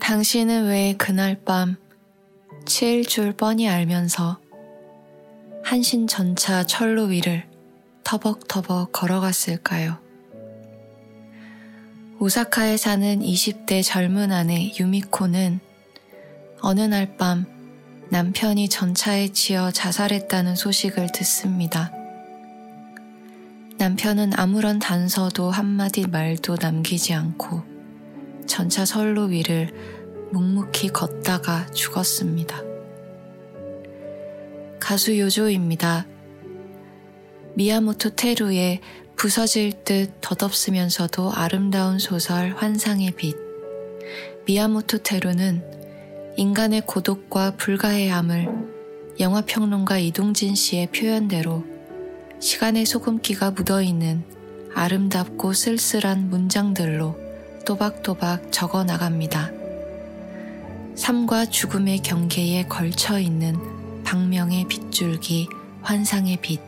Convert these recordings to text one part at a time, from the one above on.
당신은 왜 그날 밤 치일 줄 뻔히 알면서 한신 전차 철로 위를 터벅터벅 걸어갔을까요? 오사카에 사는 20대 젊은 아내 유미코는 어느 날 밤 남편이 전차에 치여 자살했다는 소식을 듣습니다. 남편은 아무런 단서도 한마디 말도 남기지 않고 전차 선로 위를 묵묵히 걷다가 죽었습니다. 가수 요조입니다. 미야모토 테루의 부서질 듯 덧없으면서도 아름다운 소설 환상의 빛. 미야모토 테루는 인간의 고독과 불가해함을 영화평론가 이동진 씨의 표현대로 시간의 소금기가 묻어있는 아름답고 쓸쓸한 문장들로 또박또박 적어 나갑니다. 삶과 죽음의 경계에 걸쳐 있는 방명의 빗줄기, 환상의 빛.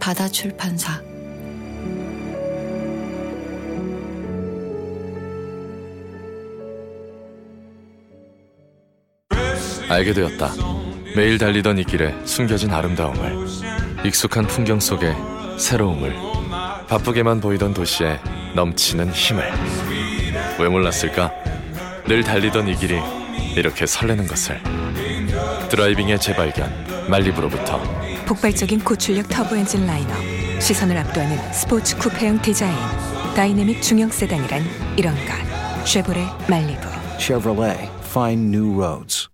바다 출판사. 알게 되었다. 매일 달리던 이 길에 숨겨진 아름다움을, 익숙한 풍경 속에 새로움을, 바쁘게만 보이던 도시에 넘치는 힘을. 왜 몰랐을까? 늘 달리던 이 길이 이렇게 설레는 것을. 드라이빙의 재발견, 말리부로부터. 폭발적인 고출력 터보 엔진 라인업, 시선을 압도하는 스포츠 쿠페형 디자인, 다이내믹 중형 세단이란 이런 것. 쉐보레 말리부. Chevrolet, find new roads.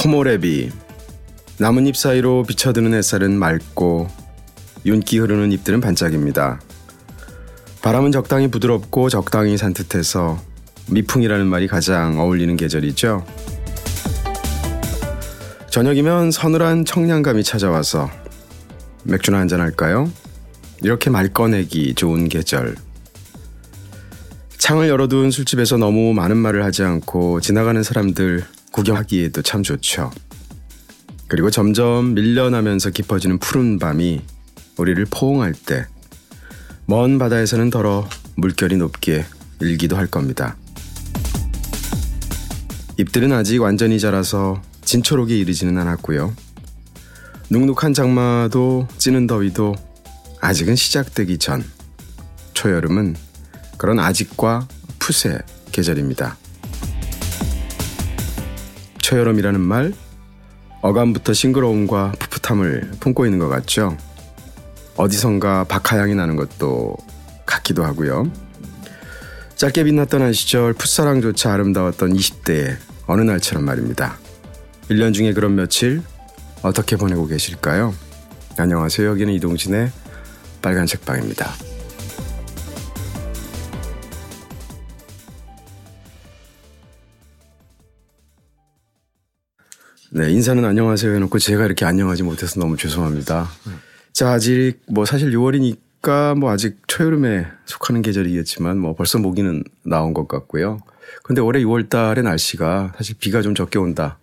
코모레비 나뭇잎 사이로 비쳐드는 햇살은 맑고 윤기 흐르는 잎들은 반짝입니다. 바람은 적당히 부드럽고 적당히 산뜻해서 미풍이라는 말이 가장 어울리는 계절이죠. 저녁이면 서늘한 청량감이 찾아와서 맥주나 한잔 할까요? 이렇게 말 꺼내기 좋은 계절. 창을 열어둔 술집에서 너무 많은 말을 하지 않고 지나가는 사람들 구경하기에도 참 좋죠. 그리고 점점 밀려나면서 깊어지는 푸른 밤이 우리를 포옹할 때 먼 바다에서는 더러 물결이 높게 일기도 할 겁니다. 잎들은 아직 완전히 자라서 진초록에 이르지는 않았고요. 눅눅한 장마도 찌는 더위도 아직은 시작되기 전 초여름은 그런 아직과 풋의 계절입니다. 초여름이라는 말 어감부터 싱그러움과 풋풋함을 품고 있는 것 같죠. 어디선가 박하향이 나는 것도 같기도 하고요. 짧게 빛났던 한 시절 풋사랑조차 아름다웠던 20대의 어느 날처럼 말입니다. 1년 중에 그런 며칠 어떻게 보내고 계실까요? 안녕하세요. 여기는 이동진의 빨간 책방입니다. 네, 인사는 안녕하세요 해놓고 제가 이렇게 안녕하지 못해서 너무 죄송합니다. 자, 아직 뭐 사실 6월이니까 뭐 아직 초여름에 속하는 계절이겠지만 뭐 벌써 모기는 나온 것 같고요. 근데 올해 6월 달에 날씨가 사실 비가 좀 적게 온다.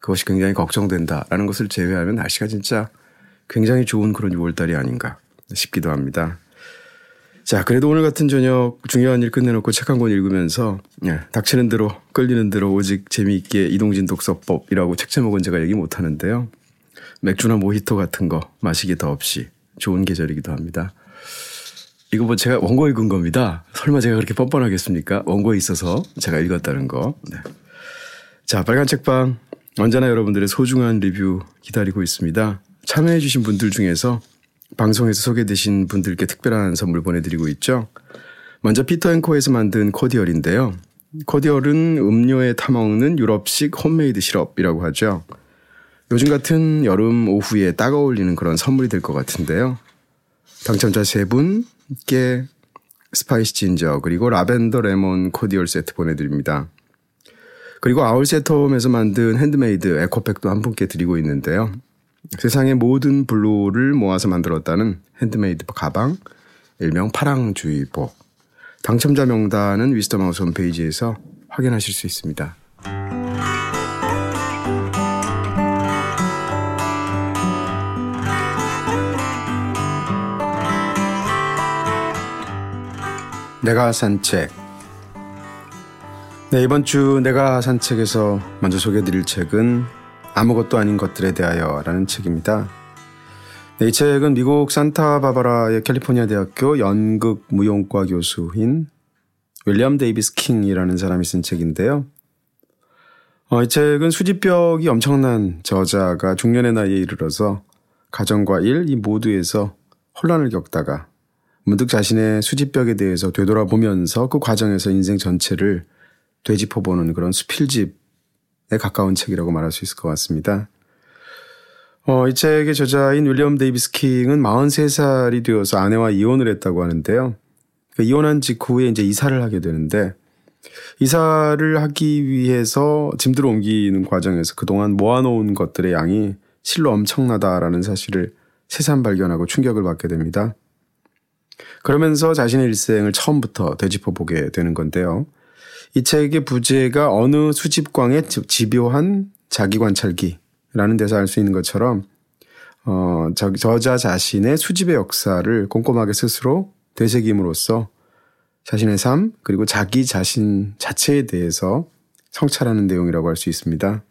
그것이 굉장히 걱정된다라는 것을 제외하면 날씨가 진짜 굉장히 좋은 그런 6월 달이 아닌가 싶기도 합니다. 자, 그래도 오늘 같은 저녁 중요한 일 끝내놓고 책 한 권 읽으면서 예, 닥치는 대로 끌리는 대로 오직 재미있게 이동진 독서법이라고 책 제목은 제가 얘기 못하는데요. 맥주나 모히토 같은 거 마시기 더 없이 좋은 계절이기도 합니다. 이거 뭐 제가 원고 읽은 겁니다. 설마 제가 그렇게 뻔뻔하겠습니까? 원고에 있어서 제가 읽었다는 거. 네. 자, 빨간 책방 언제나 여러분들의 소중한 리뷰 기다리고 있습니다. 참여해주신 분들 중에서 방송에서 소개되신 분들께 특별한 선물 보내드리고 있죠. 먼저 피터 앤코에서 만든 코디얼인데요. 코디얼은 음료에 타먹는 유럽식 홈메이드 시럽이라고 하죠. 요즘 같은 여름 오후에 딱 어울리는 그런 선물이 될 것 같은데요. 당첨자 세 분께 스파이시 진저 그리고 라벤더 레몬 코디얼 세트 보내드립니다. 그리고 아울세텀에서 만든 핸드메이드 에코백도 한 분께 드리고 있는데요. 세상의 모든 블루를 모아서 만들었다는 핸드메이드 가방, 일명 파랑주의보. 당첨자 명단은 위스터마우스 홈페이지에서 확인하실 수 있습니다. 내가 산 책. 네, 이번 주 내가 산 책에서 먼저 소개해 드릴 책은 아무것도 아닌 것들에 대하여 라는 책입니다. 네, 이 책은 미국 산타바바라의 캘리포니아 대학교 연극 무용과 교수인 윌리엄 데이비스 킹이라는 사람이 쓴 책인데요. 어, 이 책은 수집벽이 엄청난 저자가 중년의 나이에 이르러서 가정과 일 이 모두에서 혼란을 겪다가 문득 자신의 수집벽에 대해서 되돌아보면서 그 과정에서 인생 전체를 되짚어보는 그런 수필집에 가까운 책이라고 말할 수 있을 것 같습니다. 어, 이 책의 저자인 윌리엄 데이비스 킹은 43살이 되어서 아내와 이혼을 했다고 하는데요. 그 이혼한 직후에 이제 이사를 하게 되는데 이사를 하기 위해서 짐들을 옮기는 과정에서 그동안 모아놓은 것들의 양이 실로 엄청나다라는 사실을 새삼 발견하고 충격을 받게 됩니다. 그러면서 자신의 일생을 처음부터 되짚어 보게 되는 건데요. 이 책의 부제가 어느 수집광의 집요한 자기 관찰기라는 데서 알 수 있는 것처럼 어, 저자 자신의 수집의 역사를 꼼꼼하게 스스로 되새김으로써 자신의 삶 그리고 자기 자신 자체에 대해서 성찰하는 내용이라고 할 수 있습니다.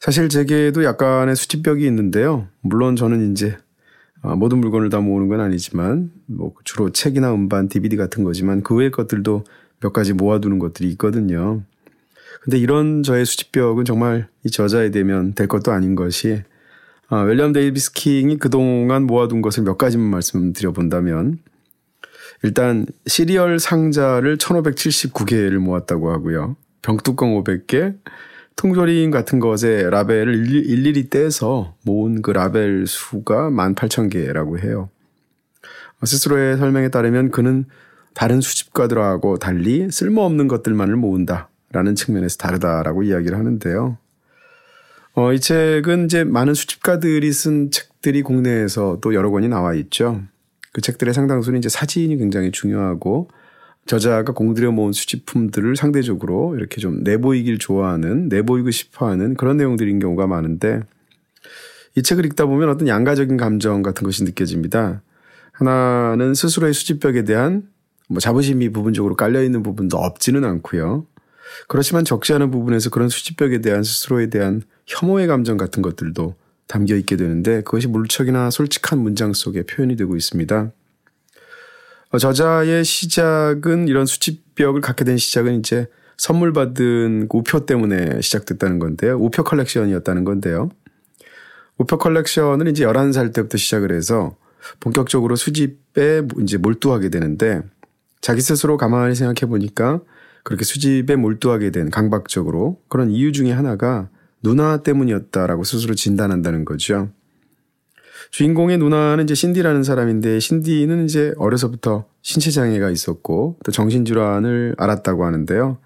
사실 제게도 약간의 수집벽이 있는데요. 물론 저는 이제 어, 모든 물건을 다 모으는 건 아니지만 뭐 주로 책이나 음반, DVD 같은 거지만 그 외의 것들도 몇 가지 모아두는 것들이 있거든요. 근데 이런 저의 수집벽은 정말 이 저자에 되면 될 것도 아닌 것이 아, 윌리엄 데이비스 킹이 그동안 모아둔 것을 몇 가지만 말씀드려 본다면 일단 시리얼 상자를 1579개를 모았다고 하고요. 병뚜껑 500개, 통조림 같은 것에 라벨을 일일이 떼서 모은 그 라벨 수가 18,000개라고 해요. 스스로의 설명에 따르면 그는 다른 수집가들하고 달리 쓸모없는 것들만을 모은다라는 측면에서 다르다라고 이야기를 하는데요. 어, 이 책은 이제 많은 수집가들이 쓴 책들이 국내에서 또 여러 권이 나와 있죠. 그 책들의 상당수는 이제 사진이 굉장히 중요하고 저자가 공들여 모은 수집품들을 상대적으로 이렇게 좀 내보이길 좋아하는, 내보이고 싶어 하는 그런 내용들인 경우가 많은데 이 책을 읽다 보면 어떤 양가적인 감정 같은 것이 느껴집니다. 하나는 스스로의 수집벽에 대한 뭐 자부심이 부분적으로 깔려 있는 부분도 없지는 않고요. 그렇지만 적지 않은 부분에서 그런 수집벽에 대한 스스로에 대한 혐오의 감정 같은 것들도 담겨 있게 되는데 그것이 물척이나 솔직한 문장 속에 표현이 되고 있습니다. 어, 저자의 시작은 이런 수집벽을 갖게 된 시작은 이제 선물 받은 그 우표 때문에 시작됐다는 건데요. 우표 컬렉션이었다는 건데요. 우표 컬렉션을 이제 11살 때부터 시작을 해서 본격적으로 수집에 이제 몰두하게 되는데 자기 스스로 가만히 생각해 보니까 그렇게 수집에 몰두하게 된 강박적으로 그런 이유 중에 하나가 누나 때문이었다라고 스스로 진단한다는 거죠. 주인공의 누나는 이제 신디라는 사람인데 신디는 이제 어려서부터 신체 장애가 있었고 또 정신 질환을 앓았다고 하는데요.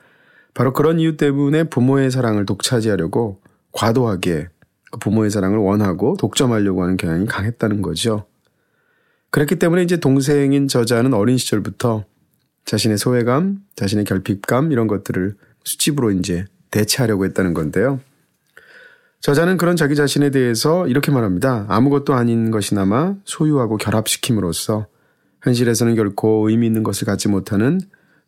바로 그런 이유 때문에 부모의 사랑을 독차지하려고 과도하게 그 부모의 사랑을 원하고 독점하려고 하는 경향이 강했다는 거죠. 그렇기 때문에 이제 동생인 저자는 어린 시절부터 자신의 소외감, 자신의 결핍감 이런 것들을 수집으로 이제 대체하려고 했다는 건데요. 저자는 그런 자기 자신에 대해서 이렇게 말합니다. 아무것도 아닌 것이나마 소유하고 결합시킴으로써 현실에서는 결코 의미 있는 것을 갖지 못하는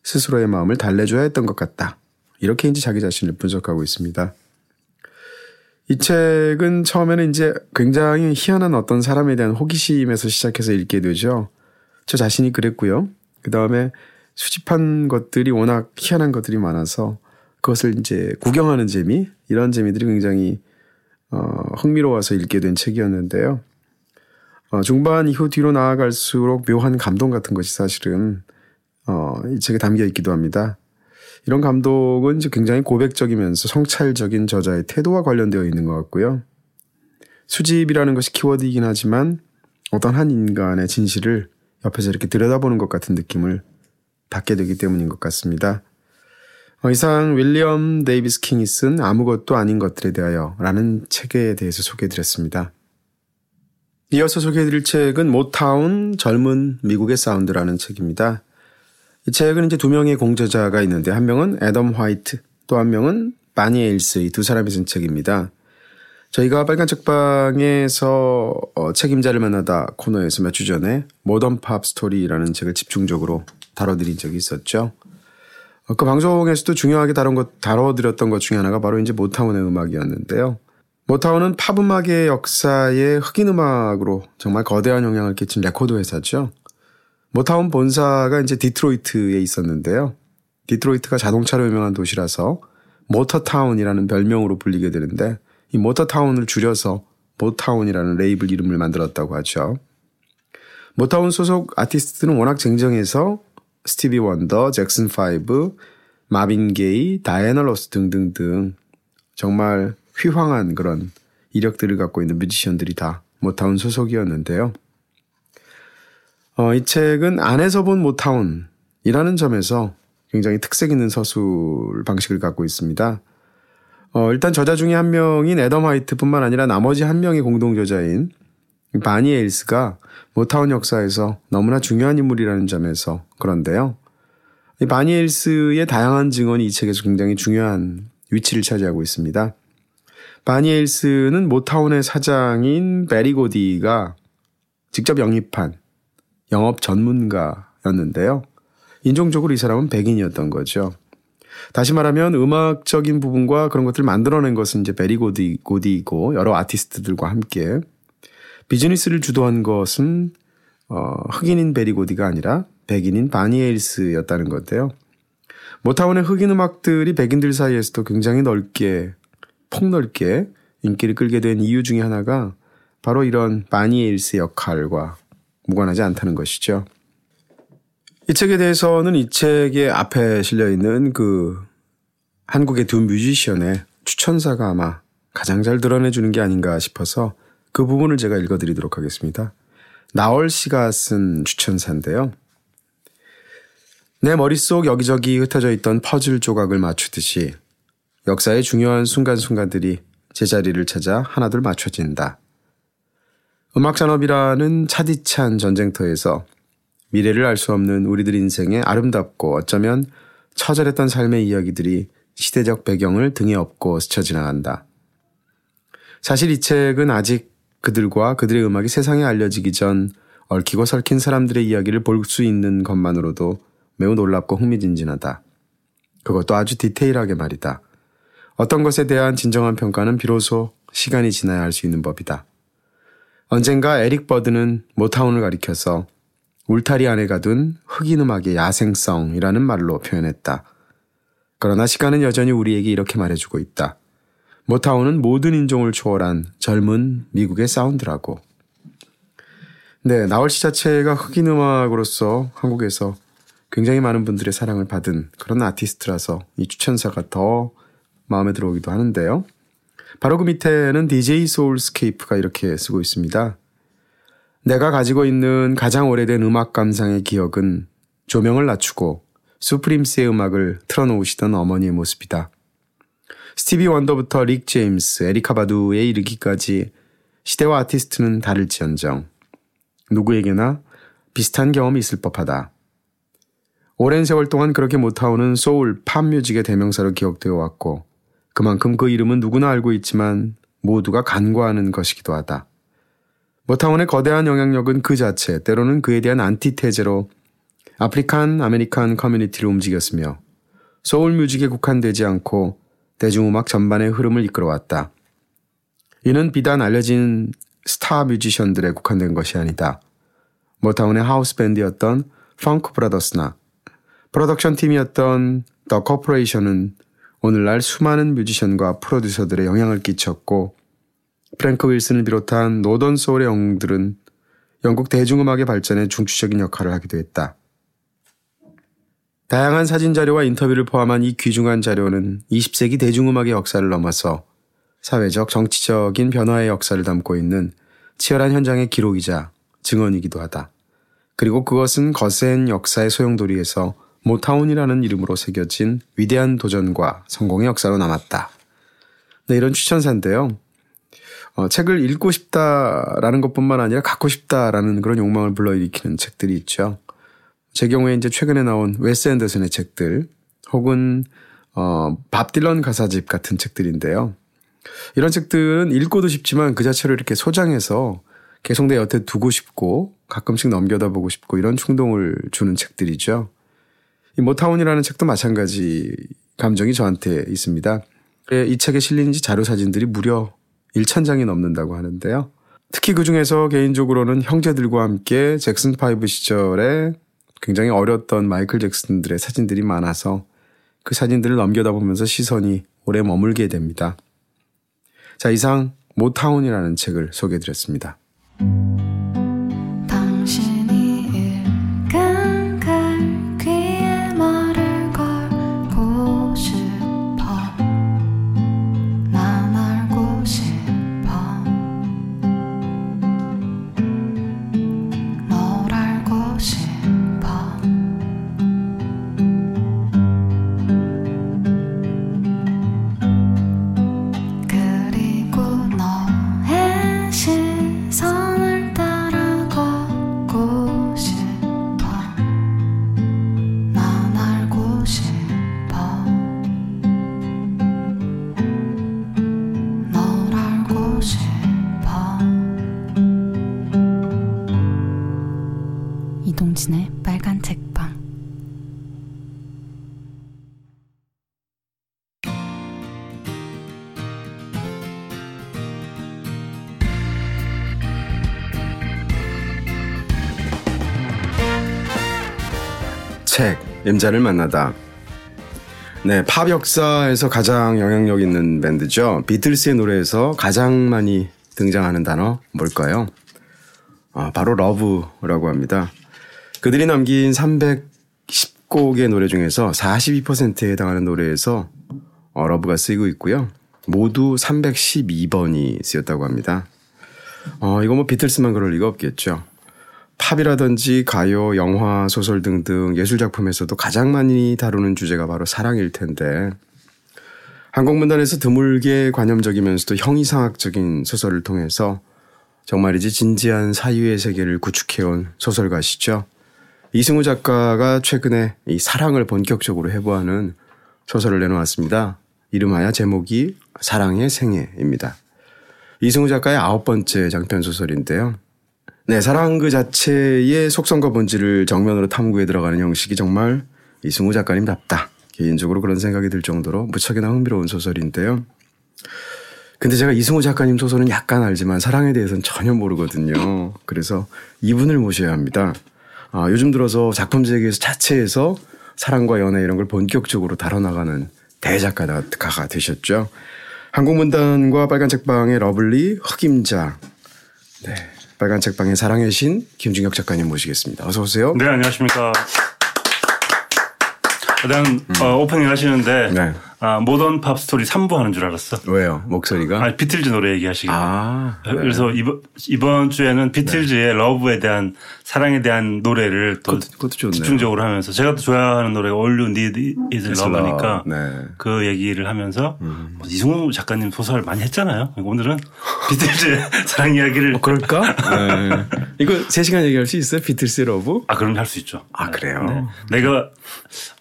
스스로의 마음을 달래줘야 했던 것 같다. 이렇게 이제 자기 자신을 분석하고 있습니다. 이 책은 처음에는 이제 굉장히 희한한 어떤 사람에 대한 호기심에서 시작해서 읽게 되죠. 저 자신이 그랬고요. 그 다음에 수집한 것들이 워낙 희한한 것들이 많아서 그것을 이제 구경하는 재미, 이런 재미들이 굉장히 어, 흥미로워서 읽게 된 책이었는데요. 어, 중반 이후 뒤로 나아갈수록 묘한 감동 같은 것이 사실은 어, 이 책에 담겨 있기도 합니다. 이런 감동은 굉장히 고백적이면서 성찰적인 저자의 태도와 관련되어 있는 것 같고요. 수집이라는 것이 키워드이긴 하지만 어떤 한 인간의 진실을 옆에서 이렇게 들여다보는 것 같은 느낌을 받게 되기 때문인 것 같습니다. 어, 이상 윌리엄 데이비스 킹이 쓴 아무것도 아닌 것들에 대하여 라는 책에 대해서 소개해드렸습니다. 이어서 소개해드릴 책은 모타운 젊은 미국의 사운드라는 책입니다. 이 책은 이제 두 명의 공저자가 있는데 한 명은 애덤 화이트 또 한 명은 바니 에일스 이 두 사람이 쓴 책입니다. 저희가 빨간 책방에서 어, 책, 임자를 만나다 코너에서 몇 주 전에 모던 팝 스토리라는 책을 집중적으로 다뤄드린 적이 있었죠. 어, 그 방송에서도 중요하게 다룬 것, 다뤄드렸던 것 중에 하나가 바로 이제 모타운의 음악이었는데요. 모타운은 팝 음악의 역사에 흑인 음악으로 정말 거대한 영향을 끼친 레코드 회사죠. 모타운 본사가 이제 디트로이트에 있었는데요. 디트로이트가 자동차로 유명한 도시라서 모터타운이라는 별명으로 불리게 되는데 이 모터타운을 줄여서 모타운이라는 레이블 이름을 만들었다고 하죠. 모타운 소속 아티스트는 워낙 쟁쟁해서 스티비 원더, 잭슨 5, 마빈 게이, 다이애나 로스 등등등 정말 휘황한 그런 이력들을 갖고 있는 뮤지션들이 다 모타운 소속이었는데요. 어, 이 책은 안에서 본 모타운이라는 점에서 굉장히 특색 있는 서술 방식을 갖고 있습니다. 어, 일단 저자 중에 한 명인 애덤 화이트뿐만 아니라 나머지 한 명의 공동 저자인 바니 에일스가 모타운 역사에서 너무나 중요한 인물이라는 점에서 그런데요. 이 바니 에일스의 다양한 증언이 이 책에서 굉장히 중요한 위치를 차지하고 있습니다. 바니 에일스는 모타운의 사장인 베리 고디가 직접 영입한 영업 전문가였는데요. 인종적으로 이 사람은 백인이었던 거죠. 다시 말하면 음악적인 부분과 그런 것들을 만들어낸 것은 이제 베리 고디, 고디이고 여러 아티스트들과 함께 비즈니스를 주도한 것은 어, 흑인인 베리 고디가 아니라 백인인 바니 에일스였다는 건데요. 모타운의 흑인 음악들이 백인들 사이에서도 굉장히 넓게 폭넓게 인기를 끌게 된 이유 중에 하나가 바로 이런 바니 에일스의 역할과 무관하지 않다는 것이죠. 이 책에 대해서는 이 책의 앞에 실려 있는 그 한국의 두 뮤지션의 추천사가 아마 가장 잘 드러내주는 게 아닌가 싶어서 그 부분을 제가 읽어드리도록 하겠습니다. 나얼 씨가 쓴 추천사인데요. 내 머릿속 여기저기 흩어져 있던 퍼즐 조각을 맞추듯이 역사의 중요한 순간순간들이 제자리를 찾아 하나둘 맞춰진다. 음악산업이라는 차디찬 전쟁터에서 미래를 알 수 없는 우리들 인생의 아름답고 어쩌면 처절했던 삶의 이야기들이 시대적 배경을 등에 업고 스쳐 지나간다. 사실 이 책은 아직 그들과 그들의 음악이 세상에 알려지기 전 얽히고 설킨 사람들의 이야기를 볼 수 있는 것만으로도 매우 놀랍고 흥미진진하다. 그것도 아주 디테일하게 말이다. 어떤 것에 대한 진정한 평가는 비로소 시간이 지나야 할 수 있는 법이다. 언젠가 에릭 버드는 모타운을 가리켜서 울타리 안에 가둔 흑인 음악의 야생성이라는 말로 표현했다. 그러나 시간은 여전히 우리에게 이렇게 말해주고 있다. 모타운은 모든 인종을 초월한 젊은 미국의 사운드라고. 네, 나얼 씨 자체가 흑인 음악으로서 한국에서 굉장히 많은 분들의 사랑을 받은 그런 아티스트라서 이 추천사가 더 마음에 들어오기도 하는데요. 바로 그 밑에는 DJ 소울스케이프가 이렇게 쓰고 있습니다. 내가 가지고 있는 가장 오래된 음악 감상의 기억은 조명을 낮추고 수프림스의 음악을 틀어놓으시던 어머니의 모습이다. 스티비 원더부터 릭 제임스, 에리카 바두에 이르기까지 시대와 아티스트는 다를지언정 누구에게나 비슷한 경험이 있을 법하다. 오랜 세월 동안 그렇게 모타운은 소울, 팝 뮤직의 대명사로 기억되어 왔고 그만큼 그 이름은 누구나 알고 있지만 모두가 간과하는 것이기도 하다. 모타운의 거대한 영향력은 그 자체, 때로는 그에 대한 안티테제로 African American 커뮤니티를 움직였으며 소울 뮤직에 국한되지 않고 대중음악 전반의 흐름을 이끌어왔다. 이는 비단 알려진 스타 뮤지션들에 국한된 것이 아니다. 모타운의 하우스 밴드였던 펑크 브라더스나 프로덕션 팀이었던 더 코퍼레이션은 오늘날 수많은 뮤지션과 프로듀서들의 영향을 끼쳤고 프랭크 윌슨을 비롯한 Northern Soul의 영웅들은 영국 대중음악의 발전에 중추적인 역할을 하기도 했다. 다양한 사진 자료와 인터뷰를 포함한 이 귀중한 자료는 20세기 대중음악의 역사를 넘어서 사회적, 정치적인 변화의 역사를 담고 있는 치열한 현장의 기록이자 증언이기도 하다. 그리고 그것은 거센 역사의 소용돌이에서 모타운이라는 이름으로 새겨진 위대한 도전과 성공의 역사로 남았다. 네, 이런 추천사인데요. 어, 책을 읽고 싶다라는 것뿐만 아니라 갖고 싶다라는 그런 욕망을 불러일으키는 책들이 있죠. 제 경우에 이제 최근에 나온 웨스 앤더슨의 책들 혹은 어, 밥 딜런 가사집 같은 책들인데요. 이런 책들은 읽고도 싶지만 그 자체로 이렇게 소장해서 계속 내 곁에 두고 싶고 가끔씩 넘겨다 보고 싶고 이런 충동을 주는 책들이죠. 이 모타운이라는 책도 마찬가지 감정이 저한테 있습니다. 예, 이 책에 실린 자료 사진들이 무려 1천장이 넘는다고 하는데요. 특히 그 중에서 개인적으로는 형제들과 함께 잭슨 파이브 시절에 굉장히 어렸던 마이클 잭슨들의 사진들이 많아서 그 사진들을 넘겨다 보면서 시선이 오래 머물게 됩니다. 자, 이상 모타운이라는 책을 소개해 드렸습니다. 책 임자를 만나다. 네, 팝 역사에서 가장 영향력 있는 밴드죠. 비틀스의 노래에서 가장 많이 등장하는 단어 뭘까요? 아, 바로 Love라고 합니다. 그들이 남긴 310곡의 노래 중에서 42%에 해당하는 노래에서 어, Love가 쓰이고 있고요. 모두 312번이 쓰였다고 합니다. 어, 이거 뭐 비틀스만 그럴 리가 없겠죠. 팝이라든지 가요, 영화, 소설 등등 예술작품에서도 가장 많이 다루는 주제가 바로 사랑일 텐데 한국문단에서 드물게 관념적이면서도 형이상학적인 소설을 통해서 정말이지 진지한 사유의 세계를 구축해온 소설가시죠. 이승우 작가가 최근에 이 사랑을 본격적으로 해부하는 소설을 내놓았습니다. 이름하여 제목이 사랑의 생애입니다. 이승우 작가의 아홉 번째 장편 소설인데요. 네, 사랑 그 자체의 속성과 본질을 정면으로 탐구해 들어가는 형식이 정말 이승우 작가님답다. 개인적으로 그런 생각이 들 정도로 무척이나 흥미로운 소설인데요. 근데 제가 이승우 작가님 소설은 약간 알지만 사랑에 대해서는 전혀 모르거든요. 그래서 이분을 모셔야 합니다. 아, 요즘 들어서 작품 세계에서 자체에서 사랑과 연애 이런 걸 본격적으로 다뤄나가는 대작가가 되셨죠. 한국문단과 빨간 책방의 lovely 흑임자. 네. 빨간 책방의 사랑의 신 김중혁 작가님 모시겠습니다. 어서 오세요. 네, 안녕하십니까. 일단 음. 어, 오프닝 하시는데 네. 아, 모던 팝 스토리 3부 하는 줄 알았어. 왜요? 목소리가? 아니, 비틀즈 노래 얘기하시길래. 아, 네. 그래서 이번, 이번 주에는 비틀즈의 네. Love에 대한 사랑에 대한 노래를 또 그것도, 그것도 집중적으로 하면서 제가 또 좋아하는 노래가 All You Need Is Love니까 네. 그 얘기를 하면서 음. 뭐 이승우 작가님 소설 많이 했잖아요. 오늘은 비틀즈의 사랑 이야기를. 어, 그럴까? 네. 이거 3시간 얘기할 수 있어요? 비틀스의 Love? 아, 그럼 할 수 있죠. 아, 그래요? 네. 내가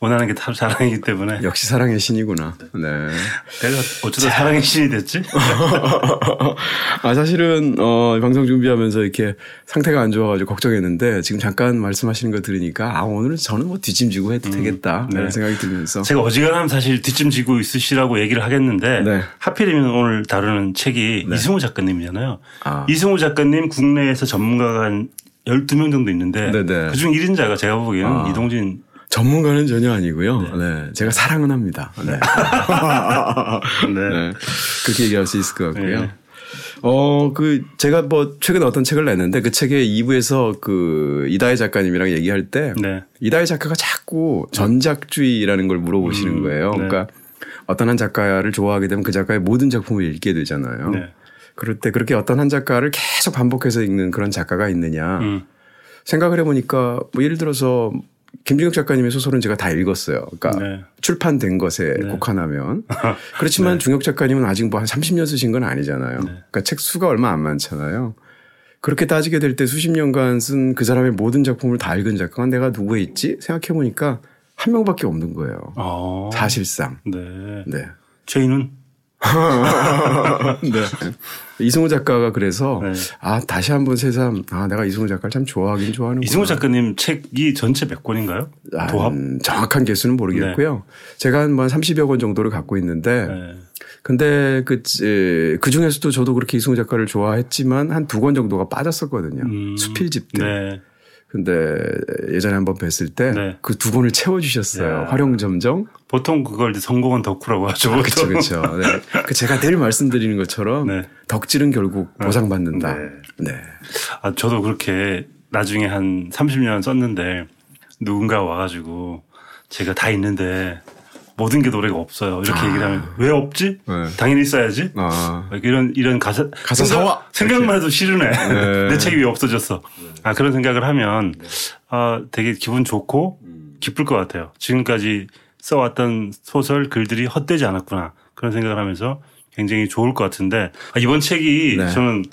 원하는 게 다 사랑이기 때문에. 역시 사랑의 신이구나. 네. 내가 어쩌다 사랑의 신이 됐지? 아, 사실은, 어, 방송 준비하면서 이렇게 상태가 안 좋아가지고 걱정했는데 지금 잠깐 말씀하시는 거 들으니까 아, 오늘은 저는 뭐 뒷짐지고 해도 음, 되겠다. 네. 이런 생각이 들면서. 제가 어지간하면 사실 뒷짐지고 있으시라고 얘기를 하겠는데 네. 하필이면 오늘 다루는 책이 네. 이승우 작가님이잖아요. 아. 이승우 작가님 국내에서 전문가가 한 12명 정도 있는데 네네. 그중 1인자가 제가 보기에는 아. 이동진 전문가는 전혀 아니고요. 네. 네. 제가 사랑은 합니다. 네. 네. 네. 그렇게 얘기할 수 있을 것 같고요. 네. 어, 그, 제가 뭐, 최근에 어떤 책을 냈는데 그 책의 2부에서 그, 이다혜 작가님이랑 얘기할 때, 네. 이다혜 작가가 자꾸 전작주의라는 걸 물어보시는 음, 거예요. 네. 그러니까 어떤 한 작가를 좋아하게 되면 그 작가의 모든 작품을 읽게 되잖아요. 네. 그럴 때 그렇게 어떤 한 작가를 계속 반복해서 읽는 그런 작가가 있느냐. 음. 생각을 해보니까 뭐 예를 들어서 김중혁 작가님의 소설은 제가 다 읽었어요. 그러니까 네. 출판된 것에 네. 국한하면. 그렇지만 네. 중혁 작가님은 아직 뭐 한 30년 쓰신 건 아니잖아요. 네. 그러니까 책 수가 얼마 안 많잖아요. 그렇게 따지게 될 때 수십 년간 쓴 그 사람의 모든 작품을 다 읽은 작가가 내가 누구에 있지? 생각해 보니까 한 명밖에 없는 거예요. 아. 사실상. 네. 네. 최인은? 네. 이승우 작가가 그래서 네. 아 다시 한번 새삼 아 내가 이승우 작가를 참 좋아하긴 좋아하는 이승우 작가님 책이 전체 몇 권인가요? 아, 도합 정확한 개수는 모르겠고요. 네. 제가 한 30여 권 정도를 갖고 있는데 네. 근데 그, 그 중에서도 저도 그렇게 이승우 작가를 좋아했지만 한 두 권 정도가 빠졌었거든요. 음. 수필집 때. 네. 근데 예전에 한번 뵀을 때 그두 네. 권을 채워주셨어요. 야. 활용점정. 보통 그걸 성공한 덕후라고 하죠. 그렇죠, 그렇죠. 네. 그 제가 늘 말씀드리는 것처럼 네. 덕질은 결국 네. 보상받는다. 네. 네. 아 저도 그렇게 나중에 한 30년 썼는데 누군가 와가지고 제가 다 있는데 모든 게 노래가 없어요. 이렇게 아. 얘기를 하면 왜 없지? 네. 당연히 있어야지. 아. 이런 이런 가사 가사 생각, 사와 생각만 해도 싫으네. 네. 내 책이 왜 없어졌어? 아 그런 생각을 하면 아 되게 기분 좋고 기쁠 것 같아요. 지금까지 써왔던 소설 글들이 헛되지 않았구나 그런 생각을 하면서 굉장히 좋을 것 같은데 아, 이번 책이 네. 저는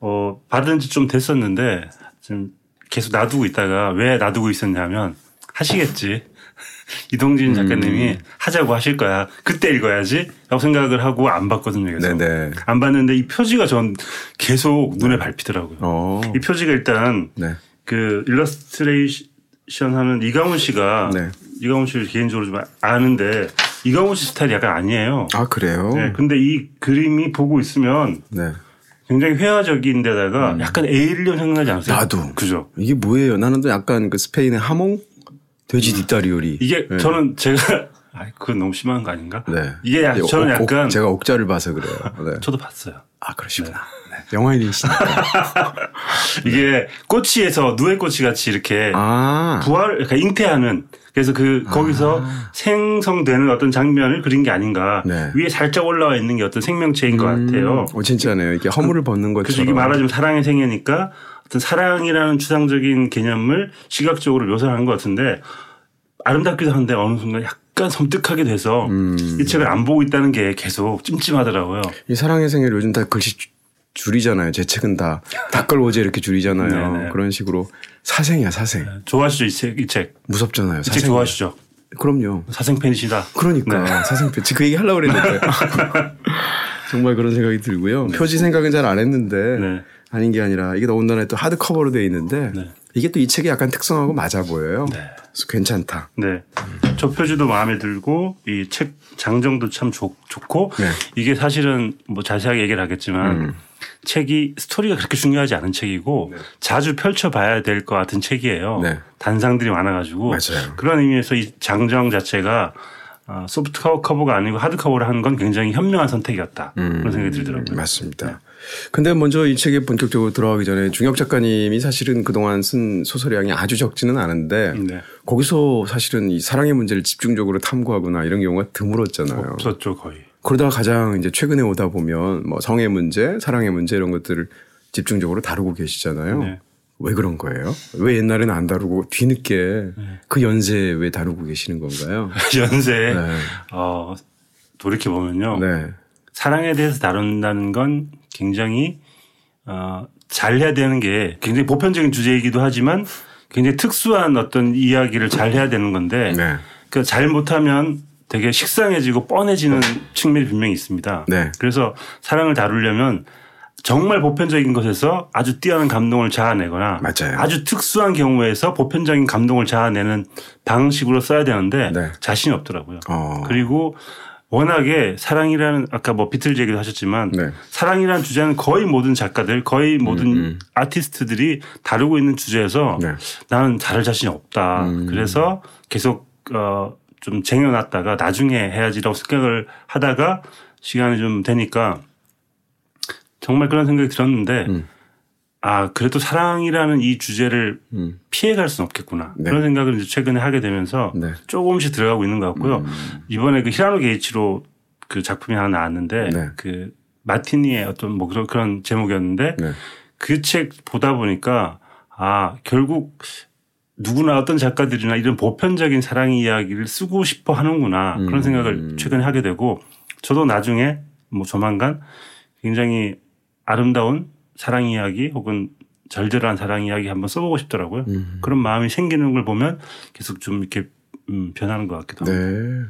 어 받은 지 좀 됐었는데 지금 계속 놔두고 있다가 왜 놔두고 있었냐면 하시겠지. 이동진 작가님이 음. 하자고 하실 거야. 그때 읽어야지. 라고 생각을 하고 안 봤거든요. 그래서 네네. 안 봤는데 이 표지가 전 계속 눈에 밟히더라고요. 오. 어. 이 표지가 일단 네. 그 일러스트레이션 하는 이강훈 씨가 네. 이강훈 씨를 개인적으로 좀 아는데 이강훈 씨 스타일이 약간 아니에요. 아, 그래요? 네. 근데 이 그림이 보고 있으면 네. 굉장히 회화적인 데다가 음. 약간 에일리언 생각나지 않으세요? 나도. 그죠? 이게 뭐예요? 나는 또 약간 그 스페인의 하몽? 돼지 뒷다리 요리. 이게 네. 저는 제가 아, 그건 너무 심한 거 아닌가? 네. 이게 약, 저는 옥, 약간 제가 옥자를 봐서 그래요. 네. 저도 봤어요. 아 그러시구나. 네. 네. 영화인이시니까. 이게 꼬치에서 누에 꼬치 같이 이렇게 아. 부활, 그러니까 잉태하는 그래서 그 거기서 아. 생성되는 어떤 장면을 그린 게 아닌가. 네. 위에 살짝 올라와 있는 게 어떤 생명체인 음. 것 같아요. 오, 진짜네요. 이게 허물을 벗는 것처럼. 그래서 이게 말하자면 사랑의 생애니까 어떤 사랑이라는 추상적인 개념을 시각적으로 묘사를 한것 같은데 아름답기도 한데 어느 순간 약간 섬뜩하게 돼서 음. 이 책을 안 보고 있다는 게 계속 찜찜하더라고요. 이 사랑의 생애를 요즘 다 글씨 줄이잖아요. 제 책은 다 닭글 오제 이렇게 줄이잖아요. 네네. 그런 식으로 사생이야 사생. 네. 좋아하시죠 이 책? 이 책. 무섭잖아요. 이 책 좋아하시죠? 그럼요. 사생 팬이시다. 그러니까 네. 사생 팬. 그 얘기 하려고 그랬는데 정말 그런 생각이 들고요. 네. 표지 생각은 잘 안 했는데 네. 아닌 게 아니라 이게 더군다나 또 하드 커버로 돼 있는데 네. 이게 또 이 책이 약간 특성하고 맞아 보여요. 네. 그래서 괜찮다. 네. 저 표지도 마음에 들고 이 책 장정도 참 좋, 좋고 네. 이게 사실은 뭐 자세하게 얘기를 하겠지만 음. 책이 스토리가 그렇게 중요하지 않은 책이고 네. 자주 펼쳐봐야 될 것 같은 책이에요. 네. 단상들이 많아가지고 맞아요. 그런 의미에서 이 장정 자체가 어, 소프트 커버가 아니고 하드 커버를 하는 건 굉장히 현명한 선택이었다. 음, 그런 생각이 들더라고요. 맞습니다. 네. 근데 먼저 이 책에 본격적으로 들어가기 전에 중엽 작가님이 사실은 그동안 쓴 소설량이 아주 적지는 않은데 네. 거기서 사실은 이 사랑의 문제를 집중적으로 탐구하거나 이런 경우가 드물었잖아요. 없었죠, 거의. 그러다가 가장 이제 최근에 오다 보면 뭐 성의 문제, 사랑의 문제 이런 것들을 집중적으로 다루고 계시잖아요. 네. 왜 그런 거예요? 왜 옛날에는 안 다루고 뒤늦게 네. 그 연세에 왜 다루고 계시는 건가요? 연세에 네. 어, 돌이켜 보면요. 네. 사랑에 대해서 다룬다는 건 굉장히 어, 잘해야 되는 게 굉장히 보편적인 주제이기도 하지만 굉장히 특수한 어떤 이야기를 잘 해야 되는 건데 네. 그잘 못하면 되게 식상해지고 뻔해지는 측면이 분명히 있습니다. 네. 그래서 사랑을 다루려면 정말 보편적인 것에서 아주 뛰어난 감동을 자아내거나 맞아요. 아주 특수한 경우에서 보편적인 감동을 자아내는 방식으로 써야 되는데 네. 자신이 없더라고요. 어. 그리고 워낙에 사랑이라는 아까 뭐 비틀즈 얘기도 하셨지만 네. 사랑이라는 주제는 거의 모든 작가들 거의 모든 음, 음. 아티스트들이 다루고 있는 주제에서 네. 나는 다룰 자신이 없다. 음. 그래서 계속 어 좀 쟁여놨다가 나중에 해야지라고 생각을 하다가 시간이 좀 되니까 정말 그런 생각이 들었는데 음. 아 그래도 사랑이라는 이 주제를 음. 피해갈 수는 없겠구나 네. 그런 생각을 이제 최근에 하게 되면서 네. 조금씩 들어가고 있는 것 같고요. 음. 이번에 그 히라노 게이치로 그 작품이 하나 나왔는데 네. 그 마티니의 어떤 뭐 그런 그런 제목이었는데 네. 그책 보다 보니까 아 결국 누구나 어떤 작가들이나 이런 보편적인 사랑 이야기를 쓰고 싶어 하는구나 그런 음. 생각을 최근에 하게 되고 저도 나중에 뭐 조만간 굉장히 아름다운 사랑 이야기 혹은 절절한 사랑 이야기 한번 써보고 싶더라고요. 음. 그런 마음이 생기는 걸 보면 계속 좀 이렇게 음, 변하는 것 같기도 하고. 네.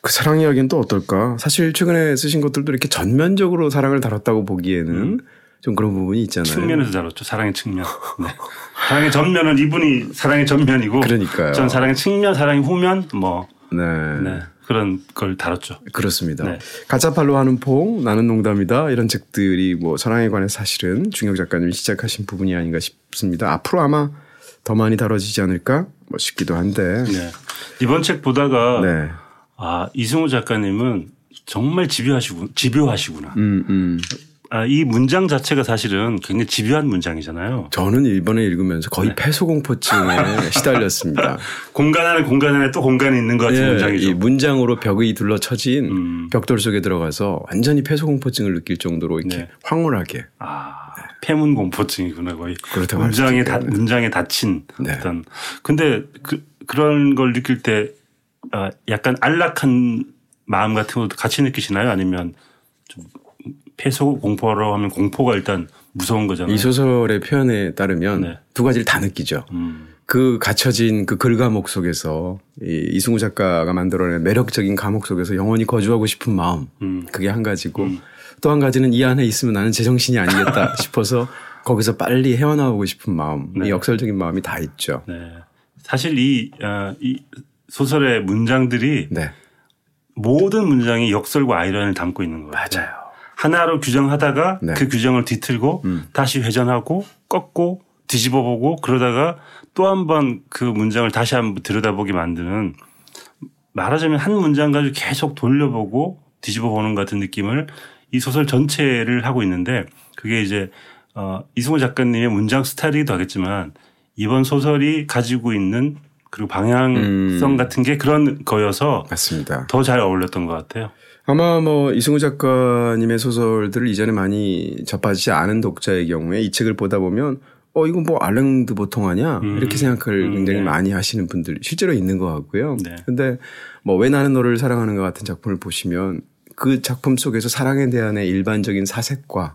그 사랑 이야기는 또 어떨까? 사실 최근에 쓰신 것들도 이렇게 전면적으로 사랑을 다뤘다고 보기에는 음. 좀 그런 부분이 있잖아요. 측면에서 다뤘죠. 사랑의 측면. 네. 사랑의 전면은 이분이 사랑의 전면이고. 그러니까요. 전 사랑의 측면, 사랑의 후면 뭐. 네. 네. 그런 걸 다뤘죠. 그렇습니다. 네. 가짜팔로 하는 포, 나는 농담이다 이런 책들이 뭐 사랑에 관해 사실은 중혁 작가님이 시작하신 부분이 아닌가 싶습니다. 앞으로 아마 더 많이 다뤄지지 않을까 뭐 싶기도 한데. 네. 이번 책 보다가 네. 아 이승우 작가님은 정말 집요하시구 집요하시구나. 음, 음. 아, 이 문장 자체가 사실은 굉장히 집요한 문장이잖아요. 저는 일본에 읽으면서 거의 네. 폐소공포증에 시달렸습니다. 공간 안에 공간 안에 또 공간이 있는 것 같은 예, 문장이죠. 이 문장으로 벽이 둘러쳐진 음. 벽돌 속에 들어가서 완전히 폐소공포증을 느낄 정도로 이렇게 네. 황홀하게. 아, 네. 폐문 공포증이구나 거의. 그렇다고 문장에 다, 문장에 닫힌 네. 어떤. 근데 그, 그런 걸 느낄 때 아, 약간 안락한 마음 같은 것도 같이 느끼시나요? 아니면 좀 폐소 공포로 하면 공포가 일단 무서운 거잖아요. 이 소설의 표현에 따르면 네. 두 가지를 다 느끼죠. 음. 그 갇혀진 그 글감옥 속에서 이 이승우 작가가 만들어낸 매력적인 감옥 속에서 영원히 거주하고 싶은 마음 음. 그게 한 가지고 음. 또한 가지는 이 안에 있으면 나는 제정신이 아니겠다 싶어서 거기서 빨리 헤어나오고 싶은 마음 네. 이 역설적인 마음이 다 있죠. 네. 사실 이, 어, 이 소설의 문장들이 네. 모든 문장이 역설과 아이러니를 담고 있는 거예요. 맞아요. 하나로 규정하다가 네. 그 규정을 뒤틀고 음. 다시 회전하고 꺾고 뒤집어 보고 그러다가 또 한 번 그 문장을 다시 한번 들여다보게 만드는 말하자면 한 문장 가지고 계속 돌려보고 뒤집어 보는 같은 느낌을 이 소설 전체를 하고 있는데 그게 이제 어 이승호 작가님의 문장 스타일이기도 하겠지만 이번 소설이 가지고 있는 그리고 방향성 음. 같은 게 그런 거여서 맞습니다. 더 잘 어울렸던 것 같아요. 아마 뭐 이승우 작가님의 소설들을 이전에 많이 접하지 않은 독자의 경우에 이 책을 보다 보면 어 이건 뭐 알랭드 보통 아니야 음. 이렇게 생각을 음, 굉장히 네. 많이 하시는 분들 실제로 있는 것 같고요. 네. 근데 뭐 왜 나는 너를 사랑하는 것 같은 작품을 보시면 그 작품 속에서 사랑에 대한의 일반적인 사색과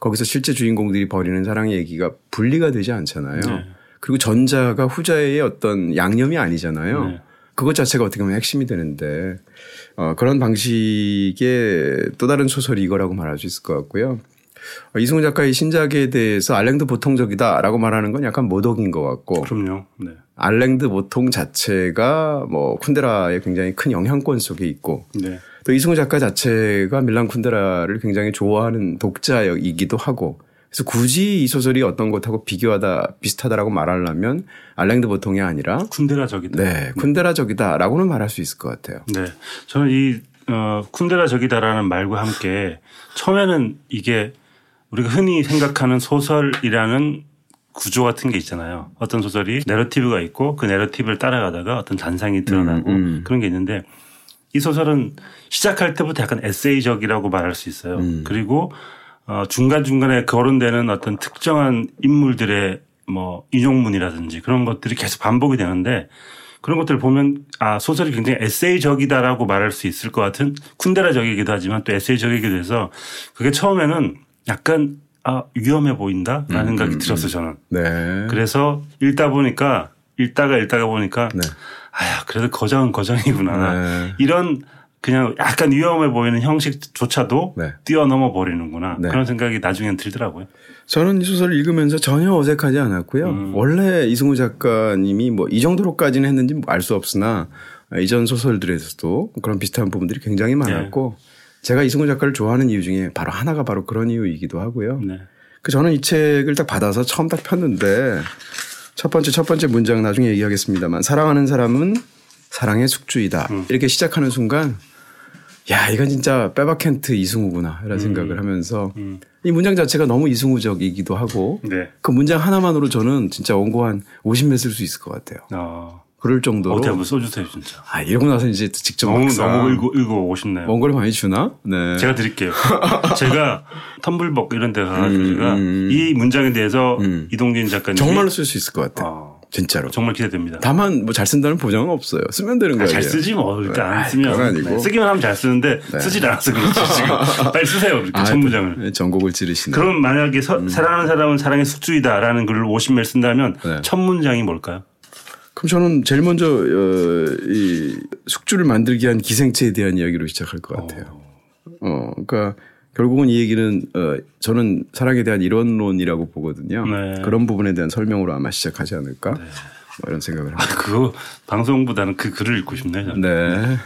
거기서 실제 주인공들이 벌이는 사랑의 얘기가 분리가 되지 않잖아요. 네. 그리고 전자가 후자의 어떤 양념이 아니잖아요. 네. 그것 자체가 어떻게 보면 핵심이 되는데 어, 그런 방식의 또 다른 소설이 이거라고 말할 수 있을 것 같고요. 어, 이승훈 작가의 신작에 대해서 알랭드 보통적이다라고 말하는 건 약간 모독인 것 같고. 그럼요. 네. 알랭드 보통 자체가 뭐 쿤데라의 굉장히 큰 영향권 속에 있고. 네. 또 이승우 작가 자체가 밀란 쿤데라를 굉장히 좋아하는 독자이기도 하고 그래서 굳이 이 소설이 어떤 것하고 비교하다 비슷하다라고 말하려면 알랭드 보통이 아니라 쿤데라 적이다. 네, 쿤데라 적이다라고는 말할 수 있을 것 같아요. 네, 저는 이 어, 쿤데라 적이다라는 말과 함께 처음에는 이게 우리가 흔히 생각하는 소설이라는 구조 같은 게 있잖아요. 어떤 소설이 내러티브가 있고 그 내러티브를 따라가다가 어떤 잔상이 드러나고 음, 음. 그런 게 있는데 이 소설은 시작할 때부터 약간 에세이적이라고 말할 수 있어요. 음. 그리고 어, 중간중간에 거론되는 어떤 특정한 인물들의 뭐 인용문이라든지 그런 것들이 계속 반복이 되는데 그런 것들을 보면 아 소설이 굉장히 에세이적이다라고 말할 수 있을 것 같은 쿤데라적이기도 하지만 또 에세이적이기도 해서 그게 처음에는 약간 아 위험해 보인다라는 음, 생각이 음, 들었어요 저는. 네. 그래서 읽다 보니까 읽다가 읽다가 보니까 네. 아야 그래도 거정은 거정이구나 네. 이런 그냥 약간 위험해 보이는 형식조차도 네. 뛰어넘어 버리는구나 네. 그런 생각이 나중엔 들더라고요. 저는 이 소설을 읽으면서 전혀 어색하지 않았고요. 음. 원래 이승우 작가님이 뭐 이 정도로까지는 했는지 알 수 없으나 이전 소설들에서도 그런 비슷한 부분들이 굉장히 많았고 네. 제가 이승우 작가를 좋아하는 이유 중에 바로 하나가 바로 그런 이유이기도 하고요. 네. 그 저는 이 책을 딱 받아서 처음 딱 폈는데 첫 번째 첫 번째 문장 나중에 얘기하겠습니다만 사랑하는 사람은 사랑의 숙주이다 음. 이렇게 시작하는 순간 야, 이건 진짜 빼박켄트 이승우구나. 이런 음. 생각을 하면서 음. 이 문장 자체가 너무 이승우적이기도 하고 네. 그 문장 하나만으로 저는 진짜 원고 한 50매 쓸 수 있을 것 같아요. 어. 그럴 정도로. 어디 한번 써주세요, 진짜. 아, 이러고 나서 이제 직접 너무, 너무 읽고, 읽어 오고 싶네요. 원고를 많이 주나? 네. 제가 드릴게요. 제가 텀블벅 이런 데 가가지고 음, 제가 음. 이 문장에 대해서 음. 이동진 작가님. 정말로 쓸 수 있을 것 같아요. 어. 진짜로. 정말 기대됩니다. 다만 뭐 잘 쓴다는 보장은 없어요. 쓰면 되는 거예요. 잘 쓰지 뭐. 그러니까 안 쓰면. 아니고. 네. 쓰기만 하면 잘 쓰는데 네. 쓰질 않아서 그렇지 지금. 빨리 쓰세요. 이렇게 아, 천문장을. 네, 전곡을 찌르시네. 그럼 만약에 서, 음. 사랑하는 사람은 사랑의 숙주이다라는 글을 50매를 쓴다면 네. 첫 문장이 뭘까요? 그럼 저는 제일 먼저 어, 이 숙주를 만들기 위한 기생체에 대한 이야기로 시작할 것 같아요. 어, 어 그러니까 결국은 이 얘기는 어, 저는 사랑에 대한 이론론이라고 보거든요. 네. 그런 부분에 대한 설명으로 아마 시작하지 않을까 네. 뭐 이런 생각을 합니다. 아, 그거 방송보다는 그 글을 읽고 싶네요. 저는. 네.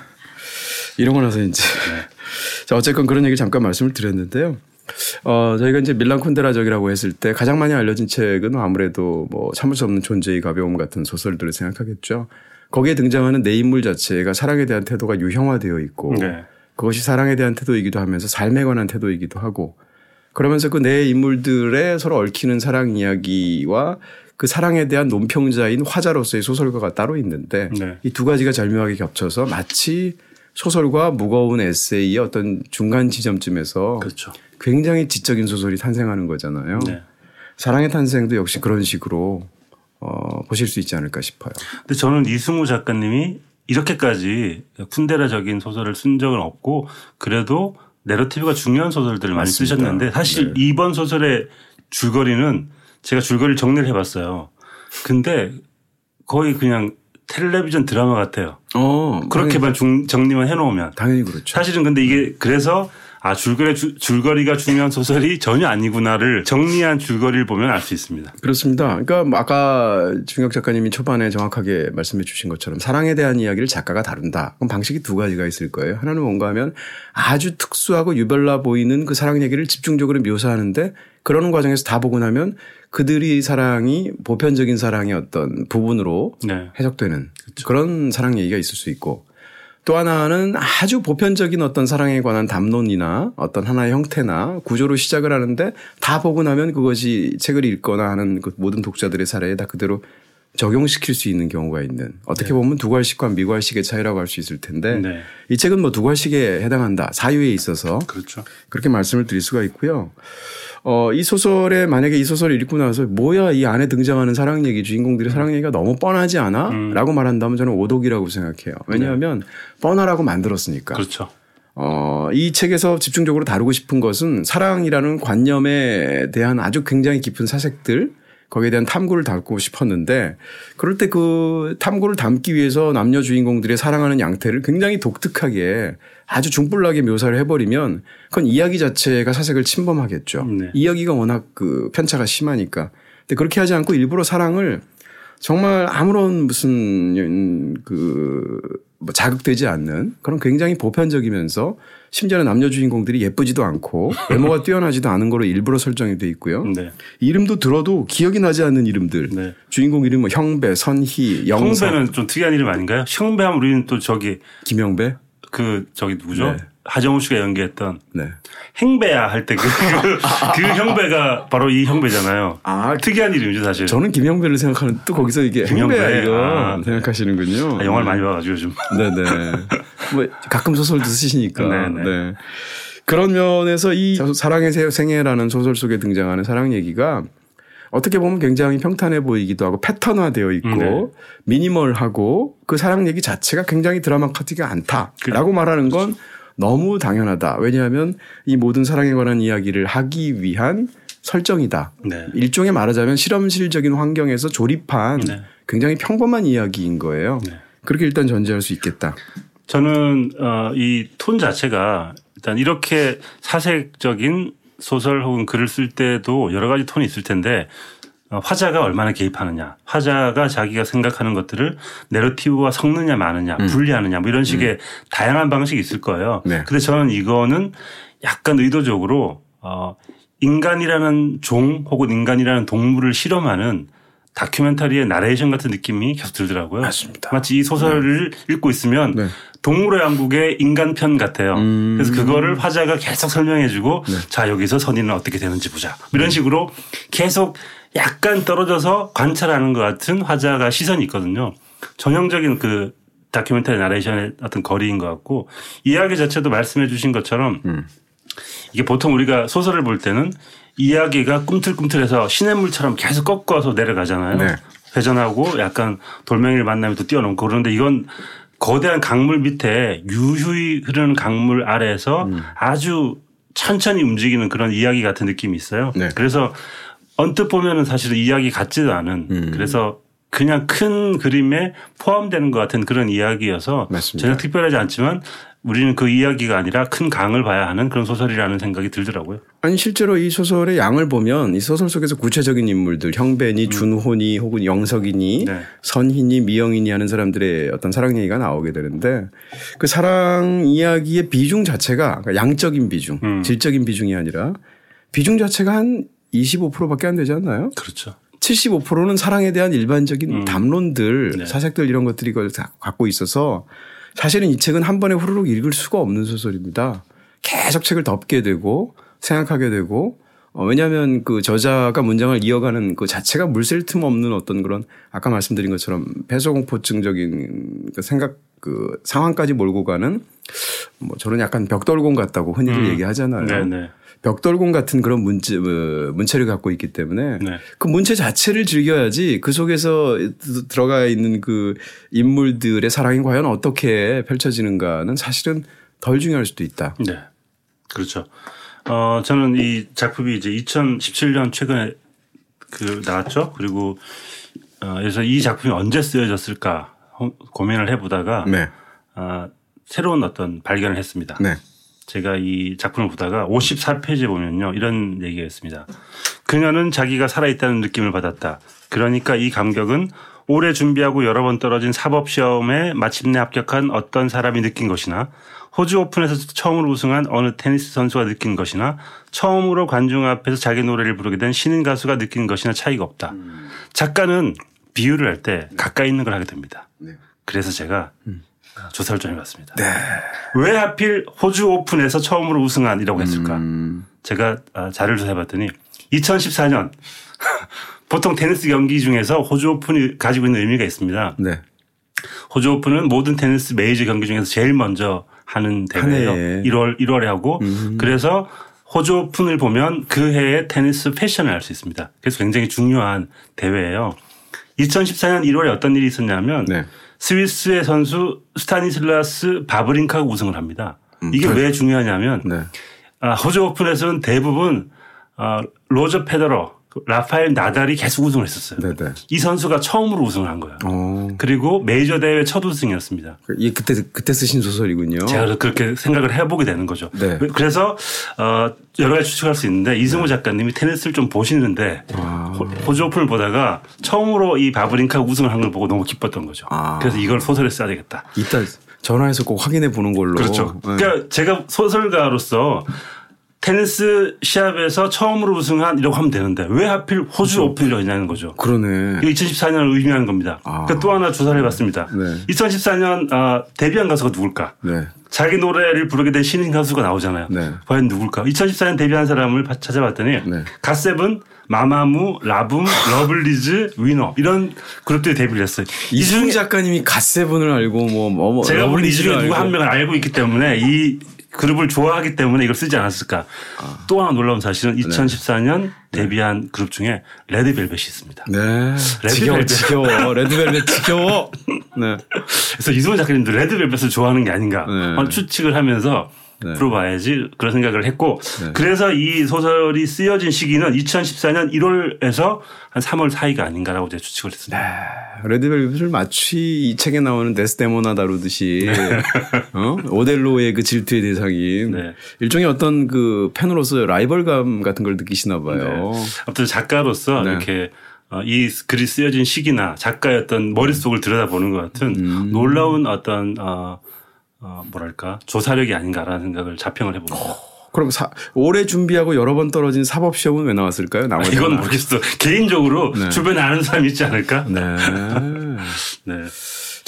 이러고 나서 이제 네. 자 어쨌건 그런 얘기 잠깐 말씀을 드렸는데요. 어, 저희가 이제 밀란 쿤데라적이라고 했을 때 가장 많이 알려진 책은 아무래도 뭐 참을 수 없는 존재의 가벼움 같은 소설들을 생각하겠죠. 거기에 등장하는 내 인물 자체가 사랑에 대한 태도가 유형화되어 있고 네. 그것이 사랑에 대한 태도이기도 하면서 삶에 관한 태도이기도 하고 그러면서 그 내 인물들의 서로 얽히는 사랑 이야기와 그 사랑에 대한 논평자인 화자로서의 소설가가 따로 있는데 네. 이두 가지가 절묘하게 겹쳐서 마치 소설과 무거운 에세이의 어떤 중간 지점쯤에서 그렇죠. 굉장히 지적인 소설이 탄생하는 거잖아요. 네. 사랑의 탄생도 역시 그런 식으로 어, 보실 수 있지 않을까 싶어요. 근데 저는 이승우 작가님이 이렇게까지 쿤데라적인 소설을 쓴 적은 없고 그래도 내러티브가 중요한 소설들을 많이 맞습니다. 쓰셨는데 사실 네. 이번 소설의 줄거리는 제가 줄거리를 정리를 해봤어요. 근데 거의 그냥 텔레비전 드라마 같아요. 어, 그렇게만 정리만 해놓으면. 당연히 그렇죠. 사실은 근데 이게 그래서 아 줄거리 줄거리가 중요한 소설이 전혀 아니구나를 정리한 줄거리를 보면 알 수 있습니다. 그렇습니다. 그러니까 뭐 아까 중혁 작가님이 초반에 정확하게 말씀해 주신 것처럼 사랑에 대한 이야기를 작가가 다룬다. 그럼 방식이 두 가지가 있을 거예요. 하나는 뭔가 하면 아주 특수하고 유별나 보이는 그 사랑 얘기를 집중적으로 묘사하는데 그러는 과정에서 다 보고 나면 그들이 사랑이 보편적인 사랑의 어떤 부분으로 네. 해석되는 그렇죠. 그런 사랑 얘기가 있을 수 있고 또 하나는 아주 보편적인 어떤 사랑에 관한 담론이나 어떤 하나의 형태나 구조로 시작을 하는데 다 보고 나면 그것이 책을 읽거나 하는 그 모든 독자들의 사례에 다 그대로 적용시킬 수 있는 경우가 있는 어떻게 네. 보면 두괄식과 미괄식의 차이라고 할 수 있을 텐데 네. 이 책은 뭐 두괄식에 해당한다 사유에 있어서 그렇죠. 그렇게 말씀을 드릴 수가 있고요. 어, 이 소설에 만약에 이 소설을 읽고 나서 뭐야 이 안에 등장하는 사랑 얘기 주인공들의 사랑 얘기가 너무 뻔하지 않아? 음. 라고 말한다면 저는 오독이라고 생각해요. 왜냐하면 네. 뻔하라고 만들었으니까. 그렇죠. 어, 이 책에서 집중적으로 다루고 싶은 것은 사랑이라는 관념에 대한 아주 굉장히 깊은 사색들 거기에 대한 탐구를 담고 싶었는데 그럴 때 그 탐구를 담기 위해서 남녀 주인공들의 사랑하는 양태를 굉장히 독특하게 아주 중불나게 묘사를 해버리면 그건 이야기 자체가 사색을 침범하겠죠. 네. 이야기가 워낙 그 편차가 심하니까. 근데 그렇게 하지 않고 일부러 사랑을 정말 아무런 무슨 그 뭐 자극되지 않는 그런 굉장히 보편적이면서 심지어는 남녀 주인공들이 예쁘지도 않고 외모가 뛰어나지도 않은 거로 일부러 설정이 돼 있고요. 네. 이름도 들어도 기억이 나지 않는 이름들. 네. 주인공 이름 뭐 형배, 선희, 영성. 형배는 좀 특이한 이름 아닌가요? 형배 하면 우리는 또 저기 김영배? 그 저기 누구죠? 네. 하정우 씨가 연기했던 네. 행배야 할 때그 그, 그 형배가 바로 이 형배잖아요. 아 특이한 이름이죠 사실. 저는 김형배를 생각하는 또 거기서 이게 김형배 행배야 이거 아, 생각하시는군요. 아, 영화를 많이 봐가지고 요즘. 네네. 뭐 가끔 소설도 쓰시니까. 네네. 네. 그런 면에서 이 사랑의 생애라는 소설 속에 등장하는 사랑 얘기가 어떻게 보면 굉장히 평탄해 보이기도 하고 패턴화되어 있고 네. 미니멀하고 그 사랑 얘기 자체가 굉장히 드라마카틱이 않다라고 그래. 말하는 건 그렇죠. 너무 당연하다. 왜냐하면 이 모든 사랑에 관한 이야기를 하기 위한 설정이다. 네. 일종의 말하자면 실험실적인 환경에서 조립한 네. 굉장히 평범한 이야기인 거예요. 네. 그렇게 일단 전제할 수 있겠다. 저는 어, 이 톤 자체가 일단 이렇게 사색적인 소설 혹은 글을 쓸 때도 여러 가지 톤이 있을 텐데 어, 화자가 얼마나 개입하느냐, 화자가 자기가 생각하는 것들을 내러티브와 섞느냐 마느냐, 음. 분리하느냐 뭐 이런 식의 음. 다양한 방식이 있을 거예요. 네. 근데 저는 이거는 약간 의도적으로 어 인간이라는 종 혹은 인간이라는 동물을 실험하는 다큐멘터리의 나레이션 같은 느낌이 계속 들더라고요. 맞습니다. 마치 이 소설을 네. 읽고 있으면 네. 동물의 왕국의 인간편 같아요. 음. 그래서 그거를 화자가 계속 설명해주고 네. 자 여기서 선인은 어떻게 되는지 보자. 이런 식으로 계속 약간 떨어져서 관찰하는 것 같은 화자가 시선이 있거든요. 전형적인 그 다큐멘터리 나레이션의 어떤 거리인 것 같고 이야기 자체도 말씀해 주신 것처럼 음. 이게 보통 우리가 소설을 볼 때는 이야기가 꿈틀꿈틀해서 시냇물처럼 계속 꺾어서 내려가잖아요. 네. 회전하고 약간 돌멩이를 만나면 또 뛰어넘고 그런데 이건 거대한 강물 밑에 유유히 흐르는 강물 아래에서 음. 아주 천천히 움직이는 그런 이야기 같은 느낌이 있어요. 네. 그래서 언뜻 보면은 사실은 이야기 같지도 않은 음. 그래서 그냥 큰 그림에 포함되는 것 같은 그런 이야기여서 맞습니다. 전혀 특별하지 않지만 우리는 그 이야기가 아니라 큰 강을 봐야 하는 그런 소설이라는 생각이 들더라고요. 아니 실제로 이 소설의 양을 보면 이 소설 속에서 구체적인 인물들 형배니 음. 준호니 혹은 영석이니 네. 선희니 미영이니 하는 사람들의 어떤 사랑 얘기가 나오게 되는데 그 사랑 이야기의 비중 자체가 그러니까 양적인 비중, 음. 질적인 비중이 아니라 비중 자체가 한 25%밖에 안 되지 않나요? 그렇죠. 75%는 사랑에 대한 일반적인 음. 담론들, 네. 사색들 이런 것들이 이걸 갖고 있어서 사실은 이 책은 한 번에 후루룩 읽을 수가 없는 소설입니다. 계속 책을 덮게 되고 생각하게 되고 어, 왜냐하면 그 저자가 문장을 이어가는 그 자체가 물샐 틈 없는 어떤 그런 아까 말씀드린 것처럼 폐소공포증적인 그 생각 그 상황까지 몰고 가는 뭐 저는 약간 벽돌공 같다고 흔히들 음. 얘기하잖아요. 네네. 벽돌공 같은 그런 문체, 어, 문체를 갖고 있기 때문에 네. 그 문체 자체를 즐겨야지 그 속에서 들어가 있는 그 인물들의 사랑이 과연 어떻게 펼쳐지는가는 사실은 덜 중요할 수도 있다. 네. 그렇죠. 어, 저는 이 작품이 이제 2017년 최근에 그 나왔죠. 그리고 어, 그래서 이 작품이 언제 쓰여졌을까 고민을 해보다가 네. 어, 새로운 어떤 발견을 했습니다. 네. 제가 이 작품을 보다가 54페이지에 보면요. 이런 얘기가 있습니다. 그녀는 자기가 살아있다는 느낌을 받았다. 그러니까 이 감격은 오래 준비하고 여러 번 떨어진 사법시험에 마침내 합격한 어떤 사람이 느낀 것이나 호주 오픈에서 처음으로 우승한 어느 테니스 선수가 느낀 것이나 처음으로 관중 앞에서 자기 노래를 부르게 된 신인 가수가 느낀 것이나 차이가 없다. 음. 작가는 비유를 할 때 가까이 있는 걸 하게 됩니다. 네. 그래서 제가 음. 조사를 좀 해봤습니다. 네. 왜 하필 호주 오픈에서 처음으로 우승한이라고 했을까? 음. 제가 아, 자료를 조사해봤더니 2014년 보통 테니스 경기 중에서 호주 오픈이 가지고 있는 의미가 있습니다. 네. 호주 오픈은 모든 테니스 메이저 경기 중에서 제일 먼저 하는 대회예요. 1월 1월에 하고 음. 그래서 호주 오픈을 보면 그 해의 테니스 패션을 알 수 있습니다. 그래서 굉장히 중요한 대회예요. 2014년 1월에 어떤 일이 있었냐면 네. 스위스의 선수 스타니슬라스 바브링카가 우승을 합니다. 음, 이게 왜 중요하냐면 네. 아, 호주 오픈에서는 대부분 아, 로저 페더러 라파엘 나달이 계속 우승을 했었어요. 네네. 이 선수가 처음으로 우승을 한 거예요. 오. 어. 그리고 메이저 대회 첫 우승이었습니다. 이 그때 그때 쓰신 소설이군요. 제가 그렇게 생각을 해보게 되는 거죠. 네. 그래서 어 여러 가지 추측할 수 있는데 이승우 네. 작가님이 테니스를 좀 보시는데 아. 호주 오픈을 보다가 처음으로 이 바브링카 우승을 한 걸 보고 너무 기뻤던 거죠. 아. 그래서 이걸 소설에 써야 되겠다. 이따 전화해서 꼭 확인해 보는 걸로. 그렇죠. 네. 그러니까 제가 소설가로서 테니스 시합에서 처음으로 우승한 이라고 하면 되는데 왜 하필 호주 그렇죠. 오픈이라고 했냐는 거죠. 그러네. 이게 2014년을 의미하는 겁니다. 아. 그러니까 또 하나 조사를 해봤습니다. 네. 2014년 아, 데뷔한 가수가 누굴까? 네. 자기 노래를 부르게 된 신인 가수가 나오잖아요. 네. 과연 누굴까? 2014년 데뷔한 사람을 찾아봤더니 네. 갓세븐, 마마무, 라붐, 러블리즈, 위너 이런 그룹들이 데뷔를 했어요. 이승우 작가님이 갓세븐을 알고 뭐, 뭐, 뭐 쟤네 중에 누구 한 명을 알고 있기 때문에 이 그룹을 좋아하기 때문에 이걸 쓰지 않았을까. 아. 또 하나 놀라운 사실은 2014년 네. 데뷔한 그룹 중에 레드벨벳이 있습니다. 네. 레드벨벳. 지겨워, 지겨워. 레드벨벳 지겨워. 네. 그래서 이승우 작가님도 레드벨벳을 좋아하는 게 아닌가 네. 추측을 하면서 네. 풀어봐야지 그런 생각을 했고 네. 그래서 이 소설이 쓰여진 시기는 2014년 1월에서 한 3월 사이가 아닌가라고 제가 추측을 했습니다. 네. 레드벨벳을 마치 이 책에 나오는 데스데모나 다루듯이 네. 어? 오델로의 그 질투의 대상인 네. 일종의 어떤 그 팬으로서 라이벌감 같은 걸 느끼시나 봐요. 네. 아무튼 작가로서 이렇게 어, 이 글이 쓰여진 시기나 작가의 어떤 머릿속을 들여다보는 것 같은 음. 놀라운 어떤 어, 어, 뭐랄까 조사력이 아닌가라는 생각을 자평을 해봅니다. 어, 그럼 사, 오래 준비하고 여러 번 떨어진 사법 시험은 왜 나왔을까요? 나머지 이건 모르겠어. 개인적으로 네. 주변에 아는 사람이 있지 않을까? 네. 네.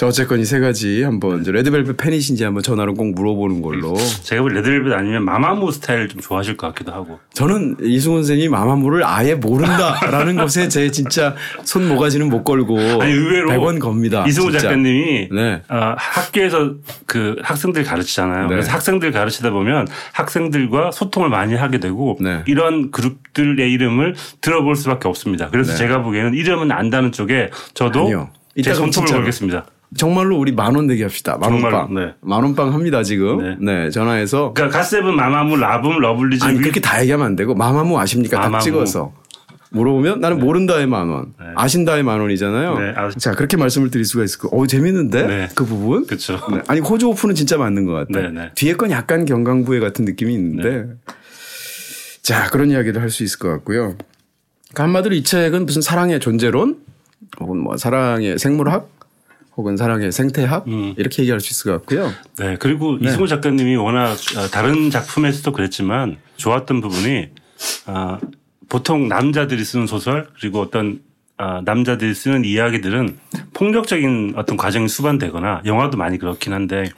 자, 어쨌건 이 세 가지 한번 이제 레드벨벳 팬이신지 한번 전화로 꼭 물어보는 걸로. 제가 볼 레드벨벳 아니면 마마무 스타일 좀 좋아하실 것 같기도 하고. 저는 이승훈 선생님이 마마무를 아예 모른다라는 것에 제 진짜 손 모가지는 못 걸고. 아니, 의외로 100원 겁니다. 이승훈 작가님이 네. 어, 학교에서 그 학생들 가르치잖아요. 네. 그래서 학생들 가르치다 보면 학생들과 소통을 많이 하게 되고 네. 이런 그룹들의 이름을 들어볼 수밖에 없습니다. 그래서 네. 제가 보기에는 이름은 안다는 쪽에 저도 아니요. 제 손톱을 걸겠습니다. 정말로 우리 만 원 내기 합시다. 만 원빵. 네. 만 원빵 합니다, 지금. 네. 네. 전화해서. 그러니까 갓세븐, 마마무, 라붐, 러블리즈. 아니, 그렇게 다 얘기하면 안 되고, 마마무 아십니까? 마마무. 딱 찍어서. 물어보면 나는 네. 모른다의 만 원, 네. 아신다의 만 원이잖아요. 네. 아, 자 그렇게 말씀을 드릴 수가 있을 거. 어 재밌는데 네. 그 부분. 그렇죠. 아니 호주 오픈은 진짜 맞는 것 같아요. 네, 뒤에 건 약간 경강부회 같은 느낌이 있는데. 자 그런 이야기를 할 수 있을 것 같고요. 그러니까 한마디로 이 책은 무슨 사랑의 존재론 혹은 뭐 사랑의 생물학 혹은 사랑의 생태학 음. 이렇게 얘기할 수 있을 것 같고요. 네 그리고 네. 이승우 작가님이 워낙 어, 다른 작품에서도 그랬지만 좋았던 부분이 아 보통 남자들이 쓰는 소설 그리고 어떤 아, 남자들이 쓰는 이야기들은 폭력적인 어떤 과정이 수반되거나 영화도 많이 그렇긴 한데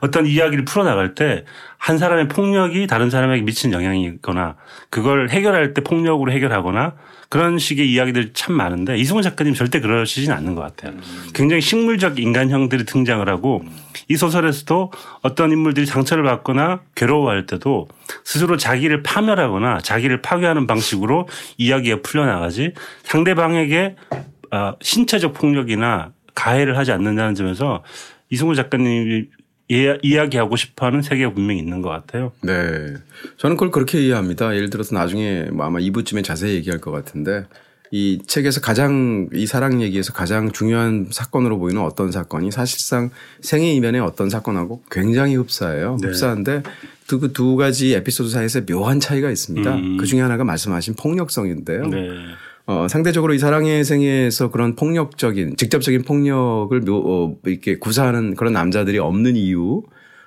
어떤 이야기를 풀어나갈 때 한 사람의 폭력이 다른 사람에게 미친 영향이거나 그걸 해결할 때 폭력으로 해결하거나 그런 식의 이야기들이 참 많은데 이승훈 작가님 절대 그러시진 않는 것 같아요. 굉장히 식물적 인간형들이 등장을 하고 이 소설에서도 어떤 인물들이 상처를 받거나 괴로워할 때도 스스로 자기를 파멸하거나 자기를 파괴하는 방식으로 이야기가 풀려나가지 상대방에게 어, 신체적 폭력이나 가해를 하지 않는다는 점에서 이승훈 작가님이 이야기하고 싶어하는 세계가 분명히 있는 것 같아요. 네, 저는 그걸 그렇게 이해합니다. 예를 들어서 나중에 뭐 아마 2부쯤에 자세히 얘기할 것 같은데 이 책에서 가장 이 사랑 얘기에서 가장 중요한 사건으로 보이는 어떤 사건이 사실상 생애 이면의 어떤 사건하고 굉장히 흡사해요. 네. 흡사한데 두, 그두 가지 에피소드 사이에서 묘한 차이가 있습니다. 음. 그 중에 하나가 말씀하신 폭력성인데요. 네. 어, 상대적으로 이 사랑의 생애에서 그런 폭력적인, 직접적인 폭력을 묘, 어, 이렇게 구사하는 그런 남자들이 없는 이유,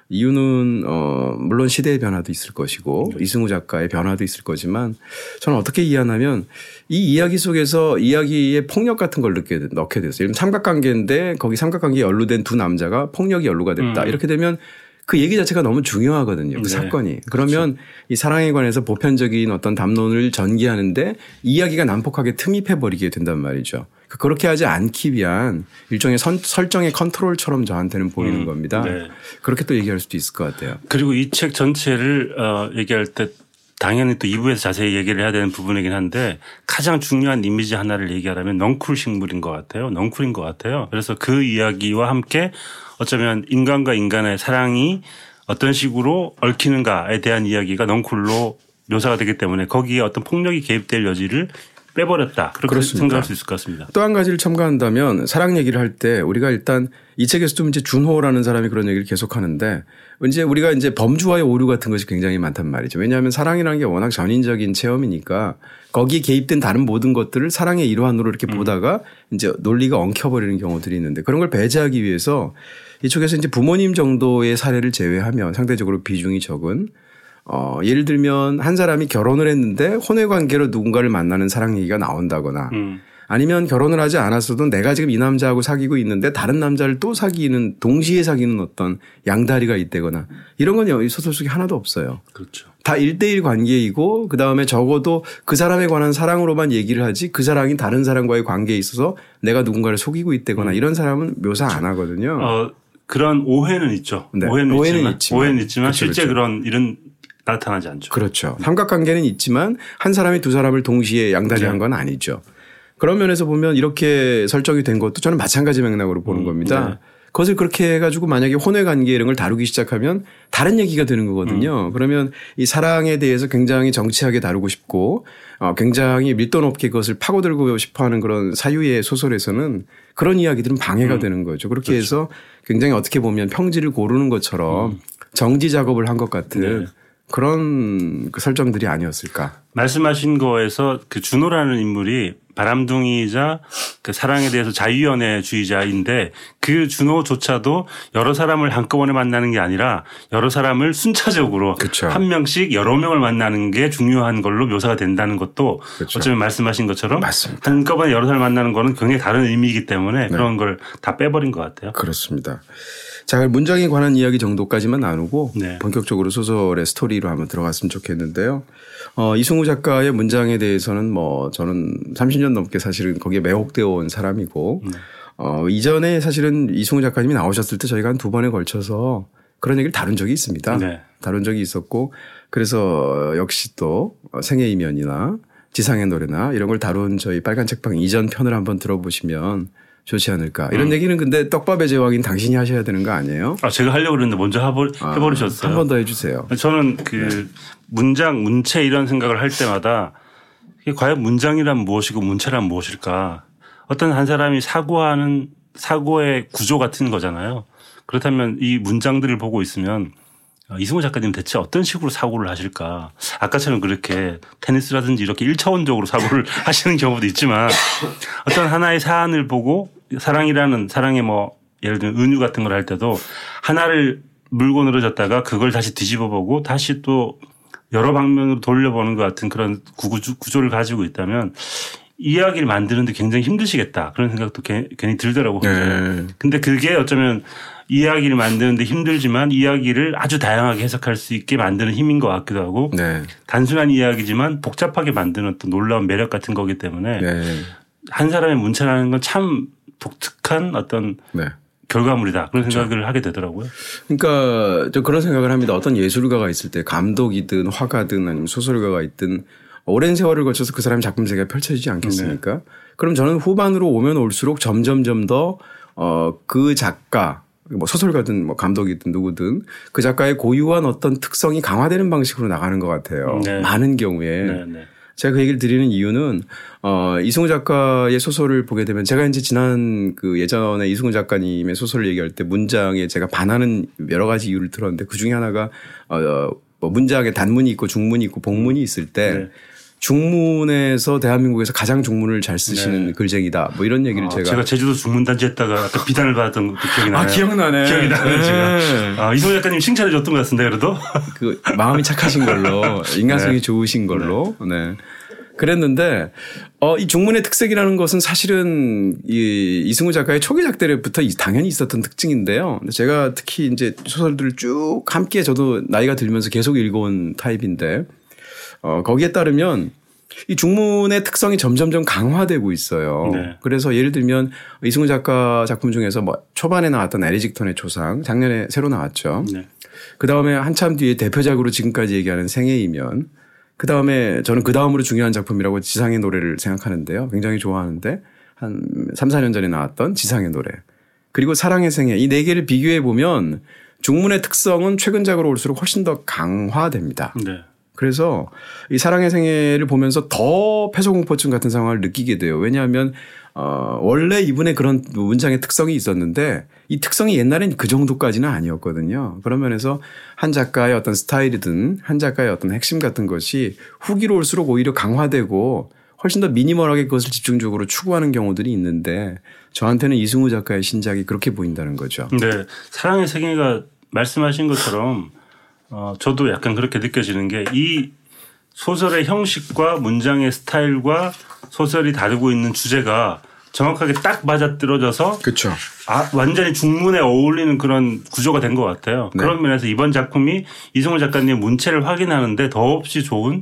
이유는 어 물론 시대의 변화도 있을 것이고 네. 이승우 작가의 변화도 있을 거지만 저는 어떻게 이해하냐면 이 이야기 속에서 이야기에 폭력 같은 걸 넣게 넣게 됐어요. 삼각관계인데 거기 삼각관계에 연루된 두 남자가 폭력이 연루가 됐다. 음. 이렇게 되면 그 얘기 자체가 너무 중요하거든요. 그 네. 사건이. 그러면 그렇죠. 이 사랑에 관해서 보편적인 어떤 담론을 전개하는데 이야기가 난폭하게 틈입해 버리게 된단 말이죠. 그 그렇게 하지 않기 위한 일종의 선, 설정의 컨트롤처럼 저한테는 보이는 음, 겁니다. 네. 그렇게 또 얘기할 수도 있을 것 같아요. 그리고 이 책 전체를 어, 얘기할 때 당연히 또 2부에서 자세히 얘기를 해야 되는 부분이긴 한데 가장 중요한 이미지 하나를 얘기하라면 넝쿨 식물인 것 같아요. 넝쿨인 것 같아요. 그래서 그 이야기와 함께 어쩌면 인간과 인간의 사랑이 어떤 식으로 얽히는가에 대한 이야기가 넝쿨로 묘사가 되기 때문에 거기에 어떤 폭력이 개입될 여지를 빼버렸다. 그렇게 그렇습니다. 생각할 수 있을 것 같습니다. 또 한 가지를 첨가한다면 사랑 얘기를 할 때 우리가 일단 이 책에서도 이제 준호라는 사람이 그런 얘기를 계속 하는데 이제 우리가 이제 범주와의 오류 같은 것이 굉장히 많단 말이죠. 왜냐하면 사랑이라는 게 워낙 전인적인 체험이니까 거기에 개입된 다른 모든 것들을 사랑의 일환으로 이렇게 음. 보다가 이제 논리가 엉켜버리는 경우들이 있는데 그런 걸 배제하기 위해서 이쪽에서 이제 부모님 정도의 사례를 제외하면 상대적으로 비중이 적은 어, 예를 들면 한 사람이 결혼을 했는데 혼외 관계로 누군가를 만나는 사랑 얘기가 나온다거나 음. 아니면 결혼을 하지 않았어도 내가 지금 이 남자하고 사귀고 있는데 다른 남자를 또 사귀는 동시에 사귀는 어떤 양다리가 있다거나 이런 건이 소설 속에 하나도 없어요. 그렇죠. 다 1대1 관계이고 그다음에 적어도 그 사람에 관한 사랑으로만 얘기를 하지 그 사랑이 다른 사람과의 관계에 있어서 내가 누군가를 속이고 있다거나 음. 이런 사람은 묘사 그렇죠. 안 하거든요. 어, 그런 오해는 있죠. 네. 오해는, 오해는 있지만, 있지만, 오해는 있지만 그렇죠, 실제 그렇죠. 그런 이런 나타나지 않죠. 그렇죠. 삼각관계는 있지만 한 사람이 두 사람을 동시에 양다리한 네. 건 아니죠. 그런 면에서 보면 이렇게 설정이 된 것도 저는 마찬가지 맥락으로 보는 음, 겁니다. 네. 그것을 그렇게 해가지고 만약에 혼외 관계 이런 걸 다루기 시작하면 다른 얘기가 되는 거거든요. 음. 그러면 이 사랑에 대해서 굉장히 정치하게 다루고 싶고 어, 굉장히 밀도 높게 그것을 파고들고 싶어 하는 그런 사유의 소설에서는 그런 이야기들은 방해가 음. 되는 거죠. 그렇게 그렇죠. 해서 굉장히 어떻게 보면 평지를 고르는 것처럼 음. 정지 작업을 한 것 같은 네. 그런 그 설정들이 아니었을까. 말씀하신 거에서 그 준호라는 인물이 바람둥이자 그 사랑에 대해서 자유연애주의자인데 그 준호조차도 여러 사람을 한꺼번에 만나는 게 아니라 여러 사람을 순차적으로 그쵸. 한 명씩 여러 명을 만나는 게 중요한 걸로 묘사가 된다는 것도 그쵸. 어쩌면 말씀하신 것처럼 맞습니다. 한꺼번에 여러 사람 만나는 거는 굉장히 다른 의미이기 때문에 네. 그런 걸 다 빼버린 것 같아요. 그렇습니다. 자, 문장에 관한 이야기 정도까지만 나누고 네. 본격적으로 소설의 스토리로 한번 들어갔으면 좋겠는데요. 어, 이승우 작가의 문장에 대해서는 뭐 저는 30년 넘게 사실은 거기에 매혹되어 온 사람이고 네. 어, 이전에 사실은 이승우 작가님이 나오셨을 때 저희가 한 두 번에 걸쳐서 그런 얘기를 다룬 적이 있습니다. 네. 다룬 적이 있었고 그래서 역시 또 생애 이면이나 지상의 노래나 이런 걸 다룬 저희 빨간 책방 이전 편을 한번 들어보시면 좋지 않을까. 이런 음. 얘기는 근데 떡밥의 제왕인 당신이 하셔야 되는 거 아니에요? 아, 제가 하려고 그랬는데 먼저 해버, 아, 해버리셨어요. 한번 더 해주세요. 저는 그 네. 문장, 문체 이런 생각을 할 때마다 과연 문장이란 무엇이고 문체란 무엇일까? 어떤 한 사람이 사고하는 사고의 구조 같은 거잖아요. 그렇다면 이 문장들을 보고 있으면 이승우 작가님 대체 어떤 식으로 사고를 하실까? 아까처럼 그렇게 테니스라든지 이렇게 1차원적으로 사고를 하시는 경우도 있지만 어떤 하나의 사안을 보고 사랑이라는 사랑의 뭐 예를 들면 은유 같은 걸 할 때도 하나를 물고 늘어졌다가 그걸 다시 뒤집어 보고 다시 또 여러 방면으로 돌려보는 것 같은 그런 구조, 구조를 가지고 있다면 이야기를 만드는데 굉장히 힘드시겠다 그런 생각도 괜히 들더라고요. 네. 근데 그게 어쩌면 이야기를 만드는데 힘들지만 이야기를 아주 다양하게 해석할 수 있게 만드는 힘인 것 같기도 하고 네. 단순한 이야기지만 복잡하게 만드는 또 놀라운 매력 같은 거기 때문에 네. 한 사람의 문체라는 건 참 독특한 어떤 네. 결과물이다 그런 그렇죠. 생각을 하게 되더라고요. 그러니까 저 그런 생각을 합니다. 어떤 예술가가 있을 때 감독이든 화가든 아니면 소설가가 있든 오랜 세월을 거쳐서 그 사람의 작품 세계가 펼쳐지지 않겠습니까? 네. 그럼 저는 후반으로 오면 올수록 점점점 더 어, 그 작가 뭐 소설가든 뭐 감독이든 누구든 그 작가의 고유한 어떤 특성이 강화되는 방식으로 나가는 것 같아요. 네. 많은 경우에. 네, 네. 제가 그 얘기를 드리는 이유는 어 이승우 작가의 소설을 보게 되면 제가 이제 지난 그 예전에 이승우 작가님의 소설을 얘기할 때 문장에 제가 반하는 여러 가지 이유를 들었는데 그 중에 하나가 어 뭐 문장에 단문이 있고 중문이 있고 복문이 있을 때 네. 중문에서 대한민국에서 가장 중문을 잘 쓰시는 네. 글쟁이다. 뭐 이런 얘기를 아, 제가 제가 제주도 중문 단지 했다가 비단을 받았던 것도 기억이 나요. 아 기억나네. 기억이 나요. 네. 제가. 아, 이성호 작가님 칭찬해 줬던 것 같은데 그래도 그 마음이 착하신 걸로 인간성이 네. 좋으신 걸로. 네. 그랬는데 어, 이 중문의 특색이라는 것은 사실은 이 이승우 작가의 초기작 때부터 당연히 있었던 특징인데요. 제가 특히 이제 소설들을 쭉 함께 저도 나이가 들면서 계속 읽어온 타입인데 어, 거기에 따르면 이 중문의 특성이 점점점 강화되고 있어요. 네. 그래서 예를 들면 이승우 작가 작품 중에서 뭐 초반에 나왔던 에리직톤의 초상 작년에 새로 나왔죠. 네. 그 다음에 한참 뒤에 대표작으로 지금까지 얘기하는 생애이면 그 다음에 저는 그 다음으로 중요한 작품이라고 지상의 노래를 생각하는데요. 굉장히 좋아하는데 한 3, 4년 전에 나왔던 지상의 노래. 그리고 사랑의 생애 이 네 개를 비교해 보면 중문의 특성은 최근작으로 올수록 훨씬 더 강화됩니다. 네. 그래서 이 사랑의 생애를 보면서 더 폐소공포증 같은 상황을 느끼게 돼요. 왜냐하면 어 원래 이분의 그런 문장의 특성이 있었는데 이 특성이 옛날엔 그 정도까지는 아니었거든요. 그런 면에서 한 작가의 어떤 스타일이든 한 작가의 어떤 핵심 같은 것이 후기로 올수록 오히려 강화되고 훨씬 더 미니멀하게 그것을 집중적으로 추구하는 경우들이 있는데 저한테는 이승우 작가의 신작이 그렇게 보인다는 거죠. 네. 사랑의 세계가 말씀하신 것처럼 어, 저도 약간 그렇게 느껴지는 게 이 소설의 형식과 문장의 스타일과 소설이 다루고 있는 주제가 정확하게 딱 맞아떨어져서 그렇죠. 아, 완전히 중문에 어울리는 그런 구조가 된 것 같아요. 네. 그런 면에서 이번 작품이 이승훈 작가님의 문체를 확인하는데 더없이 좋은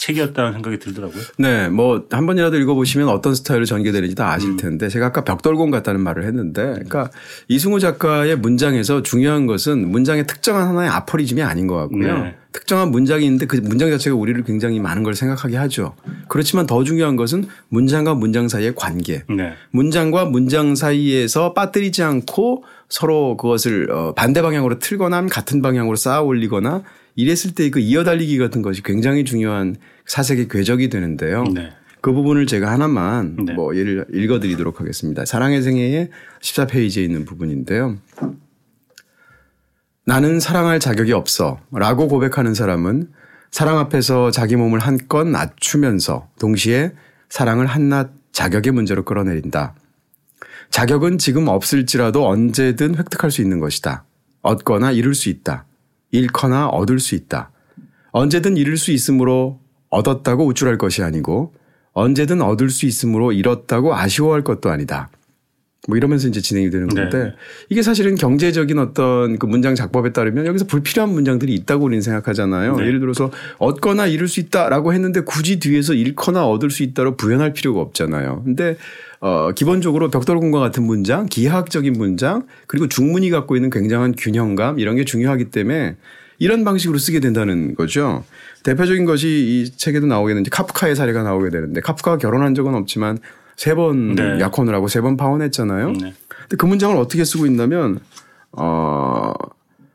책이었다는 생각이 들더라고요. 네, 뭐 한 번이라도 읽어보시면 어떤 스타일로 전개되는지 다 아실 음. 텐데 제가 아까 벽돌공 같다는 말을 했는데, 그러니까 이승우 작가의 문장에서 중요한 것은 문장의 특정한 하나의 아포리즘이 아닌 것 같고요. 네. 특정한 문장이 있는데 그 문장 자체가 우리를 굉장히 많은 걸 생각하게 하죠. 그렇지만 더 중요한 것은 문장과 문장 사이의 관계. 네. 문장과 문장 사이에서 빠뜨리지 않고 서로 그것을 어, 반대 방향으로 틀거나 같은 방향으로 쌓아 올리거나 이랬을 때 그 이어달리기 같은 것이 굉장히 중요한 사색의 궤적이 되는데요. 네. 그 부분을 제가 하나만 네. 뭐 예를 읽어드리도록 하겠습니다. 사랑의 생애의 14페이지에 있는 부분인데요. 나는 사랑할 자격이 없어 라고 고백하는 사람은 사랑 앞에서 자기 몸을 한껏 낮추면서 동시에 사랑을 한낱 자격의 문제로 끌어내린다. 자격은 지금 없을지라도 언제든 획득할 수 있는 것이다. 얻거나 잃을 수 있다. 잃거나 얻을 수 있다. 언제든 잃을 수 있으므로 얻었다고 우쭐할 것이 아니고 언제든 얻을 수 있으므로 잃었다고 아쉬워할 것도 아니다. 뭐 이러면서 이제 진행이 되는 건데 네. 이게 사실은 경제적인 어떤 그 문장 작법에 따르면 여기서 불필요한 문장들이 있다고 우리는 생각하잖아요. 네. 예를 들어서 얻거나 잃을 수 있다라고 했는데 굳이 뒤에서 잃거나 얻을 수 있다로 부연할 필요가 없잖아요. 근데 어 기본적으로 벽돌공과 같은 문장, 기하학적인 문장, 그리고 중문이 갖고 있는 굉장한 균형감 이런 게 중요하기 때문에 이런 방식으로 쓰게 된다는 거죠. 대표적인 것이 이 책에도 나오게 되는데 카프카의 사례가 나오게 되는데 카프카가 결혼한 적은 없지만 세번 네. 약혼을 하고 세 번 파혼했잖아요. 네. 근데 그 문장을 어떻게 쓰고 있냐면 어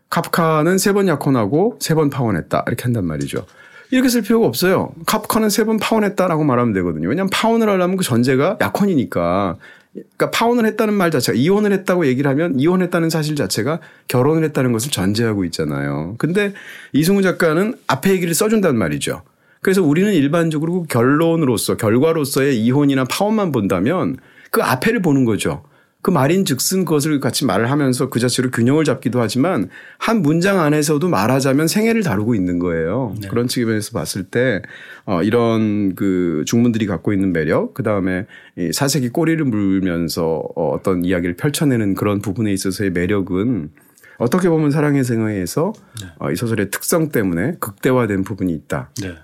카프카는 세 번 약혼하고 세 번 파혼했다 이렇게 한단 말이죠. 이렇게 쓸 필요가 없어요. 카프카는 세 번 파혼했다라고 말하면 되거든요. 왜냐하면 파혼을 하려면 그 전제가 약혼이니까. 그러니까 파혼을 했다는 말 자체가 이혼을 했다고 얘기를 하면 이혼했다는 사실 자체가 결혼을 했다는 것을 전제하고 있잖아요. 근데 이승우 작가는 앞에 얘기를 써준단 말이죠. 그래서 우리는 일반적으로 결론으로서 결과로서의 이혼이나 파혼만 본다면 그 앞에를 보는 거죠. 그 말인 즉슨 그것을 같이 말을 하면서 그 자체로 균형을 잡기도 하지만 한 문장 안에서도 말하자면 생애를 다루고 있는 거예요. 네. 그런 측면에서 봤을 때 어, 이런 그 중문들이 갖고 있는 매력, 그 다음에 이 사색이 꼬리를 물면서 어, 어떤 이야기를 펼쳐내는 그런 부분에 있어서의 매력은 어떻게 보면 사랑의 생애에서 네. 어, 이 소설의 특성 때문에 극대화된 부분이 있다. 네.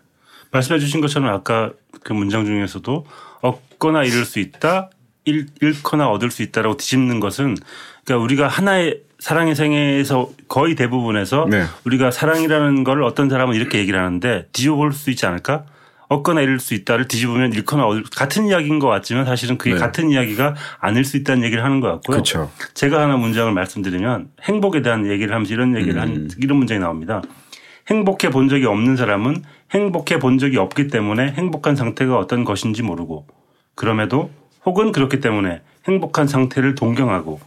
말씀해 주신 것처럼 아까 그 문장 중에서도 얻거나 잃을 수 있다. 잃, 잃거나 얻을 수 있다라고 뒤집는 것은 그러니까 우리가 하나의 사랑의 생애에서 거의 대부분에서 네. 우리가 사랑이라는 걸 어떤 사람은 이렇게 얘기를 하는데 뒤집어 볼 수 있지 않을까? 얻거나 잃을 수 있다를 뒤집으면 잃거나 얻을 같은 이야기인 것 같지만 사실은 그게 네. 같은 이야기가 아닐 수 있다는 얘기를 하는 것 같고요. 그렇죠. 제가 하나 문장을 말씀드리면 행복에 대한 얘기를 하면서 이런 얘기를 음. 한 이런 문장이 나옵니다. 행복해 본 적이 없는 사람은 행복해 본 적이 없기 때문에 행복한 상태가 어떤 것인지 모르고 그럼에도 혹은 그렇기 때문에 행복한 상태를 동경하고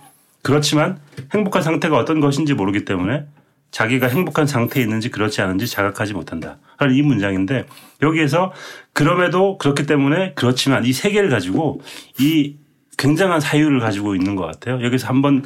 그렇지만 행복한 상태가 어떤 것인지 모르기 때문에 자기가 행복한 상태에 있는지 그렇지 않은지 자각하지 못한다. 하는 이 문장인데 여기에서 그럼에도 그렇기 때문에 그렇지만 이 세 개를 가지고 이 굉장한 사유를 가지고 있는 것 같아요. 여기서 한번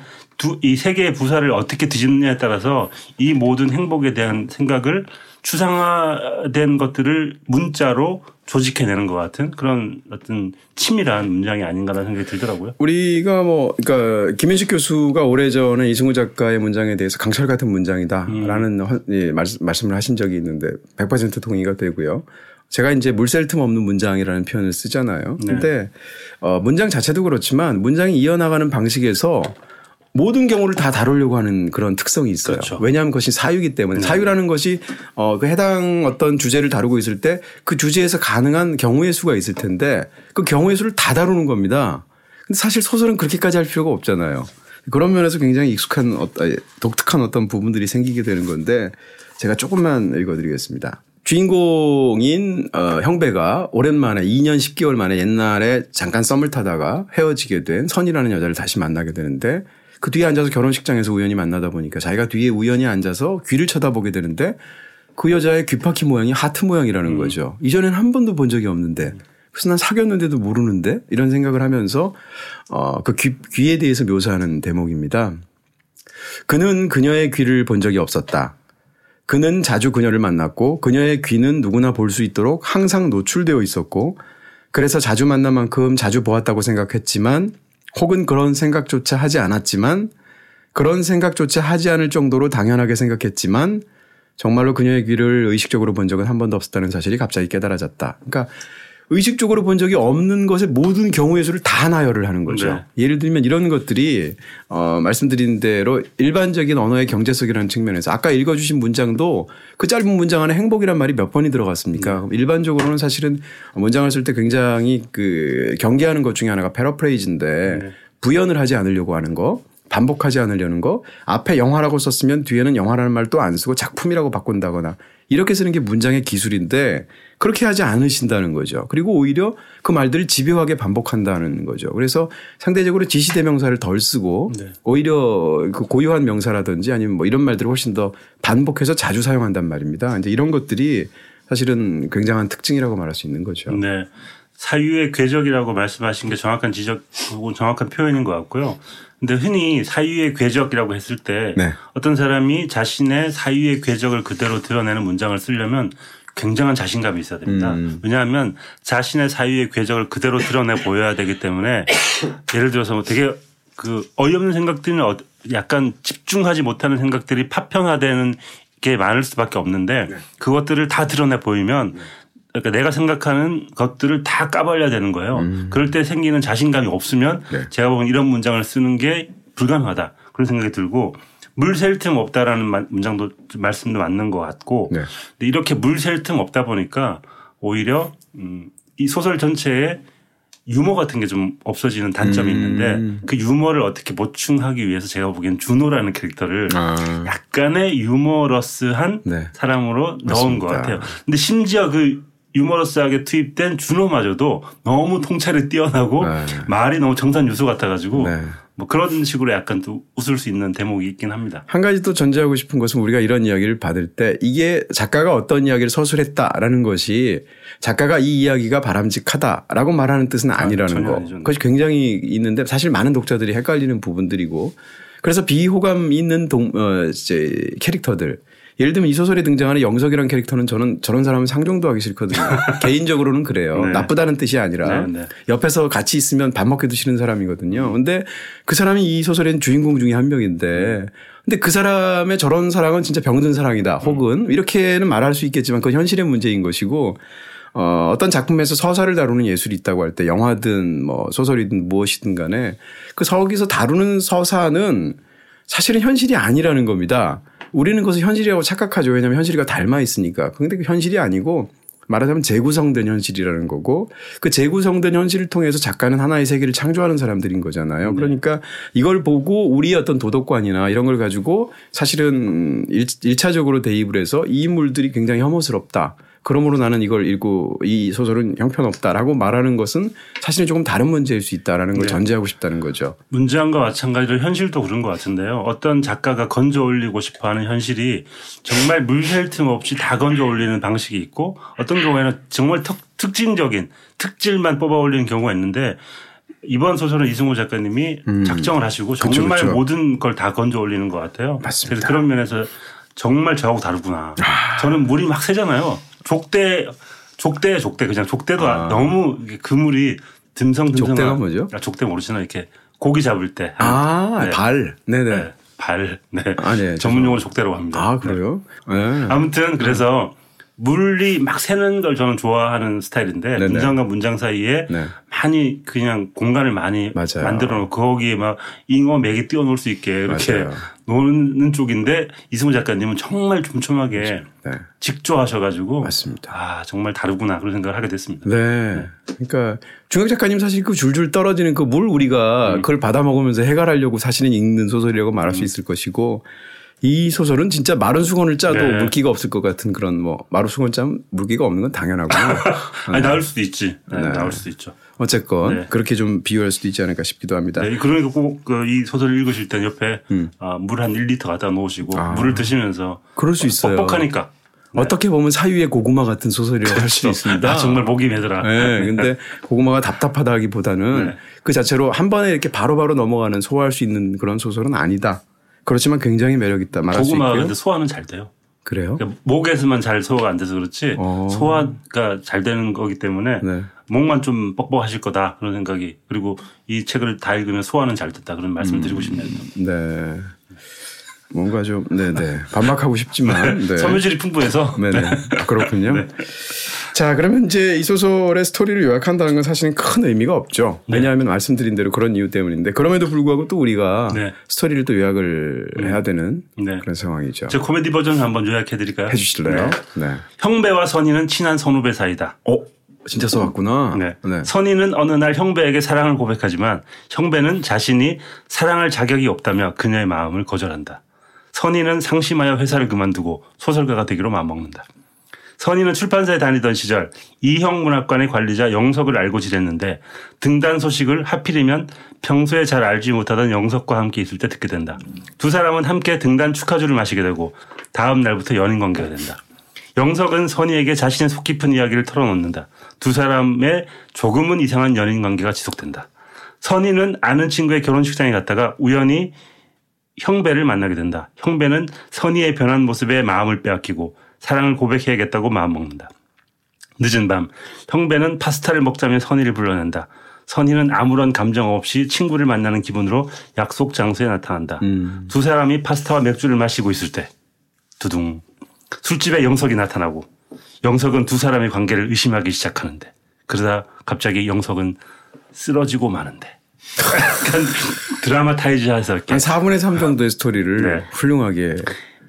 이세 개의 부사를 어떻게 뒤집느냐에 따라서 이 모든 행복에 대한 생각을 추상화된 것들을 문자로 조직해내는 것 같은 그런 어떤 치밀한 문장이 아닌가라는 생각이 들더라고요. 우리가 뭐 그러니까 김현식 교수가 오래전에 이승우 작가의 문장에 대해서 강철 같은 문장이다라는 음. 예, 말씀을 하신 적이 있는데 100% 동의가 되고요. 제가 이제 물샐 틈 없는 문장이라는 표현을 쓰잖아요. 네. 근데 어 문장 자체도 그렇지만 문장이 이어나가는 방식에서 모든 경우를 다 다루려고 하는 그런 특성이 있어요. 그렇죠. 왜냐하면 그것이 사유이기 때문에 네. 사유라는 것이 어, 그 해당 어떤 주제를 다루고 있을 때 그 주제에서 가능한 경우의 수가 있을 텐데 그 경우의 수를 다 다루는 겁니다. 근데 사실 소설은 그렇게까지 할 필요가 없잖아요. 그런 면에서 굉장히 익숙한 어떤 독특한 어떤 부분들이 생기게 되는 건데 제가 조금만 읽어드리겠습니다. 주인공인 어, 형배가 오랜만에 2년 10개월 만에 옛날에 잠깐 썸을 타다가 헤어지게 된 선이라는 여자를 다시 만나게 되는데 그 뒤에 앉아서 결혼식장에서 우연히 만나다 보니까 자기가 뒤에 우연히 앉아서 귀를 쳐다보게 되는데 그 여자의 귀파키 모양이 하트 모양이라는 음. 거죠. 이전엔 한 번도 본 적이 없는데 그래서 난 사귀었는데도 모르는데 이런 생각을 하면서 어, 그 귀, 귀에 대해서 묘사하는 대목입니다. 그는 그녀의 귀를 본 적이 없었다. 그는 자주 그녀를 만났고 그녀의 귀는 누구나 볼 수 있도록 항상 노출되어 있었고 그래서 자주 만난 만큼 자주 보았다고 생각했지만 혹은 그런 생각조차 하지 않았지만 그런 생각조차 하지 않을 정도로 당연하게 생각했지만 정말로 그녀의 귀를 의식적으로 본 적은 한 번도 없었다는 사실이 갑자기 깨달아졌다. 그러니까 의식적으로 본 적이 없는 것의 모든 경우의 수를 다 나열을 하는 거죠. 네. 예를 들면 이런 것들이 어 말씀드린 대로 일반적인 언어의 경제성이라는 측면에서 아까 읽어주신 문장도 그 짧은 문장 안에 행복이란 말이 몇 번이 들어갔습니까? 네. 일반적으로는 사실은 문장을 쓸 때 굉장히 그 경계하는 것 중에 하나가 패러프레이즈인데 네. 부연을 하지 않으려고 하는 거 반복하지 않으려는 거 앞에 영화라고 썼으면 뒤에는 영화라는 말 또 안 쓰고 작품이라고 바꾼다거나 이렇게 쓰는 게 문장의 기술인데 그렇게 하지 않으신다는 거죠. 그리고 오히려 그 말들을 집요하게 반복한다는 거죠. 그래서 상대적으로 지시대명사를 덜 쓰고 네. 오히려 그 고유한 명사라든지 아니면 뭐 이런 말들을 훨씬 더 반복해서 자주 사용한단 말입니다. 이제 이런 것들이 사실은 굉장한 특징이라고 말할 수 있는 거죠. 네. 사유의 궤적이라고 말씀하신 게 정확한 지적, 정확한 표현인 것 같고요. 근데 흔히 사유의 궤적이라고 했을 때 네. 어떤 사람이 자신의 사유의 궤적을 그대로 드러내는 문장을 쓰려면 굉장한 자신감이 있어야 됩니다. 음. 왜냐하면 자신의 사유의 궤적을 그대로 드러내 보여야 되기 때문에 예를 들어서 뭐 되게 그 어이없는 생각들은 어, 약간 집중하지 못하는 생각들이 파편화되는 게 많을 수밖에 없는데 네. 그것들을 다 드러내 보이면 네. 그러니까 내가 생각하는 것들을 다 까발려야 되는 거예요. 음. 그럴 때 생기는 자신감이 없으면 네. 제가 보면 이런 문장을 쓰는 게 불가능하다 그런 생각이 들고 물셀 틈 없다라는 문장도 말씀도 맞는 것 같고 네. 이렇게 물셀 틈 없다 보니까 오히려 음, 이 소설 전체에 유머 같은 게 좀 없어지는 단점이 음. 있는데 그 유머를 어떻게 보충하기 위해서 제가 보기엔 준호라는 캐릭터를 아. 약간의 유머러스한 네. 사람으로 맞습니다. 넣은 것 같아요. 근데 심지어 그 유머러스하게 투입된 준호마저도 너무 통찰이 뛰어나고 네. 말이 너무 정산 유수 같아가지고 네. 뭐 그런 식으로 약간 또 웃을 수 있는 대목이 있긴 합니다. 한 가지 또 전제하고 싶은 것은 우리가 이런 이야기를 받을 때 이게 작가가 어떤 이야기를 서술했다라는 것이 작가가 이 이야기가 바람직하다라고 말하는 뜻은 아, 아니라는 아, 거. 아니죠. 그것이 굉장히 있는데 사실 많은 독자들이 헷갈리는 부분들이고 그래서 비호감 있는 동, 어, 이제 캐릭터들 예를 들면 이 소설에 등장하는 영석이라는 캐릭터는 저는 저런 사람은 상종도 하기 싫거든요. 개인적으로는 그래요. 네. 나쁘다는 뜻이 아니라 네, 네. 옆에서 같이 있으면 밥 먹기도 싫은 사람이거든요. 근데 그 사람이 이 소설엔 주인공 중에 한 명인데 근데 그 사람의 저런 사랑은 진짜 병든 사랑이다. 혹은 이렇게는 말할 수 있겠지만 그건 현실의 문제인 것이고 어, 어떤 작품에서 서사를 다루는 예술이 있다고 할 때 영화든 뭐 소설이든 무엇이든 간에 그 서기서 다루는 서사는 사실은 현실이 아니라는 겁니다. 우리는 그것을 현실이라고 착각하죠. 왜냐하면 현실과 닮아 있으니까. 근데 그 현실이 아니고 말하자면 재구성된 현실이라는 거고 그 재구성된 현실을 통해서 작가는 하나의 세계를 창조하는 사람들인 거잖아요. 네. 그러니까 이걸 보고 우리의 어떤 도덕관이나 이런 걸 가지고 사실은 일차적으로 대입을 해서 이 인물들이 굉장히 혐오스럽다. 그러므로 나는 이걸 읽고 이 소설은 형편없다라고 말하는 것은 사실은 조금 다른 문제일 수 있다라는 걸 네. 전제하고 싶다는 거죠. 문제안과 마찬가지로 현실도 그런 것 같은데요. 어떤 작가가 건져 올리고 싶어 하는 현실이 정말 물샐 틈 없이 다 건져 올리는 방식이 있고 어떤 경우에는 정말 특, 특징적인 특질만 뽑아 올리는 경우가 있는데 이번 소설은 이승호 작가님이 음. 작정을 하시고 정말 그쵸, 그쵸. 모든 걸 다 건져 올리는 것 같아요. 맞습니다. 그래서 그런 면에서 정말 저하고 다르구나. 아. 저는 물이 막 새잖아요. 족대 족대 족대 그냥 족대도 아. 너무 그물이 듬성듬성 족대가 뭐죠? 아, 족대 모르시나 이렇게 고기 잡을 때. 아, 네. 발. 네네. 네. 발. 네. 아, 네. 전문 용어로 족대라고 합니다. 아, 그래요? 네. 아무튼 그래서 물이 막 새는 걸 저는 좋아하는 스타일인데 네네. 문장과 문장 사이에 네. 많이 그냥 공간을 많이 맞아요. 만들어 놓고 거기에 막 잉어 맥이 뛰어놀 수 있게 이렇게 맞아요. 노는 쪽인데 이승우 작가님은 정말 촘촘하게 네. 직조하셔가지고 맞습니다. 아 정말 다르구나 그런 생각을 하게 됐습니다. 네. 네. 그러니까 중혁 작가님 사실 그 줄줄 떨어지는 그물 우리가 음. 그걸 받아 먹으면서 해결하려고 사실은 읽는 소설이라고 말할 음. 수 있을 것이고 이 소설은 진짜 마른 수건을 짜도 네. 물기가 없을 것 같은 그런 뭐 마른 수건 짜면 물기가 없는 건 당연하구나. 아니 나올 수도 있지. 네, 네. 나올 수도 있죠. 어쨌건 네. 그렇게 좀 비유할 수도 있지 않을까 싶기도 합니다. 네, 그러니까 꼭이 소설을 읽으실 때 옆에 음. 아, 물한 1리터 갖다 놓으시고 아. 물을 드시면서 그럴 수 있어요. 뻑뻑하니까. 네. 어떻게 보면 사유의 고구마 같은 소설이라고 할수 그렇죠. 있습니다. 아, 정말 목이 메더라. 네. 근데 고구마가 답답하다기보다는 네. 그 자체로 한 번에 이렇게 바로바로 바로 넘어가는 소화할 수 있는 그런 소설은 아니다. 그렇지만 굉장히 매력 있다 말할 수 있고요. 고구마가 소화는 잘 돼요. 그래요? 그러니까 목에서만 잘 소화가 안 돼서 그렇지 어. 소화가 잘 되는 거기 때문에 네. 목만 좀 뻑뻑하실 거다 그런 생각이 그리고 이 책을 다 읽으면 소화는 잘 됐다 그런 말씀을 음. 드리고 싶네요. 네. 뭔가 좀 네네 반박하고 싶지만 네. 섬유질이 풍부해서 네네 아, 그렇군요. 네. 자 그러면 이제 이 소설의 스토리를 요약한다는 건 사실은 큰 의미가 없죠. 네. 왜냐하면 말씀드린 대로 그런 이유 때문인데 그럼에도 불구하고 또 우리가 네. 스토리를 또 요약을 네. 해야 되는 네. 그런 상황이죠. 제 코미디 버전을 한번 요약해드릴까요? 해주실래요? 네. 형배와 선희는 친한 선후배 사이다. 어? 진짜 써왔구나. 네. 네. 선희는 어느 날 형배에게 사랑을 고백하지만 형배는 자신이 사랑할 자격이 없다며 그녀의 마음을 거절한다. 선희는 상심하여 회사를 그만두고 소설가가 되기로 마음먹는다. 선희는 출판사에 다니던 시절 이형 문학관의 관리자 영석을 알고 지냈는데 등단 소식을 하필이면 평소에 잘 알지 못하던 영석과 함께 있을 때 듣게 된다. 두 사람은 함께 등단 축하주를 마시게 되고 다음 날부터 연인 관계가 된다. 영석은 선희에게 자신의 속 깊은 이야기를 털어놓는다. 두 사람의 조금은 이상한 연인 관계가 지속된다. 선희는 아는 친구의 결혼식장에 갔다가 우연히 형배를 만나게 된다. 형배는 선의의 변한 모습에 마음을 빼앗기고 사랑을 고백해야겠다고 마음먹는다. 늦은 밤 형배는 파스타를 먹자며 선의를 불러낸다. 선희는 아무런 감정 없이 친구를 만나는 기분으로 약속 장소에 나타난다. 음. 두 사람이 파스타와 맥주를 마시고 있을 때 두둥 술집에 영석이 나타나고 영석은 두 사람의 관계를 의심하기 시작하는데 그러다 갑자기 영석은 쓰러지고 마는데 약간 드라마 타이즈해서 이렇게 한 4분의 3 정도의 스토리를 네. 훌륭하게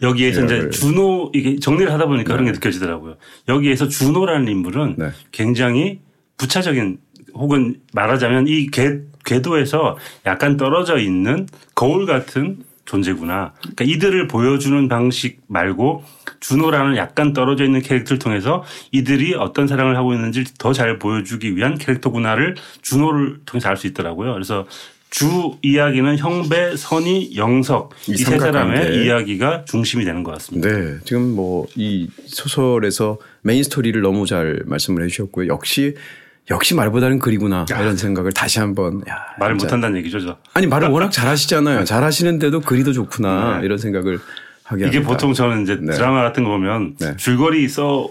여기에서 이제 준호 이게 정리를 하다 보니까 네. 그런 게 느껴지더라고요. 여기에서 준호라는 인물은 네. 굉장히 부차적인 혹은 말하자면 이 궤, 궤도에서 약간 떨어져 있는 거울 같은 존재구나. 그러니까 이들을 보여주는 방식 말고 준호라는 약간 떨어져 있는 캐릭터를 통해서 이들이 어떤 사랑을 하고 있는지 더 잘 보여주기 위한 캐릭터구나를 준호를 통해서 알 수 있더라고요. 그래서 주 이야기는 형배, 선희, 영석 이 세 사람의 이야기가 중심이 되는 것 같습니다. 네. 지금 뭐 이 소설에서 메인 스토리를 너무 잘 말씀을 해 주셨고요. 역시 역시 말보다는 글이구나 야. 이런 생각을 다시 한번 야, 말을 못한다는 얘기죠. 저. 아니 말을 워낙 잘하시잖아요. 잘하시는데도 글이도 좋구나 네. 이런 생각을 하게 이게 합니다. 보통 저는 이제 네. 드라마 같은 거 보면 네. 줄거리 써서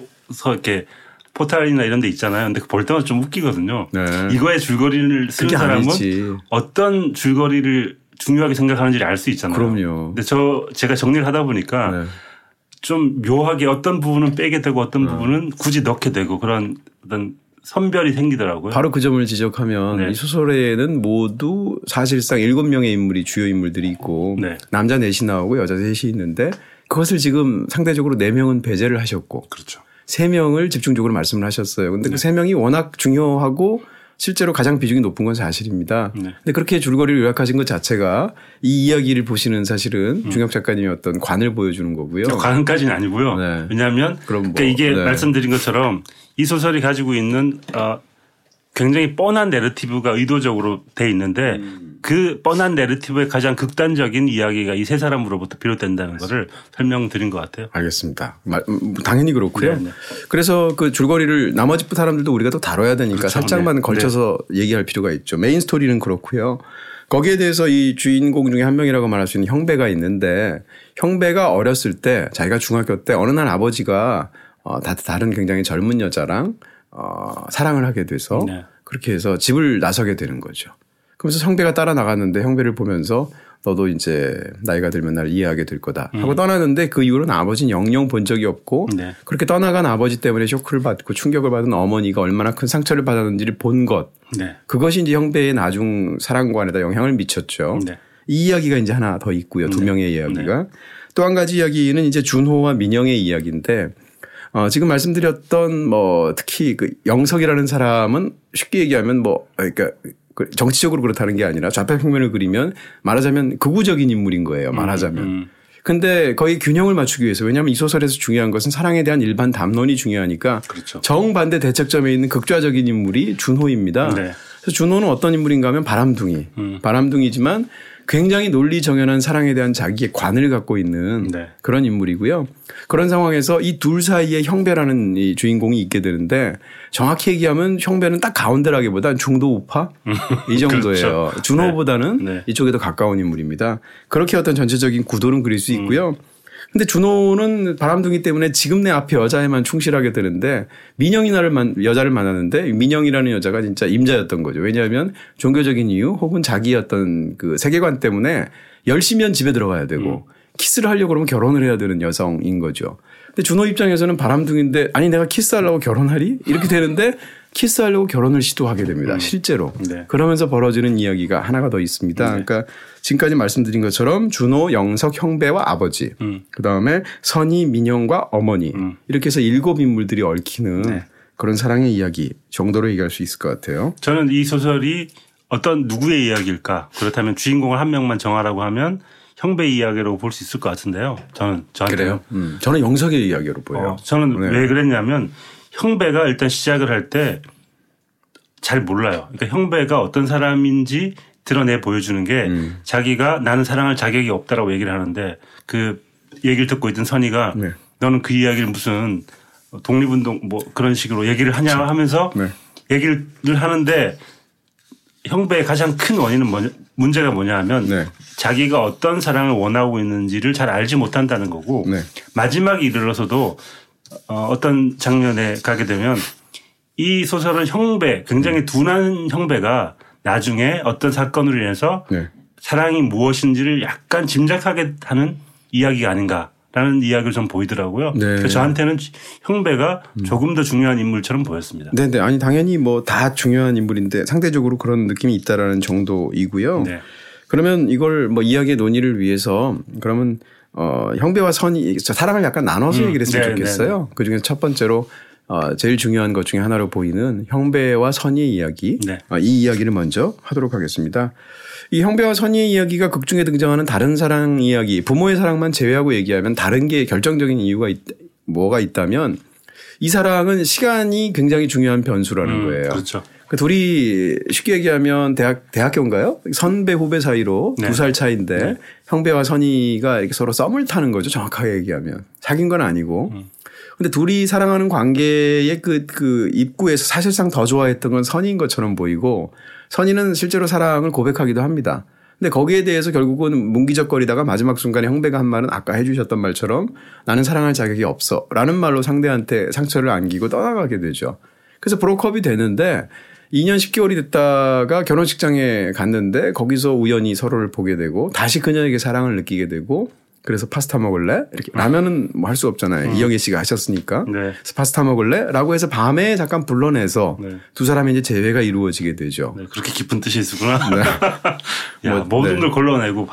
이렇게 포탈이나 이런 데 있잖아요. 근데 볼 때마다 좀 웃기거든요. 네. 이거의 줄거리를 쓰는 사람은 아니지. 어떤 줄거리를 중요하게 생각하는지를 알 수 있잖아요. 그럼요. 근데 저 제가 정리를 하다 보니까 네. 좀 묘하게 어떤 부분은 빼게 되고 어떤 네. 부분은 굳이 넣게 되고 그런 어떤 선별이 생기더라고요. 바로 그 점을 지적하면 네. 이 소설에는 모두 사실상 일곱 명의 인물이 주요 인물들이 있고 네. 남자 넷이 나오고 여자 셋이 있는데 그것을 지금 상대적으로 네 명은 배제를 하셨고 그렇죠. 세 명을 집중적으로 말씀을 하셨어요. 근데 그 네. 그세 명이 워낙 중요하고 실제로 가장 비중이 높은 건 사실입니다. 네. 근데 그렇게 줄거리를 요약하신 것 자체가 이 이야기를 보시는 사실은 음. 중엽 작가님의 어떤 관을 보여주는 거고요. 관까지는 아니고요. 네. 왜냐하면 뭐, 그러니까 이게 네. 말씀드린 것처럼 이 소설이 가지고 있는 어 굉장히 뻔한 내러티브가 의도적으로 돼 있는데 음. 그 뻔한 내러티브의 가장 극단적인 이야기가 이 세 사람으로부터 비롯된다는 것을 설명드린 것 같아요. 알겠습니다. 음, 당연히 그렇고요. 네네. 네. 그래서 그 줄거리를 나머지 사람들도 우리가 또 다뤄야 되니까 그렇죠. 살짝만 네. 걸쳐서 네. 얘기할 필요가 있죠. 메인 스토리는 그렇고요. 거기에 대해서 이 주인공 중에 한 명이라고 말할 수 있는 형배가 있는데 형배가 어렸을 때 자기가 중학교 때 어느 날 아버지가 어, 다른 굉장히 젊은 여자랑 어, 사랑을 하게 돼서 네. 그렇게 해서 집을 나서게 되는 거죠. 그러면서 형배가 따라 나갔는데 형배를 보면서 너도 이제 나이가 들면 날 이해하게 될 거다 하고 음. 떠나는데 그 이후로는 아버지는 영영 본 적이 없고 네. 그렇게 떠나간 아버지 때문에 쇼크를 받고 충격을 받은 어머니가 얼마나 큰 상처를 받았는지를 본 것. 네. 그것이 이제 형배의 나중 사랑관에다 영향을 미쳤죠. 네. 이 이야기가 이제 하나 더 있고요. 두 네. 명의 이야기가. 네. 또한 가지 이야기는 이제 준호와 민영의 이야기인데 어, 지금 말씀드렸던 뭐 특히 그 영석이라는 사람은 쉽게 얘기하면 뭐 그러니까 그 정치적으로 그렇다는 게 아니라 좌파 평면을 그리면 말하자면 극우적인 인물인 거예요. 말하자면. 음, 음. 근데 거의 균형을 맞추기 위해서 왜냐하면 이 소설에서 중요한 것은 사랑에 대한 일반 담론이 중요하니까 그렇죠. 정반대 대척점에 있는 극좌적인 인물이 준호입니다. 네. 그래서 준호는 어떤 인물인가 하면 바람둥이. 음. 바람둥이지만 굉장히 논리 정연한 사랑에 대한 자기의 관을 갖고 있는 네. 그런 인물이고요. 그런 상황에서 이 둘 사이에 형배라는 이 주인공이 있게 되는데 정확히 얘기하면 형배는 딱 가운데라기보단 중도 우파 이 정도예요. 그렇죠. 준호보다는 네. 네. 이쪽에 더 가까운 인물입니다. 그렇게 어떤 전체적인 구도는 그릴 수 있고요. 음. 근데 준호는 바람둥이 때문에 지금 내 앞에 여자에만 충실하게 되는데 민영이 나를 만, 여자를 만났는데 민영이라는 여자가 진짜 임자였던 거죠. 왜냐하면 종교적인 이유 혹은 자기 어떤 그 세계관 때문에 열심히 한 집에 들어가야 되고 음. 키스를 하려고 그러면 결혼을 해야 되는 여성인 거죠. 근데 준호 입장에서는 바람둥인데 아니 내가 키스하려고 결혼하리? 이렇게 되는데 키스하려고 결혼을 시도하게 됩니다. 음. 실제로. 네. 그러면서 벌어지는 이야기가 하나가 더 있습니다. 네. 그러니까 지금까지 말씀드린 것처럼 준호, 영석, 형배와 아버지, 음. 그 다음에 선희, 민영과 어머니 음. 이렇게 해서 일곱 인물들이 얽히는 네. 그런 사랑의 이야기 정도로 얘기할 수 있을 것 같아요. 저는 이 소설이 어떤 누구의 이야기일까? 그렇다면 주인공을 한 명만 정하라고 하면 형배 이야기로 볼 수 있을 것 같은데요. 저는 저한테 그래요. 음. 저는 영석의 이야기로 보여요. 어, 저는 네. 왜 그랬냐면 형배가 일단 시작을 할 때 잘 몰라요. 그러니까 형배가 어떤 사람인지 드러내 보여주는 게 음. 자기가 나는 사랑할 자격이 없다라고 얘기를 하는데 그 얘기를 듣고 있던 선이가 네. 너는 그 이야기를 무슨 독립운동 뭐 그런 식으로 얘기를 하냐 그렇죠. 하면서 네. 얘기를 하는데 형배의 가장 큰 원인은 뭐냐, 문제가 뭐냐 하면 네. 자기가 어떤 사랑을 원하고 있는지를 잘 알지 못한다는 거고 네. 마지막에 이르러서도 어, 어떤 장면에 가게 되면 이 소설은 형배 굉장히 둔한 형배가 나중에 어떤 사건으로 인해서 네. 사랑이 무엇인지를 약간 짐작하게 하는 이야기가 아닌가라는 이야기를 좀 보이더라고요. 네. 그래서 저한테는 형배가 음. 조금 더 중요한 인물처럼 보였습니다. 네, 네. 아니 당연히 뭐 다 중요한 인물인데 상대적으로 그런 느낌이 있다라는 정도이고요. 네. 그러면 이걸 뭐 이야기의 논의를 위해서 그러면 어 형배와 선이 사랑을 약간 나눠서 음. 얘기를 했으면 네, 좋겠어요. 네, 네. 그 중에서 첫 번째로 어, 제일 중요한 것 중에 하나로 보이는 형배와 선의의 이야기. 네. 어, 이 이야기를 먼저 하도록 하겠습니다. 이 형배와 선의의 이야기가 극중에 등장하는 다른 사랑 이야기, 부모의 사랑만 제외하고 얘기하면 다른 게 결정적인 이유가 있, 뭐가 있다면 이 사랑은 시간이 굉장히 중요한 변수라는 음, 거예요. 그렇죠. 그 둘이 쉽게 얘기하면 대학 대학교인가요? 선배 후배 사이로 네. 두살 차인데 네. 형배와 선의가 이렇게 서로 썸을 타는 거죠. 정확하게 얘기하면 사귄 건 아니고. 음. 근데 둘이 사랑하는 관계의 그, 그 입구에서 사실상 더 좋아했던 건 선의인 것처럼 보이고 선의는 실제로 사랑을 고백하기도 합니다. 근데 거기에 대해서 결국은 뭉기적거리다가 마지막 순간에 형배가 한 말은 아까 해주셨던 말처럼 나는 사랑할 자격이 없어 라는 말로 상대한테 상처를 안기고 떠나가게 되죠. 그래서 브로컵이 되는데 2년 10개월이 됐다가 결혼식장에 갔는데 거기서 우연히 서로를 보게 되고 다시 그녀에게 사랑을 느끼게 되고 그래서 파스타 먹을래? 이렇게 라면은 뭐 할 수 없잖아요. 음. 이영애 씨가 하셨으니까. 네. 그래서 파스타 먹을래? 라고 해서 밤에 잠깐 불러내서 네. 두 사람이 이제 재회가 이루어지게 되죠. 네, 그렇게 깊은 뜻이 있구나. 네. 야, 뭐, 모든 네. 걸 걸러내고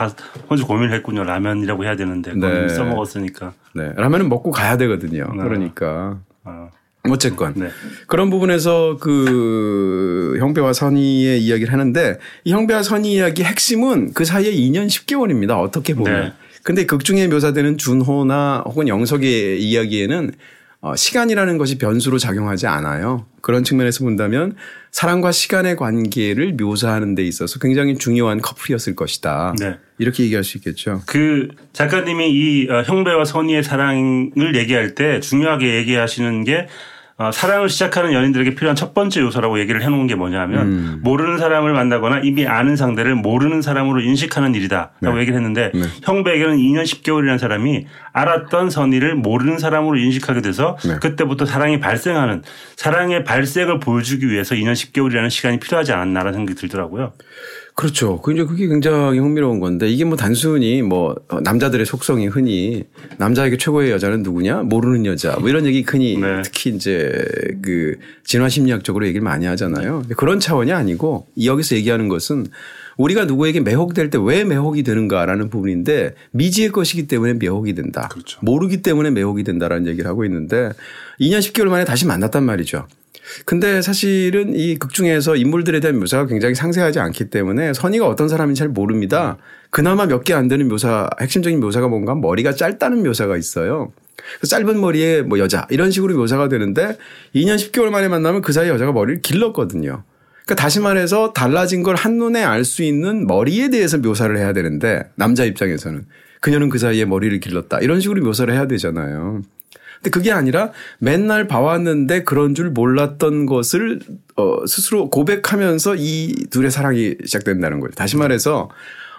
혼자 고민을 했군요. 라면이라고 해야 되는데 네. 써먹었으니까. 네. 라면은 먹고 가야 되거든요. 네. 그러니까. 아. 어쨌건 네. 그런 부분에서 그 형배와 선의의 이야기를 하는데 이 형배와 선의 이야기 핵심은 그 사이에 2년 10개월입니다. 어떻게 보면. 네. 근데 극 중에 묘사되는 준호나 혹은 영석의 이야기에는 어, 시간이라는 것이 변수로 작용하지 않아요. 그런 측면에서 본다면 사랑과 시간의 관계를 묘사하는 데 있어서 굉장히 중요한 커플이었을 것이다. 네. 이렇게 얘기할 수 있겠죠. 그 작가님이 이 어, 형배와 선의의 사랑을 얘기할 때 중요하게 얘기하시는 게 어, 사랑을 시작하는 연인들에게 필요한 첫 번째 요소라고 얘기를 해놓은 게 뭐냐면 음. 모르는 사람을 만나거나 이미 아는 상대를 모르는 사람으로 인식하는 일이다라고 네. 얘기를 했는데 네. 형배에게는 2년 10개월이라는 사람이 알았던 선의를 모르는 사람으로 인식하게 돼서 네. 그때부터 사랑이 발생하는 사랑의 발생을 보여주기 위해서 2년 10개월이라는 시간이 필요하지 않았나라는 생각이 들더라고요. 그렇죠. 그 이제 그게 굉장히 흥미로운 건데 이게 뭐 단순히 뭐 남자들의 속성이 흔히 남자에게 최고의 여자는 누구냐 모르는 여자 뭐 이런 얘기 흔히 네. 특히 이제 그 진화 심리학적으로 얘기를 많이 하잖아요. 그런 차원이 아니고 여기서 얘기하는 것은 우리가 누구에게 매혹될 때 왜 매혹이 되는가라는 부분인데 미지의 것이기 때문에 매혹이 된다. 그렇죠. 모르기 때문에 매혹이 된다라는 얘기를 하고 있는데 2년 10개월 만에 다시 만났단 말이죠. 근데 사실은 이 극 중에서 인물들에 대한 묘사가 굉장히 상세하지 않기 때문에 선의가 어떤 사람인지 잘 모릅니다. 그나마 몇 개 안 되는 묘사, 핵심적인 묘사가 뭔가 머리가 짧다는 묘사가 있어요. 짧은 머리에 뭐 여자 이런 식으로 묘사가 되는데 2년 10개월 만에 만나면 그 사이 여자가 머리를 길렀거든요. 그러니까 다시 말해서 달라진 걸 한눈에 알 수 있는 머리에 대해서 묘사를 해야 되는데 남자 입장에서는 그녀는 그 사이에 머리를 길렀다 이런 식으로 묘사를 해야 되잖아요. 근데 그게 아니라 맨날 봐왔는데 그런 줄 몰랐던 것을 어 스스로 고백하면서 이 둘의 사랑이 시작된다는 거예요. 다시 말해서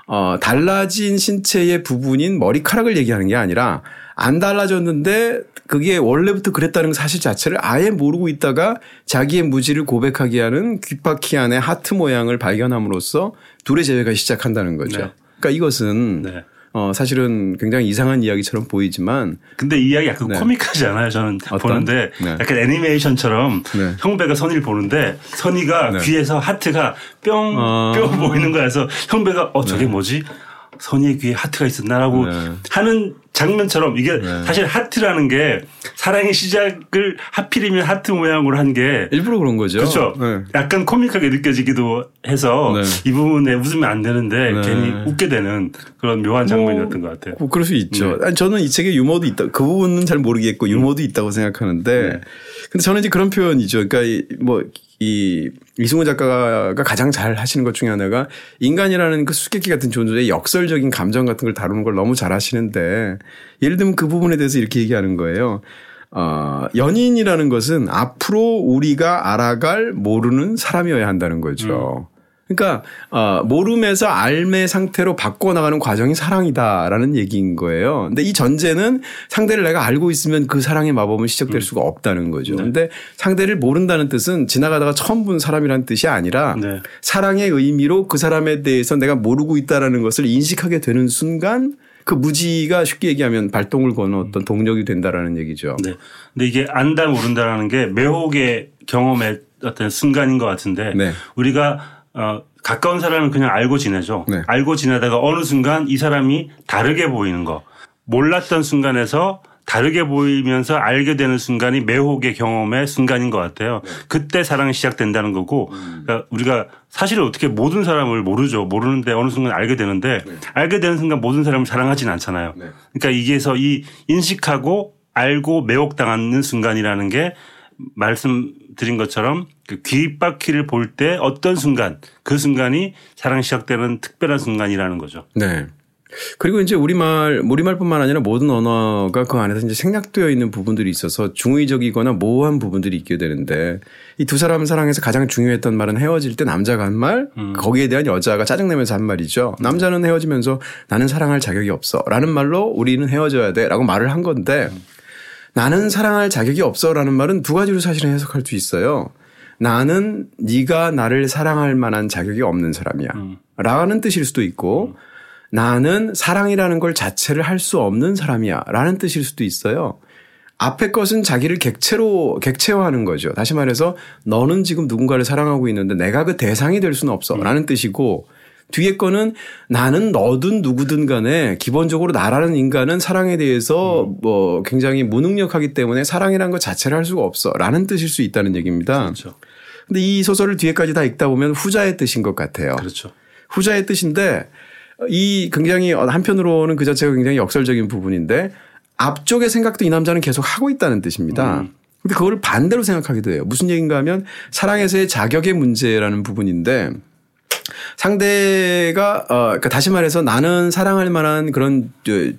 어 달라진 신체의 부분인 머리카락을 얘기하는 게 아니라 안 달라졌는데 그게 원래부터 그랬다는 사실 자체를 아예 모르고 있다가 자기의 무지를 고백하게 하는 귓바퀴 안에 하트 모양을 발견함으로써 둘의 재회가 시작한다는 거죠. 네. 그러니까 이것은 네. 어, 사실은 굉장히 이상한 이야기처럼 보이지만. 근데 이 이야기 약간 네. 코믹하지 않아요? 저는 어떤? 보는데 네. 약간 애니메이션처럼 네. 형배가 선희를 보는데 선희가 네. 귀에서 하트가 뿅, 어... 뿅 보이는 거라서 형배가 어, 저게 네. 뭐지? 선희의 귀에 하트가 있었나라고 네. 하는 장면처럼 이게 네. 사실 하트라는 게 사랑의 시작을 하필이면 하트 모양으로 한 게 일부러 그런 거죠. 그렇죠. 네. 약간 코믹하게 느껴지기도 해서 네. 이 부분에 웃으면 안 되는데 네. 괜히 웃게 되는 그런 묘한 장면이었던 뭐, 것 같아요. 뭐 그럴 수 있죠. 네. 아니, 저는 이 책에 유머도 있다. 그 부분은 잘 모르겠고 유머도 있다고 생각하는데 근데 저는 이제 그런 표현이죠. 그러니까 뭐 이 이승우 작가가 가장 잘 하시는 것 중에 하나가 인간이라는 그 수수께끼 같은 존재의 역설적인 감정 같은 걸 다루는 걸 너무 잘 하시는데 예를 들면 그 부분에 대해서 이렇게 얘기하는 거예요. 어, 연인이라는 것은 앞으로 우리가 알아갈 모르는 사람이어야 한다는 거죠. 음. 그러니까 어, 모름에서 알매 상태로 바꿔나가는 과정이 사랑이다라는 얘기인 거예요. 근데 이 전제는 상대를 내가 알고 있으면 그 사랑의 마법은 시작될 음. 수가 없다는 거죠. 네. 근데 상대를 모른다는 뜻은 지나가다가 처음 본 사람이라는 뜻이 아니라 네. 사랑의 의미로 그 사람에 대해서 내가 모르고 있다라는 것을 인식하게 되는 순간 그 무지가 쉽게 얘기하면 발동을 거는 어떤 동력이 된다라는 얘기죠. 네. 근데 이게 안다 모른다라는 게 매혹의 경험의 어떤 순간인 것 같은데 네. 우리가 어, 가까운 사람을 그냥 알고 지내죠. 네. 알고 지내다가 어느 순간 이 사람이 다르게 보이는 거. 몰랐던 순간에서 다르게 보이면서 알게 되는 순간이 매혹의 경험의 순간인 것 같아요. 네. 그때 사랑이 시작된다는 거고 음. 그러니까 우리가 사실 어떻게 모든 사람을 모르죠. 모르는데 어느 순간 알게 되는데 네. 알게 되는 순간 모든 사람을 사랑하지는 않잖아요. 네. 그러니까 이게서 이 인식하고 알고 매혹당하는 순간이라는 게 말씀 드린 것처럼 그 귓바퀴를 볼 때 어떤 순간 그 순간이 사랑이 시작되는 특별한 순간이라는 거죠. 네. 그리고 이제 우리말, 우리말뿐만 아니라 모든 언어가 그 안에서 이제 생략되어 있는 부분들이 있어서 중의적이거나 모호한 부분들이 있게 되는데 이 두 사람을 사랑해서 가장 중요했던 말은 헤어질 때 남자가 한 말, 음. 거기에 대한 여자가 짜증내면서 한 말이죠. 남자는 헤어지면서 나는 사랑할 자격이 없어. 라는 말로 우리는 헤어져야 돼. 라고 말을 한 건데 나는 사랑할 자격이 없어. 라는 말은 두 가지로 사실은 해석할 수 있어요. 나는 네가 나를 사랑할 만한 자격이 없는 사람이야. 음. 라는 뜻일 수도 있고 음. 나는 사랑이라는 걸 자체를 할 수 없는 사람이야. 라는 뜻일 수도 있어요. 앞에 것은 자기를 객체로, 객체화하는 거죠. 다시 말해서 너는 지금 누군가를 사랑하고 있는데 내가 그 대상이 될 수는 없어. 라는 뜻이고 뒤에 거는 나는 너든 누구든 간에 기본적으로 나라는 인간은 사랑에 대해서 음. 뭐 굉장히 무능력하기 때문에 사랑이라는 것 자체를 할 수가 없어. 라는 뜻일 수 있다는 얘기입니다. 그렇죠. 근데 이 소설을 뒤에까지 다 읽다 보면 후자의 뜻인 것 같아요. 그렇죠. 후자의 뜻인데 이 굉장히 한편으로는 그 자체가 굉장히 역설적인 부분인데 앞쪽의 생각도 이 남자는 계속 하고 있다는 뜻입니다. 음. 근데 그거를 반대로 생각하기도 해요. 무슨 얘기인가 하면 사랑에서의 자격의 문제라는 부분인데 상대가 어 그러니까 다시 말해서 나는 사랑할 만한 그런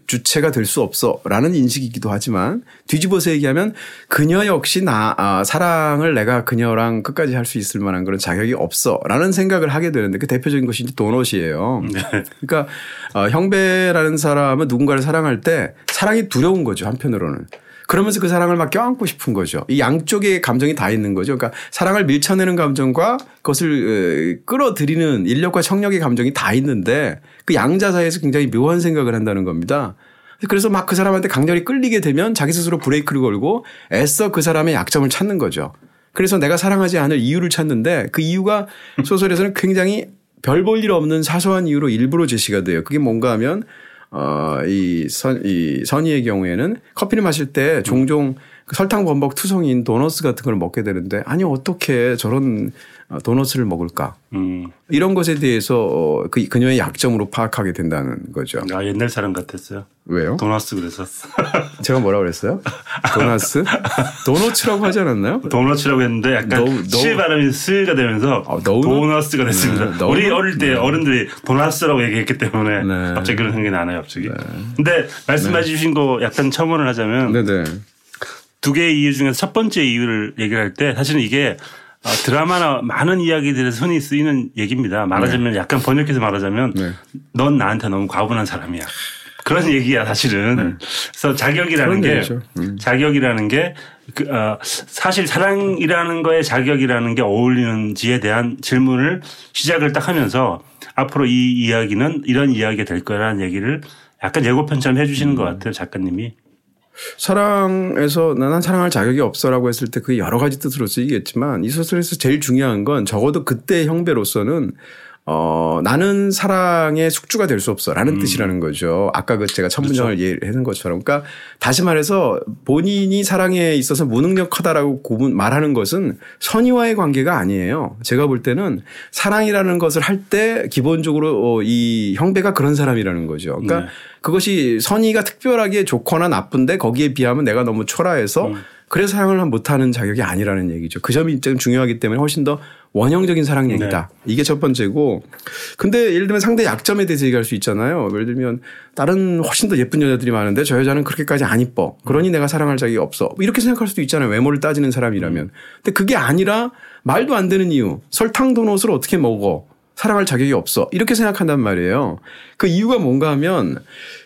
주체가 될 수 없어라는 인식이기도 하지만 뒤집어서 얘기하면 그녀 역시 나 아, 사랑을 내가 그녀랑 끝까지 할 수 있을 만한 그런 자격이 없어라는 생각을 하게 되는데 그 대표적인 것이 이제 도넛이에요. 네. 그러니까 어, 형배라는 사람은 누군가를 사랑할 때 사랑이 두려운 거죠 한편으로는. 그러면서 그 사랑을 막 껴안고 싶은 거죠. 이 양쪽의 감정이 다 있는 거죠. 그러니까 사랑을 밀쳐내는 감정과 그것을 끌어들이는 인력과 청력의 감정이 다 있는데 그 양자 사이에서 굉장히 묘한 생각을 한다는 겁니다. 그래서 막 그 사람한테 강렬히 끌리게 되면 자기 스스로 브레이크를 걸고 애써 그 사람의 약점을 찾는 거죠. 그래서 내가 사랑하지 않을 이유를 찾는데 그 이유가 소설에서는 굉장히 별 볼 일 없는 사소한 이유로 일부러 제시가 돼요. 그게 뭔가 하면 어, 이 선, 이 선의의 경우에는 커피를 마실 때 종종 그 설탕 범벅 투성인 도너스 같은 걸 먹게 되는데 아니 어떻게 저런 어, 도너츠를 먹을까? 음. 이런 것에 대해서 어, 그 그녀의 약점으로 파악하게 된다는 거죠. 아 옛날 사람 같았어요. 왜요? 도너스 그래서 제가 뭐라 그랬어요? 도너스? 도너츠라고 하지 않았나요? 도너츠라고 했는데 약간 너, 시 발음이 스가 되면서 아, 도너스가 됐습니다. 네, 우리 어릴 때 네. 어른들이 도너스라고 얘기했기 때문에 네. 갑자기 그런 생각이 나나요, 갑자기. 네. 근데 말씀해 네. 주신 거 약간 첨언을 하자면 네네. 두 개의 이유 중에서 첫 번째 이유를 얘기할 때 사실은 이게 어, 드라마나 많은 이야기들에서 흔히 쓰이는 얘기입니다. 말하자면 네. 약간 번역해서 말하자면 네. 넌 나한테 너무 과분한 사람이야. 그런 얘기야 사실은. 네. 그래서 자격이라는 게 음. 자격이라는 게 그, 어, 사실 사랑이라는 거에 자격이라는 게 어울리는지에 대한 질문을 시작을 딱 하면서 앞으로 이 이야기는 이런 이야기가 될 거라는 얘기를 약간 예고편처럼 해주시는 음. 것 같아요 작가님이. 사랑에서 나는 사랑할 자격이 없어라고 했을 때 그게 여러 가지 뜻으로 쓰이겠지만 이 소설에서 제일 중요한 건 적어도 그때 형배로서는 어, 나는 사랑의 숙주가 될 수 없어 라는 음. 뜻이라는 거죠. 아까 그 제가 첫 문장을 그렇죠. 예한 것처럼. 그러니까 다시 말해서 본인이 사랑에 있어서 무능력하다라고 고문 말하는 것은 선의와의 관계가 아니에요. 제가 볼 때는 사랑이라는 것을 할 때 기본적으로 어, 이 형배가 그런 사람이라는 거죠. 그러니까 네. 그것이 선의가 특별하게 좋거나 나쁜데 거기에 비하면 내가 너무 초라해서 음. 그래서 사랑을 못하는 자격이 아니라는 얘기죠. 그 점이 좀 중요하기 때문에 훨씬 더 원형적인 사랑 얘기다. 네. 이게 첫 번째고. 근데 예를 들면 상대 약점에 대해서 얘기할 수 있잖아요. 예를 들면 다른 훨씬 더 예쁜 여자들이 많은데 저 여자는 그렇게까지 안 이뻐. 그러니 내가 사랑할 자격이 없어. 뭐 이렇게 생각할 수도 있잖아요. 외모를 따지는 사람이라면. 근데 그게 아니라 말도 안 되는 이유. 설탕 도넛을 어떻게 먹어. 사랑할 자격이 없어. 이렇게 생각한단 말이에요. 그 이유가 뭔가 하면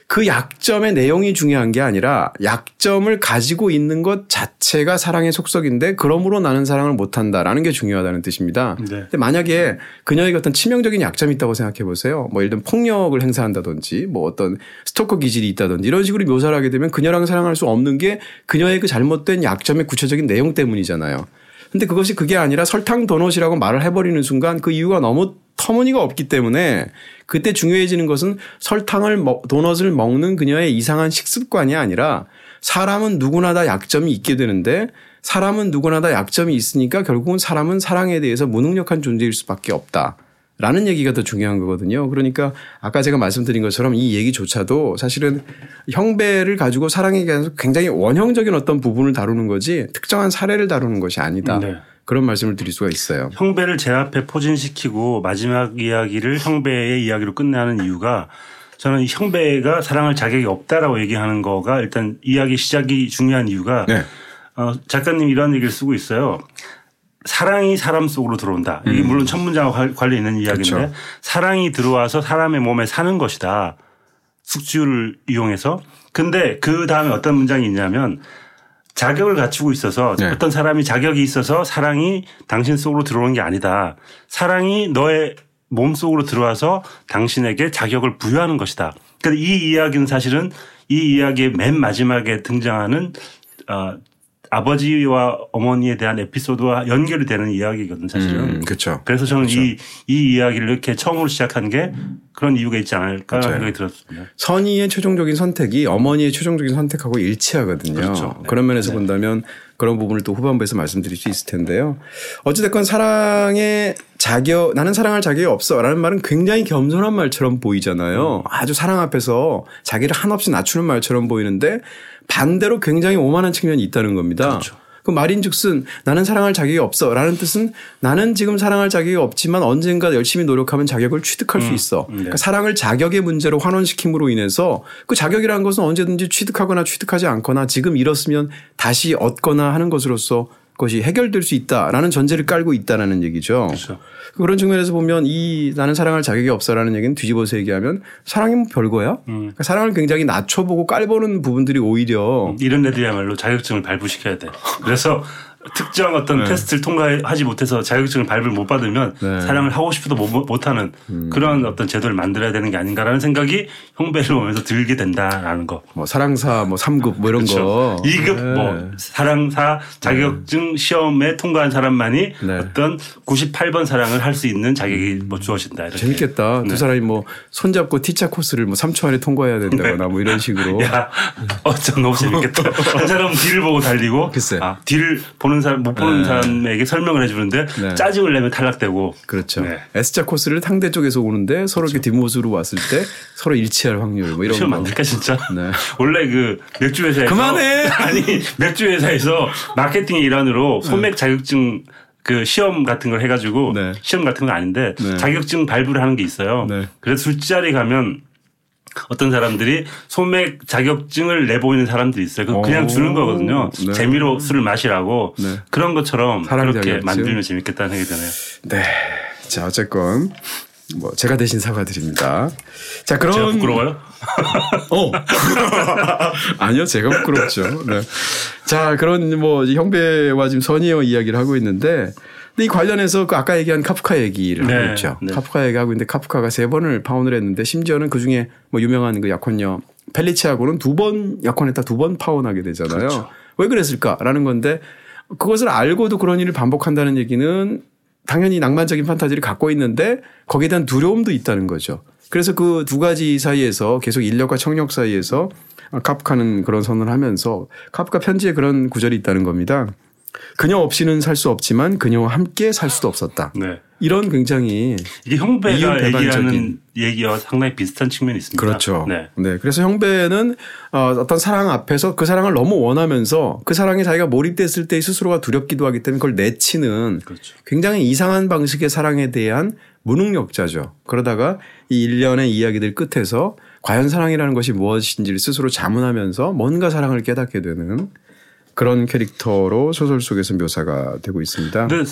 그 약점의 내용이 중요한 게 아니라 약점을 가지고 있는 것 자체가 사랑의 속성인데 그러므로 나는 사랑을 못한다라는 게 중요하다는 뜻입니다. 네. 근데 만약에 그녀에게 어떤 치명적인 약점이 있다고 생각해 보세요. 뭐 예를 들면 폭력을 행사한다든지 뭐 어떤 스토커 기질이 있다든지 이런 식으로 묘사를 하게 되면 그녀랑 사랑할 수 없는 게 그녀의 그 잘못된 약점의 구체적인 내용 때문이잖아요. 근데 그것이 그게 아니라 설탕 도넛이라고 말을 해버리는 순간 그 이유가 너무 터무니가 없기 때문에 그때 중요해지는 것은 설탕을 먹, 도넛을 먹는 그녀의 이상한 식습관이 아니라 사람은 누구나 다 약점이 있게 되는데 사람은 누구나 다 약점이 있으니까 결국은 사람은 사랑에 대해서 무능력한 존재일 수밖에 없다. 라는 얘기가 더 중요한 거거든요. 그러니까 아까 제가 말씀드린 것처럼 이 얘기조차도 사실은 형배를 가지고 사랑에 대해서 굉장히 원형적인 어떤 부분을 다루는 거지 특정한 사례를 다루는 것이 아니다. 네. 그런 말씀을 드릴 수가 있어요. 형배를 제 앞에 포진시키고 마지막 이야기를 형배의 이야기로 끝내는 이유가 저는 형배가 사랑할 자격이 없다라고 얘기하는 거가 일단 이야기 시작이 중요한 이유가 네. 어, 작가님 이런 얘기를 쓰고 있어요. 사랑이 사람 속으로 들어온다. 이게 음. 물론 첫 문장과 관련 있는 이야기인데 그렇죠. 사랑이 들어와서 사람의 몸에 사는 것이다. 숙주를 이용해서. 근데 그 다음에 어떤 문장이 있냐면 자격을 갖추고 있어서 네. 어떤 사람이 자격이 있어서 사랑이 당신 속으로 들어오는 게 아니다. 사랑이 너의 몸 속으로 들어와서 당신에게 자격을 부여하는 것이다. 그러니까 이 이야기는 사실은 이 이야기의 맨 마지막에 등장하는 어, 아버지와 어머니에 대한 에피소드와 연결이 되는 이야기거든 사실은. 음, 그렇죠. 그래서 저는 이이 그렇죠. 이 이야기를 이렇게 처음으로 시작한 게 그런 이유가 있지 않을까 맞아요. 생각이 들었습니다. 선의의 최종적인 선택이 어머니의 최종적인 선택하고 일치하거든요. 그렇죠. 네. 그런 면에서 네. 본다면 그런 부분을 또 후반부에서 말씀드릴 수 있을 텐데요. 어찌됐건 사랑의 자격, 나는 사랑할 자격이 없어. 라는 말은 굉장히 겸손한 말처럼 보이잖아요. 음. 아주 사랑 앞에서 자기를 한없이 낮추는 말처럼 보이는데 반대로 굉장히 오만한 측면이 있다는 겁니다. 그렇죠. 그 말인즉슨 나는 사랑할 자격이 없어라는 뜻은 나는 지금 사랑할 자격이 없지만 언젠가 열심히 노력하면 자격을 취득할 음. 수 있어. 네. 그러니까 사랑을 자격의 문제로 환원시킴으로 인해서 그 자격이라는 것은 언제든지 취득하거나 취득하지 않거나 지금 잃었으면 다시 얻거나 하는 것으로서 그 것이 해결될 수 있다라는 전제를 깔고 있다라는 얘기죠. 그렇죠. 그런 측면에서 보면 이 나는 사랑할 자격이 없어라는 얘기는 뒤집어서 얘기하면 사랑이 뭐 별거야? 음. 그러니까 사랑을 굉장히 낮춰보고 깔보는 부분들이 오히려 음, 이런 애들이야말로 자격증을 발부시켜야 돼. 그래서 특정 어떤 네. 테스트를 통과하지 못해서 자격증을 발부를 못 받으면 네. 사랑을 하고 싶어도 못, 하는 음. 그런 어떤 제도를 만들어야 되는 게 아닌가라는 생각이 형배를 보면서 들게 된다라는 거. 뭐 사랑사 뭐 3급 뭐 이런 그렇죠. 거. 2급 네. 뭐 사랑사 자격증 네. 시험에 통과한 사람만이 네. 어떤 98번 사랑을 할 수 있는 자격이 뭐 주어진다. 이렇게. 재밌겠다. 두 네. 사람이 뭐 손잡고 티차 코스를 뭐 3초 안에 통과해야 된다거나 뭐 이런 식으로. 야, 어쩜 너무 재밌겠다. 한 사람은 뒤를 보고 달리고 글쎄. 아, 뒤를 보는 보는 사람 못 보는 네. 사람에게 설명을 해주는데 네. 짜증을 내면 탈락되고 그렇죠. 네. S자 코스를 상대 쪽에서 오는데 서로 그렇죠. 이렇게 뒷모습으로 왔을 때 서로 일치할 확률 뭐 이런 거 만들까 진짜. 네. 원래 그 맥주 회사에서 그만해 아니 맥주 회사에서 마케팅 일환으로 소맥 자격증 그 시험 같은 걸 해가지고 네. 시험 같은 건 아닌데 네. 자격증 발부를 하는 게 있어요. 네. 그래서 술자리 가면 어떤 사람들이 소맥 자격증을 내보이는 사람들이 있어요. 그 그냥 주는 거거든요. 네. 재미로 술을 마시라고 네. 그런 것처럼 그렇게 자격증? 만들면 재밌겠다는 생각이 드네요. 네. 자, 어쨌건 뭐 제가 대신 사과드립니다. 자, 그럼 제가 부끄러워요? 어. 아니요, 제가 부끄럽죠. 네. 자, 그런 뭐 형배와 지금 선의와 이야기를 하고 있는데 근데 이 관련해서 그 아까 얘기한 카프카 얘기를 네. 하고 있죠. 네. 카프카 얘기하고 있는데 카프카가 세 번을 파혼을 했는데 심지어는 그 중에 뭐 유명한 그 약혼녀 펠리치하고는 두 번 약혼했다 두 번 파혼하게 되잖아요. 그렇죠. 왜 그랬을까라는 건데 그것을 알고도 그런 일을 반복한다는 얘기는 당연히 낭만적인 판타지를 갖고 있는데 거기에 대한 두려움도 있다는 거죠. 그래서 그 두 가지 사이에서 계속 인력과 청력 사이에서 카프카는 그런 선언을 하면서 카프카 편지에 그런 구절이 있다는 겁니다. 그녀 없이는 살 수 없지만 그녀와 함께 살 수도 없었다. 네. 이런 굉장히 이게 형배가 얘기하는 얘기와 상당히 비슷한 측면이 있습니다. 그렇죠. 네. 네. 그래서 형배는 어, 어떤 사랑 앞에서 그 사랑을 너무 원하면서 그 사랑에 자기가 몰입됐을 때 스스로가 두렵기도 하기 때문에 그걸 내치는 그렇죠. 굉장히 이상한 방식의 사랑에 대한 무능력자죠. 그러다가 이 일련의 이야기들 끝에서 과연 사랑이라는 것이 무엇인지를 스스로 자문하면서 뭔가 사랑을 깨닫게 되는 그런 캐릭터로 소설 속에서 묘사가 되고 있습니다. 근데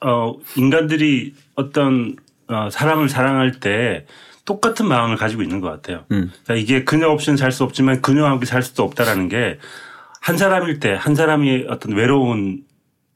어 인간들이 어떤 어, 사람을 사랑할 때 똑같은 마음을 가지고 있는 것 같아요. 음. 그러니까 이게 그녀 없이는 살 수 없지만 그녀와 함께 살 수도 없다라는 게 한 사람일 때 한 사람이 어떤 외로운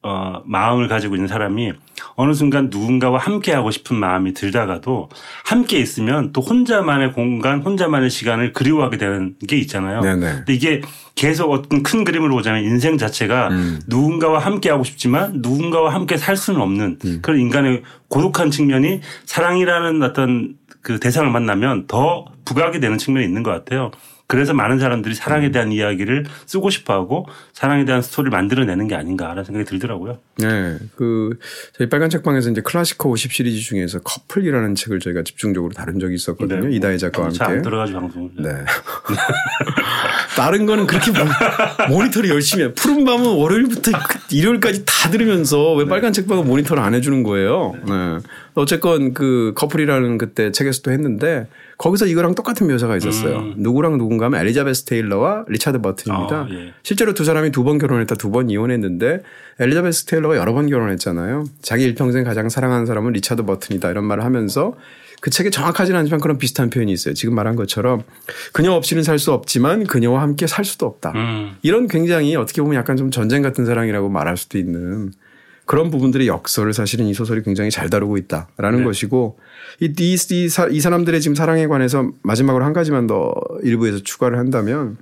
어, 마음을 가지고 있는 사람이 어느 순간 누군가와 함께 하고 싶은 마음이 들다가도 함께 있으면 또 혼자만의 공간, 혼자만의 시간을 그리워하게 되는 게 있잖아요. 네네. 근데 이게 계속 어떤 큰 그림으로 보자면 인생 자체가 음. 누군가와 함께 하고 싶지만 누군가와 함께 살 수는 없는 음. 그런 인간의 고독한 측면이 사랑이라는 어떤 그 대상을 만나면 더 부각이 되는 측면이 있는 것 같아요. 그래서 많은 사람들이 사랑에 음. 대한 이야기를 쓰고 싶어 하고 사랑에 대한 스토리를 만들어내는 게 아닌가라는 생각이 들더라고요. 네. 그 저희 빨간 책방에서 이제 클래시커 50 시리즈 중에서 커플이라는 책을 저희가 집중적으로 다룬 적이 있었거든요. 네. 이다혜 작가와 함께. 안 들어가지고 방송을. 네. 다른 거는 그렇게 모니터를 열심히 해. 푸른 밤은 월요일부터 일요일까지 다 들으면서 왜 네. 빨간 책방은 모니터를 안 해주는 거예요. 네. 어쨌건 그 커플이라는 그때 책에서 도 했는데 거기서 이거랑 똑같은 묘사가 있었어요. 음. 누구랑 누군가 하면 엘리자베스 테일러와 리차드 버튼입니다. 어, 예. 실제로 두 사람이 두 번 결혼했다 두 번 이혼했는데 엘리자베스 테일러가 여러 번 결혼했잖아요. 자기 일평생 가장 사랑하는 사람은 리차드 버튼이다 이런 말을 하면서 그 책에 정확하지는 않지만 그런 비슷한 표현이 있어요. 지금 말한 것처럼 그녀 없이는 살 수 없지만 그녀와 함께 살 수도 없다. 음. 이런 굉장히 어떻게 보면 약간 좀 전쟁 같은 사랑이라고 말할 수도 있는 그런 부분들의 역설을 사실은 이 소설이 굉장히 잘 다루고 있다라는 네. 것이고 이, 이, 이, 이 사람들의 지금 사랑에 관해서 마지막으로 한 가지만 더 일부에서 추가를 한다면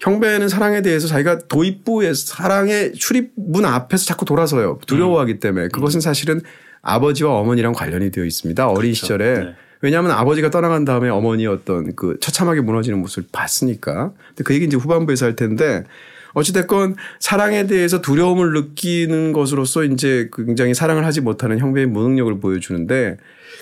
형배는 사랑에 대해서 자기가 도입부의 사랑의 출입문 앞에서 자꾸 돌아서요. 두려워하기 음. 때문에 그것은 사실은 아버지와 어머니랑 관련이 되어 있습니다. 어린 그렇죠. 시절에. 네. 왜냐하면 아버지가 떠나간 다음에 어머니 어떤 그 처참하게 무너지는 모습을 봤으니까. 근데 그 얘기 이제 후반부에서 할 텐데 어찌됐건 사랑에 대해서 두려움을 느끼는 것으로서 이제 굉장히 사랑을 하지 못하는 형배의 무능력을 보여주는데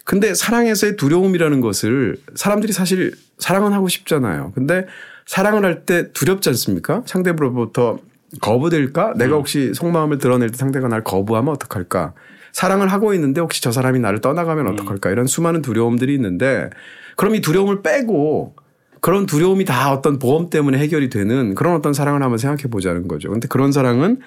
근데 사랑에서의 두려움이라는 것을 사람들이 사실 사랑은 하고 싶잖아요. 근데 사랑을 할 때 두렵지 않습니까? 상대로부터 거부될까? 내가 음. 혹시 속마음을 드러낼 때 상대가 날 거부하면 어떡할까? 사랑을 하고 있는데 혹시 저 사람이 나를 떠나가면 음. 어떡할까? 이런 수많은 두려움들이 있는데 그럼 이 두려움을 빼고 그런 두려움이 다 어떤 보험 때문에 해결이 되는 그런 어떤 사랑을 한번 생각해 보자는 거죠. 근데 그런 사랑은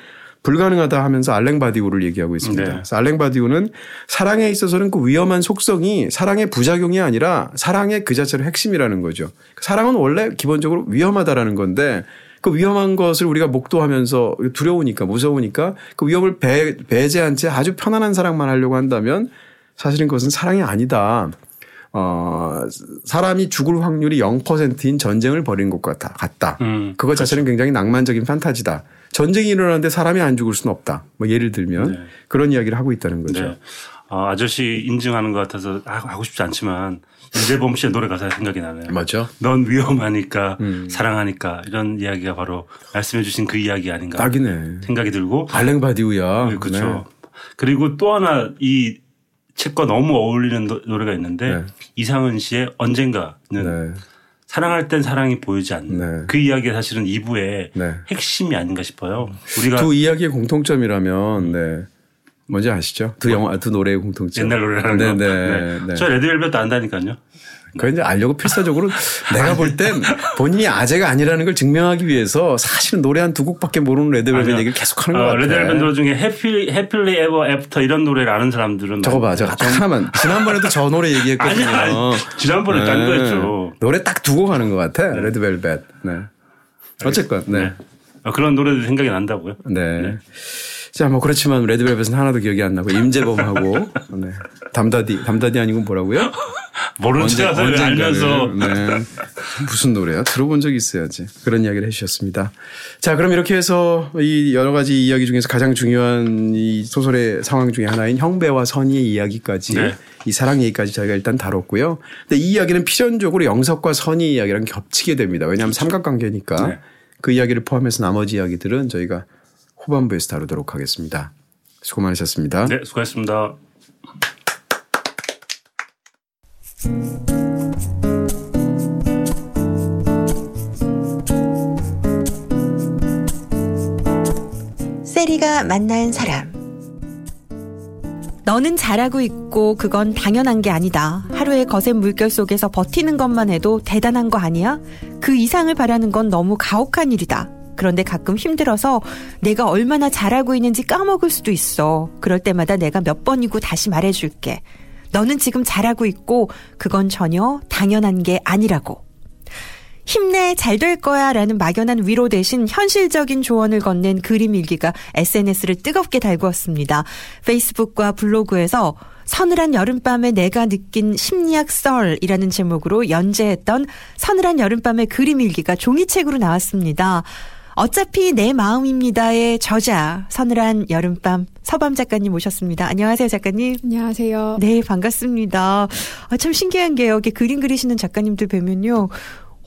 불가능하다 하면서 알랭 바디우를 얘기하고 있습니다. 네. 그래서 알랭 바디우는 사랑에 있어서는 그 위험한 속성이 사랑의 부작용이 아니라 사랑의 그 자체로 핵심이라는 거죠. 사랑은 원래 기본적으로 위험하다라는 건데 그 위험한 것을 우리가 목도하면서 두려우니까 무서우니까 그 위험을 배, 배제한 채 아주 편안한 사랑만 하려고 한다면 사실은 그것은 사랑이 아니다. 어, 사람이 죽을 확률이 0%인 전쟁을 벌인 것 같다. 같다. 음, 그것 자체는 그렇죠. 굉장히 낭만적인 판타지다. 전쟁이 일어나는데 사람이 안 죽을 수는 없다. 뭐 예를 들면 네. 그런 이야기를 하고 있다는 거죠. 네. 어, 아저씨 인증하는 것 같아서 하고 싶지 않지만 이재범 씨의 노래 가사 생각이 나네요. 맞죠. 넌 위험하니까 음. 사랑하니까 이런 이야기가 바로 말씀해 주신 그 이야기 아닌가. 딱이네. 생각이 들고. 발랭바디우야. 네, 그렇죠. 네. 그리고 또 하나 이 책과 너무 어울리는 노래가 있는데 네. 이상은 씨의 언젠가는 네. 사랑할 땐 사랑이 보이지 않는 네. 그 이야기가 사실은 2부의 네. 핵심이 아닌가 싶어요. 우리가 두 이야기의 공통점이라면 네. 뭔지 아시죠? 두 영화, 두 노래의 공통점. 옛날 노래라는 네, 거. 네, 네. 저 레드벨벳도 안다니까요. 그걸 이제 알려고 필사적으로 내가 볼 땐 본인이 아재가 아니라는 걸 증명하기 위해서 사실은 노래 한 두 곡밖에 모르는 레드벨벳 얘기를 계속 하는 어, 것 같아. 레드벨벳 노래 중에 happy, happily ever after 이런 노래를 아는 사람들은. 저거 봐. 저거 딱 하나만. 지난번에도 저 노래 얘기했거든요. 아니, 아니, 지난번에 네. 딴 거였죠. 노래 딱 두고 가는 것 같아. 네. Red Velvet. 네. 어쨌건, 네. 네. 어, 그런 노래들 생각이 난다고요? 네. 네. 자, 뭐 그렇지만 Red Velvet은 하나도 기억이 안 나고 임재범하고 네. 담다디 담다디 아니고 뭐라고요? 모르는 척 알면서 네. 무슨 노래야? 들어본 적이 있어야지. 그런 이야기를 해주셨습니다. 자, 그럼 이렇게 해서 이 여러 가지 이야기 중에서 가장 중요한 이 소설의 상황 중에 하나인 형배와 선의의 이야기까지 네. 이 사랑 얘기까지 저희가 일단 다뤘고요. 근데 이 이야기는 필연적으로 영석과 선의 이야기랑 겹치게 됩니다. 왜냐하면. 삼각관계니까 네. 그 이야기를 포함해서 나머지 이야기들은 저희가 후반부에서 다루도록 하겠습니다. 수고 많으셨습니다. 네, 수고하셨습니다. 세리가 만난 사람. 너는 잘하고 있고 그건 당연한 게 아니다. 하루의 거센 물결 속에서 버티는 것만 해도 대단한 거 아니야? 그 이상을 바라는 건 너무 가혹한 일이다. 그런데 가끔 힘들어서 내가 얼마나 잘하고 있는지 까먹을 수도 있어. 그럴 때마다 내가 몇 번이고 다시 말해줄게. 너는 지금 잘하고 있고 그건 전혀 당연한 게 아니라고. 힘내 잘 될 거야 라는 막연한 위로 대신 현실적인 조언을 건넨 그림 일기가 SNS를 뜨겁게 달구었습니다. 페이스북과 블로그에서 서늘한 여름밤에 내가 느낀 심리학 썰이라는 제목으로 연재했던 서늘한 여름밤의 그림 일기가 종이책으로 나왔습니다. 어차피 내 마음입니다의 저자 서늘한 여름밤 서밤 작가님 모셨습니다. 안녕하세요 작가님. 안녕하세요. 네 반갑습니다. 아, 참 신기한 게요. 이렇게 그림 그리시는 작가님들 뵈면요.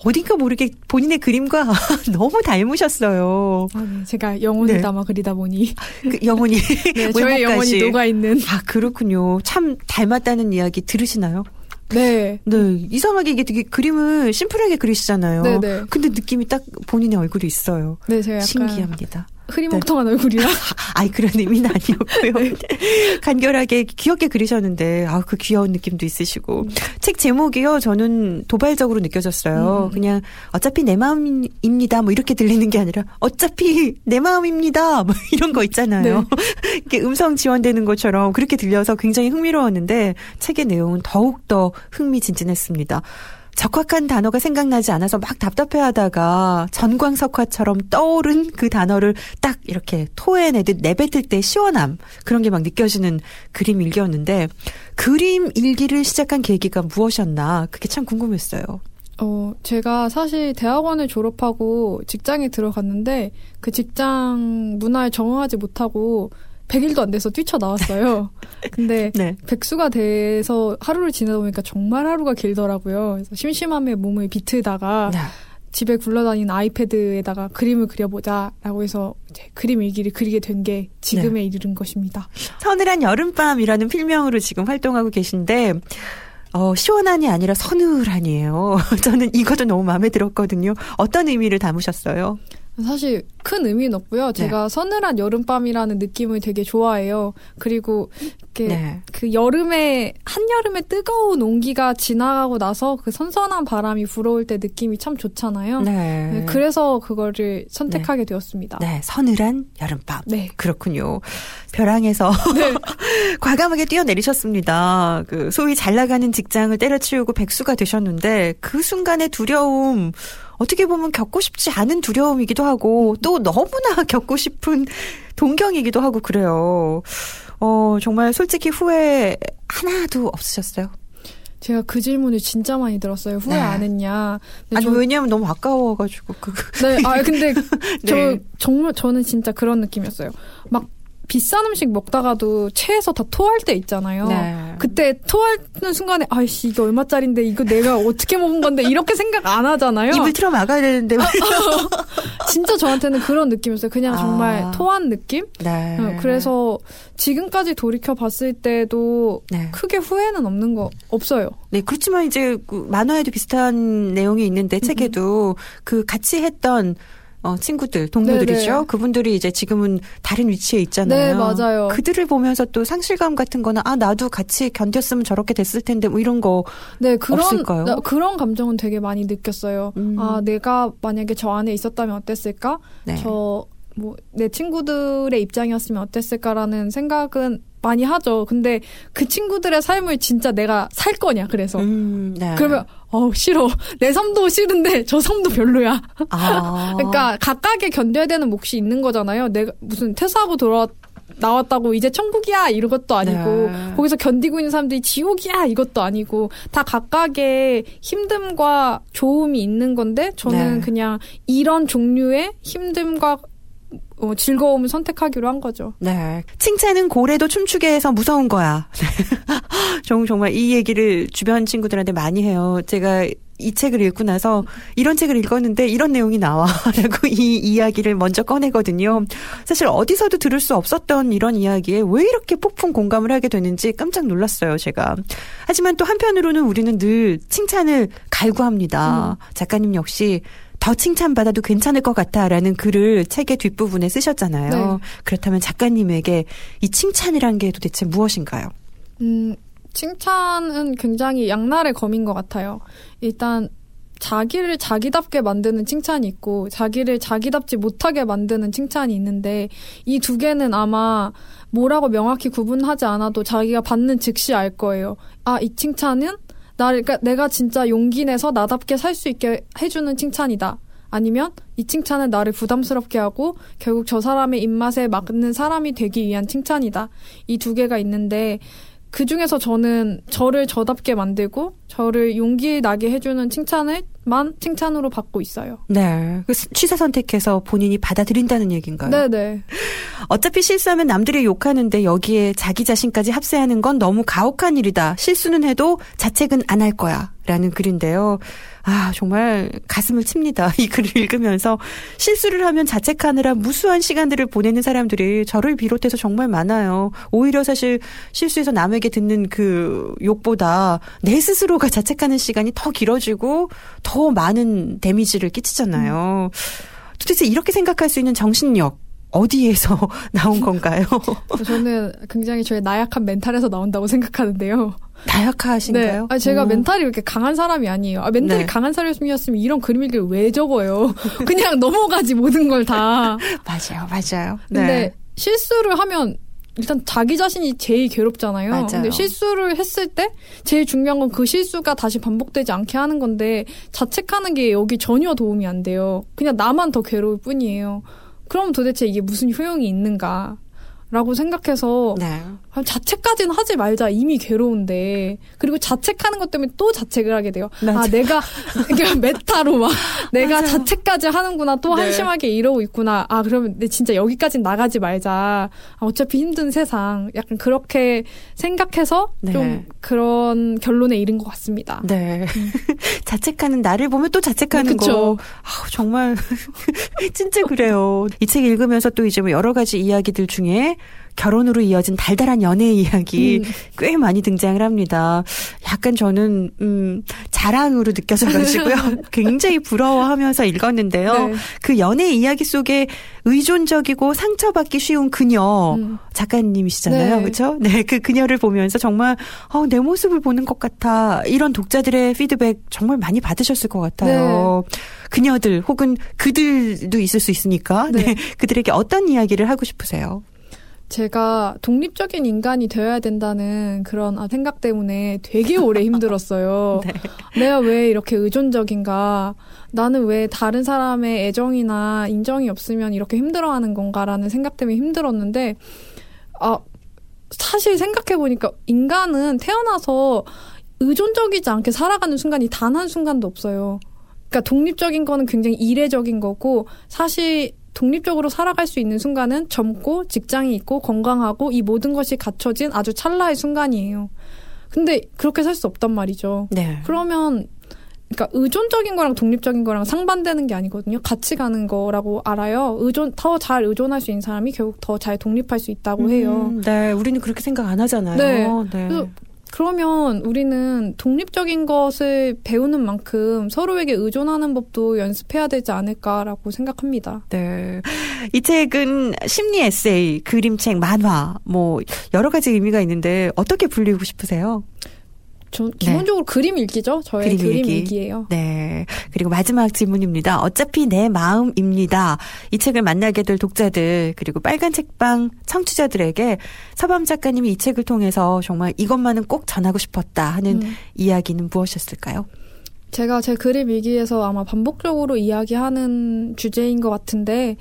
어딘가 모르게 본인의 그림과 너무 닮으셨어요. 아, 네. 제가 영혼을 네. 담아 그리다 보니 그 영혼이 네, 저의 영혼이 녹아 있는. 아 그렇군요. 참 닮았다는 이야기 들으시나요? 네. 네. 이상하게 이게 되게 그림을 심플하게 그리시잖아요. 네네. 네. 근데 느낌이 딱 본인의 얼굴이 있어요. 네, 제가 신기합니다. 흐리멍텅한 네. 얼굴이라. 아이 그런 의미는 아니었고요. 네. 간결하게 귀엽게 그리셨는데 아 그 귀여운 느낌도 있으시고 음. 책 제목이요 저는 도발적으로 느껴졌어요. 음. 그냥 어차피 내 마음입니다. 뭐 이렇게 들리는 게 아니라 어차피 내 마음입니다. 뭐 이런 거 있잖아요. 네. 이렇게 음성 지원되는 것처럼 그렇게 들려서 굉장히 흥미로웠는데 책의 내용은 더욱 더 흥미진진했습니다. 적확한 단어가 생각나지 않아서 막 답답해하다가 전광석화처럼 떠오른 그 단어를 딱 이렇게 토해내듯 내뱉을 때 시원함 그런 게 막 느껴지는 그림 일기였는데 그림 일기를 시작한 계기가 무엇이었나 그게 참 궁금했어요. 어, 제가 사실 대학원을 졸업하고 직장에 들어갔는데 그 직장 문화에 적응하지 못하고 100일도 안 돼서 뛰쳐나왔어요. 근데 네. 백수가 돼서 하루를 지내다 보니까 정말 하루가 길더라고요. 그래서 심심함에 몸을 비틀다가 네. 집에 굴러다니는 아이패드에다가 그림을 그려보자라고 해서 이제 그림 일기를 그리게 된 게 지금에 네. 이르는 것입니다. 서늘한 여름밤이라는 필명으로 지금 활동하고 계신데 어, 시원한이 아니라 서늘한이에요. 저는 이것도 너무 마음에 들었거든요. 어떤 의미를 담으셨어요? 사실 큰 의미는 없고요. 제가 네. 서늘한 여름밤이라는 느낌을 되게 좋아해요. 그리고 이렇게 네. 그 여름에 한여름에 뜨거운 온기가 지나가고 나서 그 선선한 바람이 불어올 때 느낌이 참 좋잖아요. 네. 네 그래서 그거를 선택하게 네. 되었습니다. 네, 서늘한 여름밤. 네, 그렇군요. 벼랑에서 네. 과감하게 뛰어내리셨습니다. 그 소위 잘 나가는 직장을 때려치우고 백수가 되셨는데 그 순간의 두려움 어떻게 보면 겪고 싶지 않은 두려움이기도 하고 또 너무나 겪고 싶은 동경이기도 하고 그래요. 어, 정말 솔직히 후회 하나도 없으셨어요? 제가 그 질문을 진짜 많이 들었어요. 후회 네. 안 했냐. 아니, 저, 왜냐면 너무 아까워가지고. 그, 네, 아, 근데 네. 저, 정말, 저는 진짜 그런 느낌이었어요. 막 비싼 음식 먹다가도 체해서 다 토할 때 있잖아요. 네. 그때 토하는 순간에 아이씨 이게 얼마짜린데 이거 내가 어떻게 먹은 건데 이렇게 생각 안 하잖아요. 입을 틀어 막아야 되는데 진짜 저한테는 그런 느낌이었어요. 그냥 정말 아. 토한 느낌. 네. 어, 그래서 지금까지 돌이켜 봤을 때도 네. 크게 후회는 없는 거 없어요. 네 그렇지만 이제 그 만화에도 비슷한 내용이 있는데 책에도 그 같이 했던 어, 친구들, 동료들이죠. 네네. 그분들이 이제 지금은 다른 위치에 있잖아요. 네, 맞아요. 그들을 보면서 또 상실감 같은 거나, 아, 나도 같이 견뎠으면 저렇게 됐을 텐데, 뭐 이런 거. 네, 그런, 없을까요? 나, 그런 감정은 되게 많이 느꼈어요. 음. 아, 내가 만약에 저 안에 있었다면 어땠을까? 네. 저, 뭐, 내 친구들의 입장이었으면 어땠을까라는 생각은 많이 하죠. 근데 그 친구들의 삶을 진짜 내가 살 거냐, 그래서. 음, 네. 그러면, 어우, 싫어. 내 삶도 싫은데 저 삶도 별로야. 아. 그러니까 각각의 견뎌야 되는 몫이 있는 거잖아요. 내가 무슨 퇴사하고 돌아 나왔다고 이제 천국이야 이런 것도 아니고 네. 거기서 견디고 있는 사람들이 지옥이야 이것도 아니고 다 각각의 힘듦과 좋음이 있는 건데 저는 네. 그냥 이런 종류의 힘듦과 어, 즐거움을 선택하기로 한 거죠. 네. 칭찬은 고래도 춤추게 해서 무서운 거야. 정말 정말 이 얘기를 주변 친구들한테 많이 해요. 제가 이 책을 읽고 나서 이런 책을 읽었는데 이런 내용이 나와. 라고 이 이야기를 먼저 꺼내거든요. 사실 어디서도 들을 수 없었던 이런 이야기에 왜 이렇게 폭풍 공감을 하게 되는지 깜짝 놀랐어요, 제가. 하지만 또 한편으로는 우리는 늘 칭찬을 갈구합니다. 음. 작가님 역시 더 칭찬받아도 괜찮을 것 같아라는 글을 책의 뒷부분에 쓰셨잖아요. 네. 그렇다면 작가님에게 이 칭찬이란 게 도대체 무엇인가요? 음, 칭찬은 굉장히 양날의 검인 것 같아요. 일단 자기를 자기답게 만드는 칭찬이 있고 자기를 자기답지 못하게 만드는 칭찬이 있는데 이 두 개는 아마 뭐라고 명확히 구분하지 않아도 자기가 받는 즉시 알 거예요. 아, 이 칭찬은 나를 그러니까 내가 진짜 용기 내서 나답게 살 수 있게 해주는 칭찬이다. 아니면 이 칭찬은 나를 부담스럽게 하고 결국 저 사람의 입맛에 맞는 사람이 되기 위한 칭찬이다. 이 두 개가 있는데 그 중에서 저는 저를 저답게 만들고 저를 용기 나게 해주는 칭찬을만 칭찬으로 받고 있어요. 네. 그 취사 선택해서 본인이 받아들인다는 얘기인가요? 네네. 어차피 실수하면 남들이 욕하는데 여기에 자기 자신까지 합세하는 건 너무 가혹한 일이다. 실수는 해도 자책은 안 할 거야. 라는 글인데요. 아, 정말 가슴을 칩니다. 이 글을 읽으면서 실수를 하면 자책하느라 무수한 시간들을 보내는 사람들이 저를 비롯해서 정말 많아요. 오히려 사실 실수해서 남에게 듣는 그 욕보다 내 스스로가 자책하는 시간이 더 길어지고 더 많은 damage를 끼치잖아요. 도대체 이렇게 생각할 수 있는 정신력 어디에서 나온 건가요? 저는 굉장히 저의 나약한 mental에서 나온다고 생각하는데요. 나약하신가요? 네. 아, 제가 오. mental이 이렇게 강한 사람이 아니에요. 아, mental이 네. 강한 사람이었으면 이런 그림 읽기를 왜 적어요? 그냥 넘어가지 모든 걸 다. 맞아요, 맞아요. 근데 네. 실수를 하면 일단 자기 자신이 제일 괴롭잖아요. 맞아요. 근데 실수를 했을 때 제일 중요한 건 그 실수가 다시 반복되지 않게 하는 건데 자책하는 게 여기 전혀 도움이 안 돼요. 그냥 나만 더 괴로울 뿐이에요. 그럼 도대체 이게 무슨 효용이 있는가? 라고 생각해서 네. 자책까지는 하지 말자 이미 괴로운데 그리고 자책하는 것 때문에 또 자책을 하게 돼요. 맞아. 아 내가 그러니까 메타로 막 내가 맞아요. 자책까지 하는구나 또 네. 한심하게 이러고 있구나. 아 그러면 내 진짜 여기까지 나가지 말자. 아, 어차피 힘든 세상 약간 그렇게 생각해서 네. 좀 그런 결론에 이른 것 같습니다. 네. 음. 자책하는 나를 보면 또 자책하는 네, 거. 아 정말 진짜 그래요. 이 책 읽으면서 또 이제 뭐 여러 가지 이야기들 중에 결혼으로 이어진 달달한 연애 이야기 음. 꽤 많이 등장을 합니다. 약간 저는 음 자랑으로 느껴져 가지고요. 굉장히 부러워하면서 읽었는데요. 네. 그 연애 이야기 속에 의존적이고 상처받기 쉬운 그녀 음. 작가님이시잖아요. 네. 그렇죠? 네, 그 그녀를 보면서 정말 어, 내 모습을 보는 것 같아. 이런 독자들의 피드백 정말 많이 받으셨을 것 같아요. 네. 그녀들 혹은 그들도 있을 수 있으니까 네. 네. 그들에게 어떤 이야기를 하고 싶으세요? 제가 독립적인 인간이 되어야 된다는 그런 아, 생각 때문에 되게 오래 힘들었어요. 네. 내가 왜 이렇게 의존적인가? 나는 왜 다른 사람의 애정이나 인정이 없으면 이렇게 힘들어하는 건가라는 생각 때문에 힘들었는데, 아, 사실 생각해보니까 인간은 태어나서 의존적이지 않게 살아가는 순간이 단 한 순간도 없어요. 그러니까 독립적인 거는 굉장히 이례적인 거고, 사실 독립적으로 살아갈 수 있는 순간은 젊고 직장이 있고 건강하고 이 모든 것이 갖춰진 아주 찰나의 순간이에요. 근데 그렇게 살 수 없단 말이죠. 네. 그러면 그러니까 의존적인 거랑 독립적인 거랑 상반되는 게 아니거든요. 같이 가는 거라고 알아요. 의존 더 잘 의존할 수 있는 사람이 결국 더 잘 독립할 수 있다고 해요. 음, 네, 우리는 그렇게 생각 안 하잖아요. 네. 네. 그러면 우리는 독립적인 것을 배우는 만큼 서로에게 의존하는 법도 연습해야 되지 않을까라고 생각합니다. 네. 이 책은 심리 에세이, 그림책, 만화, 뭐, 여러 가지 의미가 있는데 어떻게 불리고 싶으세요? 전 기본적으로 네. 그림 읽기죠. 저의 그림, 그림 읽기. 예요 네. 그리고 마지막 질문입니다. 어차피 내 마음입니다. 이 책을 만나게 될 독자들 그리고 빨간 책방 청취자들에게 서밤 작가님이 이 책을 통해서 정말 이것만은 꼭 전하고 싶었다 하는 음. 이야기는 무엇이었을까요? 제가 제 그림 일기에서 아마 반복적으로 이야기하는 주제인 것 같은데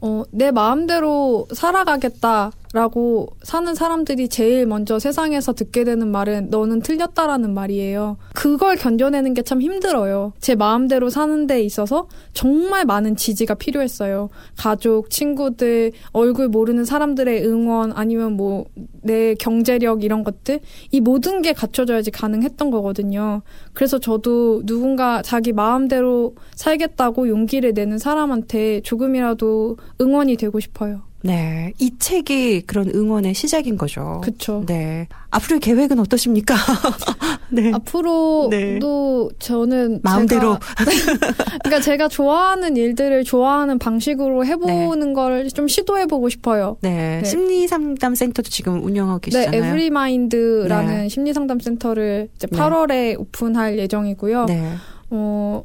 어, 내 마음대로 살아가겠다. 라고 사는 사람들이 제일 먼저 세상에서 듣게 되는 말은 너는 틀렸다라는 말이에요. 그걸 견뎌내는 게 참 힘들어요. 제 마음대로 사는 데 있어서 정말 많은 지지가 필요했어요. 가족, 친구들, 얼굴 모르는 사람들의 응원, 아니면 뭐, 내 경제력 이런 것들. 이 모든 게 갖춰져야지 가능했던 거거든요. 그래서 저도 누군가 자기 마음대로 살겠다고 용기를 내는 사람한테 조금이라도 응원이 되고 싶어요. 네. 이 책이 그런 응원의 시작인 거죠. 그렇죠. 네. 앞으로의 계획은 어떠십니까? 네. 앞으로도 네. 저는 마음대로 제가, 그러니까 제가 좋아하는 일들을 좋아하는 방식으로 해 보는 네. 걸 좀 시도해 보고 싶어요. 네. 네. 심리 상담 센터도 지금 운영하고 네, 계시잖아요. 네. Everymind라는 네. 심리 상담 센터를 이제 8월에 오픈할 예정이고요. 네. 어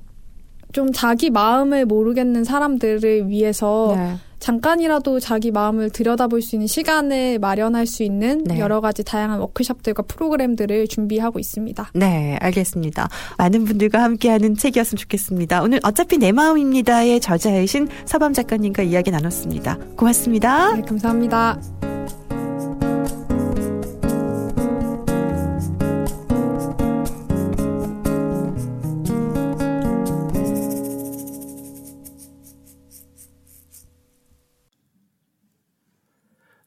좀 자기 마음을 모르겠는 사람들을 위해서 네. 잠깐이라도 자기 마음을 들여다볼 수 있는 시간을 마련할 수 있는 네. 여러 가지 다양한 워크숍들과 프로그램들을 준비하고 있습니다. 네, 알겠습니다. 많은 분들과 함께하는 책이었으면 좋겠습니다. 오늘 어차피 내 마음입니다의 저자이신 서밤 작가님과 이야기 나눴습니다. 고맙습니다. 네, 감사합니다.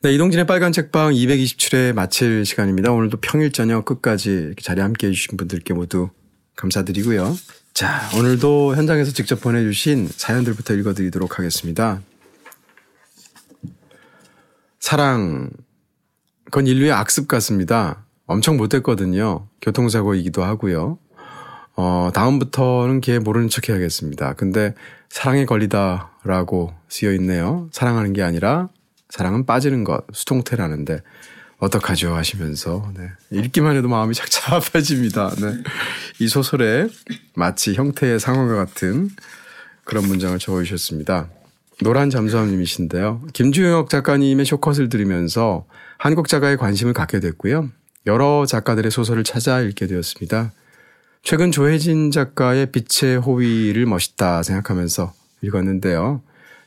네, 이동진의 빨간 책방 227회 마칠 시간입니다. 오늘도 평일 저녁 끝까지 자리에 함께 해주신 분들께 모두 감사드리고요. 자, 오늘도 현장에서 직접 보내주신 사연들부터 읽어드리도록 하겠습니다. 사랑, 그건 인류의 악습 같습니다. 엄청 못했거든요. 교통사고이기도 하고요. 어, 다음부터는 걔 모르는 척 해야겠습니다. 근데 사랑에 걸리다라고 쓰여 있네요. 사랑하는 게 아니라 사랑은 빠지는 것, 수동태라는데 어떡하죠 하시면서 네. 읽기만 해도 마음이 착잡해집니다. 네. 이 소설에 마치 형태의 상황과 같은 그런 문장을 적어주셨습니다. 노란 잠수함님이신데요. 김주영 작가님의 쇼컷을 들으면서 한국 작가에 관심을 갖게 됐고요. 여러 작가들의 소설을 찾아 읽게 되었습니다. 최근 조혜진 작가의 빛의 호위를 멋있다 생각하면서 읽었는데요.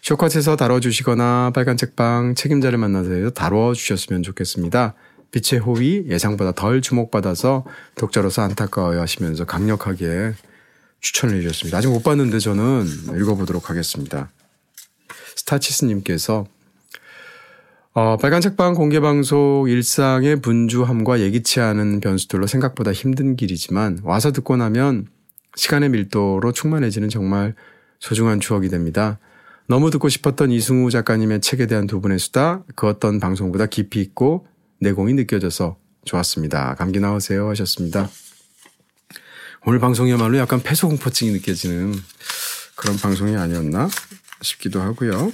쇼컷에서 다뤄주시거나 빨간 책방 책임자를 만나서 다뤄주셨으면 좋겠습니다. 빛의 호위 예상보다 덜 주목받아서 독자로서 안타까워요 하시면서 강력하게 추천을 해주셨습니다. 아직 못 봤는데 저는 읽어보도록 하겠습니다. 스타치스님께서 어, 빨간 책방 공개 방송 일상의 분주함과 예기치 않은 변수들로 생각보다 힘든 길이지만 와서 듣고 나면 시간의 밀도로 충만해지는 정말 소중한 추억이 됩니다. 너무 듣고 싶었던 이승우 작가님의 책에 대한 두 분의 수다, 그 어떤 방송보다 깊이 있고 내공이 느껴져서 좋았습니다. 감기 나으세요 하셨습니다. 오늘 방송이야말로 약간 폐소공포증이 느껴지는 그런 방송이 아니었나 싶기도 하고요.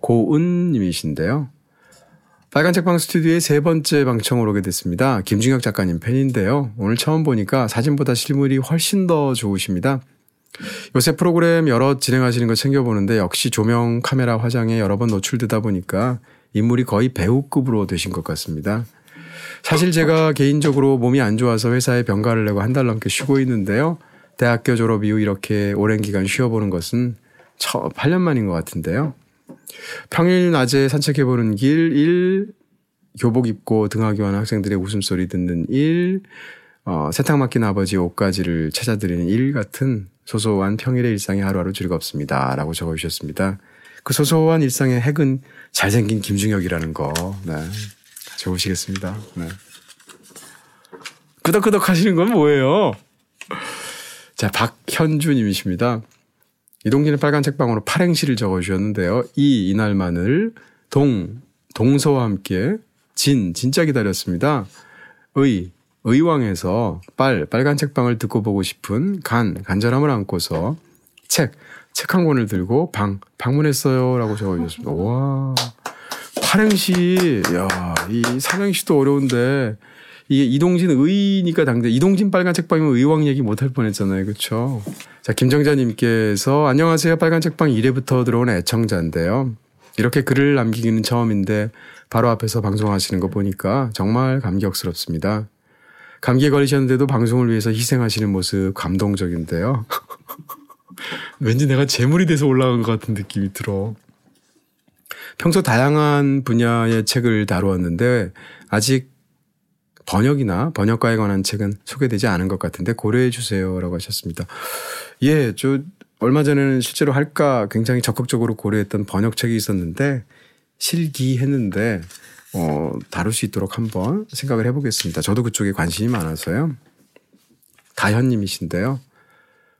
고은님이신데요. 빨간 책방 스튜디오의 세 번째 방청을 오게 됐습니다. 김중혁 작가님 팬인데요. 오늘 처음 보니까 사진보다 실물이 훨씬 더 좋으십니다. 요새 프로그램 여러 진행하시는 거 챙겨보는데 역시 조명, 카메라, 화장에 여러 번 노출되다 보니까 인물이 거의 배우급으로 되신 것 같습니다. 사실 제가 개인적으로 몸이 안 좋아서 회사에 병가를 내고 한 달 넘게 쉬고 있는데요. 대학교 졸업 이후 이렇게 오랜 기간 쉬어보는 것은 8년 만인 것 같은데요. 평일 낮에 산책해보는 길 1, 교복 입고 등하교하는 학생들의 웃음소리 듣는 1, 어, 세탁 맡긴 아버지 옷가지를 찾아드리는 일 같은 소소한 평일의 일상이 하루하루 즐겁습니다. 라고 적어주셨습니다. 그 소소한 일상의 핵은 잘생긴 김중혁이라는 거. 네. 적으시겠습니다. 네. 끄덕끄덕 하시는 건 뭐예요? 자, 박현주님이십니다. 이동진의 빨간 책방으로 팔행시를 적어주셨는데요. 이, 이날만을, 동, 동서와 함께, 진, 진짜 기다렸습니다. 의, 의왕에서 빨, 빨간 책방을 듣고 보고 싶은 간, 간절함을 안고서 책, 책 한 권을 들고 방, 방문했어요. 라고 적어주셨습니다. 와. 팔행시, 야, 이 삼행시도 어려운데, 이게 이동진 의니까 당대 이동진 빨간 책방이면 의왕 얘기 못할 뻔했잖아요. 그렇죠? 자, 김정자님께서 안녕하세요. 빨간 책방 1회부터 들어온 애청자인데요. 이렇게 글을 남기기는 처음인데 바로 앞에서 방송하시는 거 보니까 정말 감격스럽습니다. 감기에 걸리셨는데도 방송을 위해서 희생하시는 모습 감동적인데요. 왠지 내가 재물이 돼서 올라간 것 같은 느낌이 들어. 평소 다양한 분야의 책을 다루었는데 아직 번역이나 번역과에 관한 책은 소개되지 않은 것 같은데 고려해 주세요라고 하셨습니다. 예, 저 얼마 전에는 실제로 할까 굉장히 적극적으로 고려했던 번역책이 있었는데 실기했는데 어, 다룰 수 있도록 한번 생각을 해보겠습니다. 저도 그쪽에 관심이 많아서요. 다현님이신데요.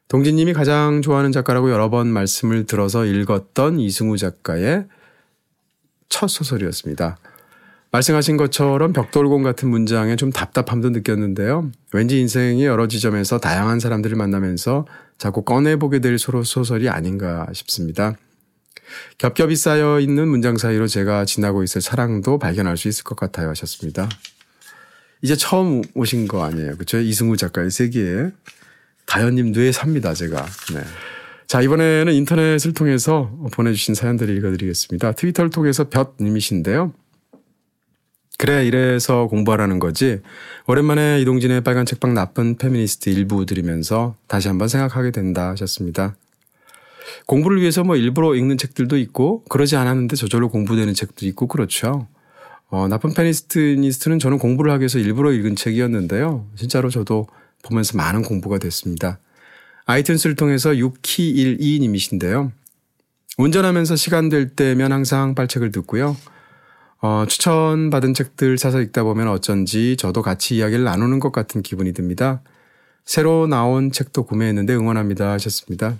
동진님이 가장 좋아하는 작가라고 여러 번 말씀을 들어서 읽었던 이승우 작가의 첫 소설이었습니다. 말씀하신 것처럼 벽돌공 같은 문장에 좀 답답함도 느꼈는데요. 왠지 인생의 여러 지점에서 다양한 사람들을 만나면서 자꾸 꺼내보게 될 소설이 아닌가 싶습니다. 겹겹이 쌓여 있는 문장 사이로 제가 지나고 있을 사랑도 발견할 수 있을 것 같아요 하셨습니다. 이제 처음 오신 거 아니에요. 그렇죠? 이승우 작가의 세계에 다현님 뇌에 삽니다, 제가. 네. 자, 이번에는 인터넷을 통해서 보내주신 사연들을 읽어드리겠습니다. 트위터를 통해서 볕님이신데요. 그래, 이래서 공부하라는 거지. 오랜만에 이동진의 빨간 책방 나쁜 페미니스트 일부 들으면서 다시 한번 생각하게 된다 하셨습니다. 공부를 위해서 뭐 일부러 읽는 책들도 있고 그러지 않았는데 저절로 공부되는 책도 있고 그렇죠. 어, 나쁜 페미니스트는 저는 공부를 하기 위해서 일부러 읽은 책이었는데요. 진짜로 저도 보면서 많은 공부가 됐습니다. iTunes를 통해서 6키12님이신데요. 운전하면서 시간 될 때면 항상 빨책을 듣고요. 어, 추천받은 책들 사서 읽다 보면 어쩐지 저도 같이 이야기를 나누는 것 같은 기분이 듭니다. 새로 나온 책도 구매했는데 응원합니다 하셨습니다.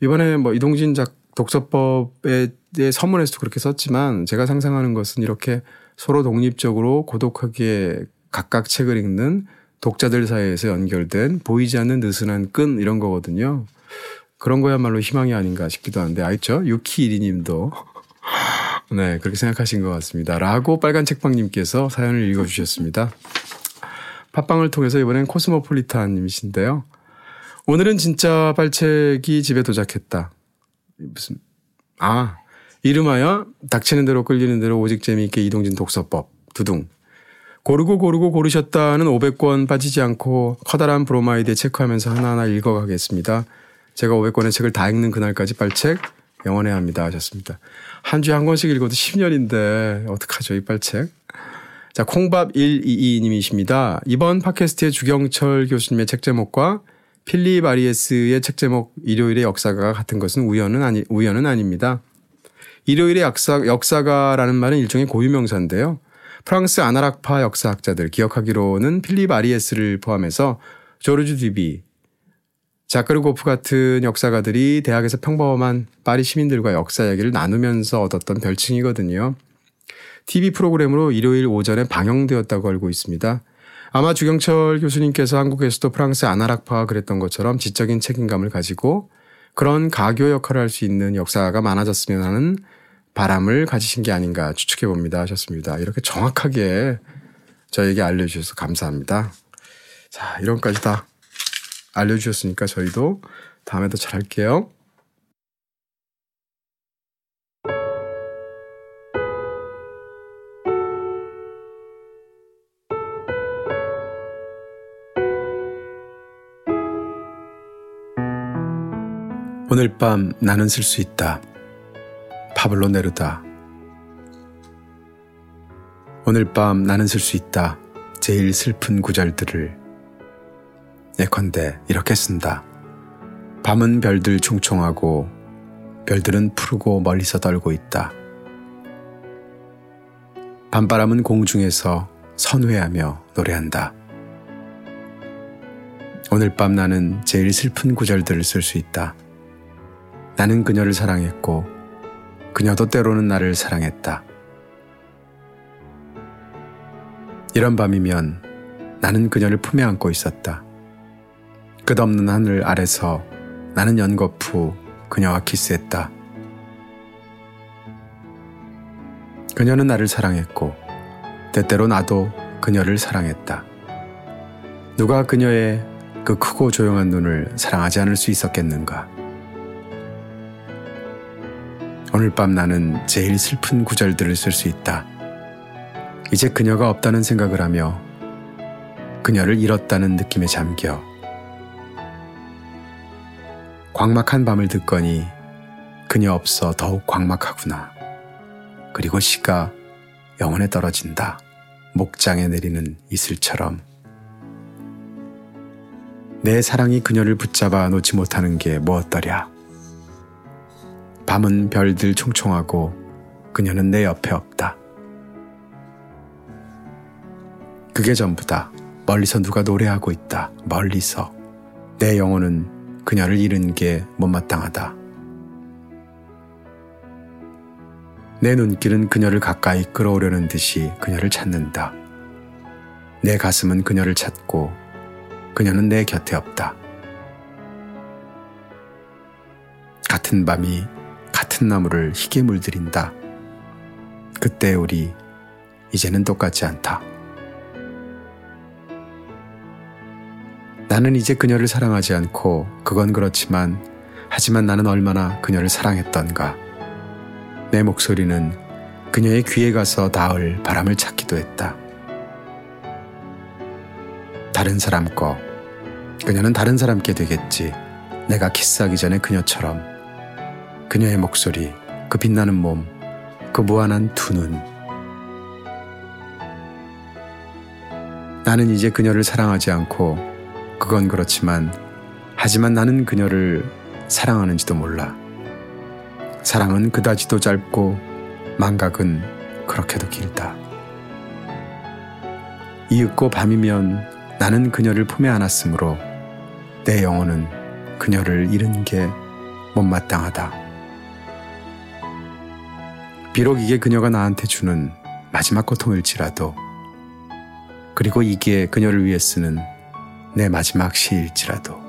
이번에 뭐 이동진 작 독서법에 서문에서도 그렇게 썼지만 제가 상상하는 것은 이렇게 서로 독립적으로 고독하게 각각 책을 읽는 독자들 사이에서 연결된 보이지 않는 느슨한 끈 이런 거거든요. 그런 거야말로 희망이 아닌가 싶기도 한데 아 있죠 유키이리 님도 네, 그렇게 생각하신 것 같습니다. 라고 빨간 책방님께서 사연을 읽어주셨습니다. 팟빵을 통해서 이번엔 코스모폴리탄 님이신데요. 오늘은 진짜 빨책이 집에 도착했다. 무슨, 아, 이름하여 닥치는 대로 끌리는 대로 오직 재미있게 이동진 독서법. 두둥. 고르고 고르고 고르셨다는 500권 빠지지 않고 커다란 브로마이드에 체크하면서 하나하나 읽어가겠습니다. 제가 500권의 책을 다 읽는 그날까지 빨책 영원해야 합니다 하셨습니다. 한 주에 한 권씩 읽어도 10년인데 어떡하죠 이 빨책. 자 콩밥 122님이십니다. 이번 팟캐스트의 주경철 교수님의 책 제목과 필립 아리에스의 책 제목 일요일의 역사가 같은 것은 우연은 아니 우연은 아닙니다. 일요일의 역사, 역사가라는 말은 일종의 고유명사인데요. 프랑스 아나락파 역사학자들 기억하기로는 필립 아리에스를 포함해서 조르주 디비, 자크르고프 같은 역사가들이 대학에서 평범한 파리 시민들과 역사 이야기를 나누면서 얻었던 별칭이거든요. TV 프로그램으로 일요일 오전에 방영되었다고 알고 있습니다. 아마 주경철 교수님께서 한국에서도 프랑스 아나락파가 그랬던 것처럼 지적인 책임감을 가지고 그런 가교 역할을 할 수 있는 역사가 많아졌으면 하는 바람을 가지신 게 아닌가 추측해 봅니다 하셨습니다. 이렇게 정확하게 저에게 알려주셔서 감사합니다. 자, 이런까지 다 알려주셨으니까 저희도 다음에 더 잘할게요. 오늘 밤 나는 쓸 수 있다. 파블로 네르다. 오늘 밤 나는 쓸 수 있다. 제일 슬픈 구절들을 예컨대 이렇게 쓴다. 밤은 별들 충청하고 별들은 푸르고 멀리서 떨고 있다. 밤바람은 공중에서 선회하며 노래한다. 오늘 밤 나는 제일 슬픈 구절들을 쓸 수 있다. 나는 그녀를 사랑했고 그녀도 때로는 나를 사랑했다. 이런 밤이면 나는 그녀를 품에 안고 있었다. 끝없는 하늘 아래서 나는 연거푸 그녀와 키스했다. 그녀는 나를 사랑했고 때때로 나도 그녀를 사랑했다. 누가 그녀의 그 크고 조용한 눈을 사랑하지 않을 수 있었겠는가? 오늘 밤 나는 제일 슬픈 구절들을 쓸 수 있다. 이제 그녀가 없다는 생각을 하며 그녀를 잃었다는 느낌에 잠겨 광막한 밤을 듣거니 그녀 없어 더욱 광막하구나. 그리고 시가 영원에 떨어진다. 목장에 내리는 이슬처럼. 내 사랑이 그녀를 붙잡아 놓지 못하는 게 무엇더랴. 밤은 별들 총총하고 그녀는 내 옆에 없다. 그게 전부다. 멀리서 누가 노래하고 있다. 멀리서. 내 영혼은 그녀를 잃은 게 못마땅하다. 내 눈길은 그녀를 가까이 끌어오려는 듯이 그녀를 찾는다. 내 가슴은 그녀를 찾고 그녀는 내 곁에 없다. 같은 밤이 같은 나무를 희게 물들인다. 그때 우리 이제는 똑같지 않다. 나는 이제 그녀를 사랑하지 않고 그건 그렇지만 하지만 나는 얼마나 그녀를 사랑했던가. 내 목소리는 그녀의 귀에 가서 닿을 바람을 찾기도 했다. 다른 사람 거. 그녀는 다른 사람께 되겠지. 내가 키스하기 전에 그녀처럼. 그녀의 목소리, 그 빛나는 몸, 그 무한한 두 눈. 나는 이제 그녀를 사랑하지 않고, 그건 그렇지만, 하지만 나는 그녀를 사랑하는지도 몰라. 사랑은 그다지도 짧고, 망각은 그렇게도 길다. 이윽고 밤이면 나는 그녀를 품에 안았으므로 내 영혼은 그녀를 잃은 게 못마땅하다. 비록 이게 그녀가 나한테 주는 마지막 고통일지라도 그리고 이게 그녀를 위해 쓰는 내 마지막 시일지라도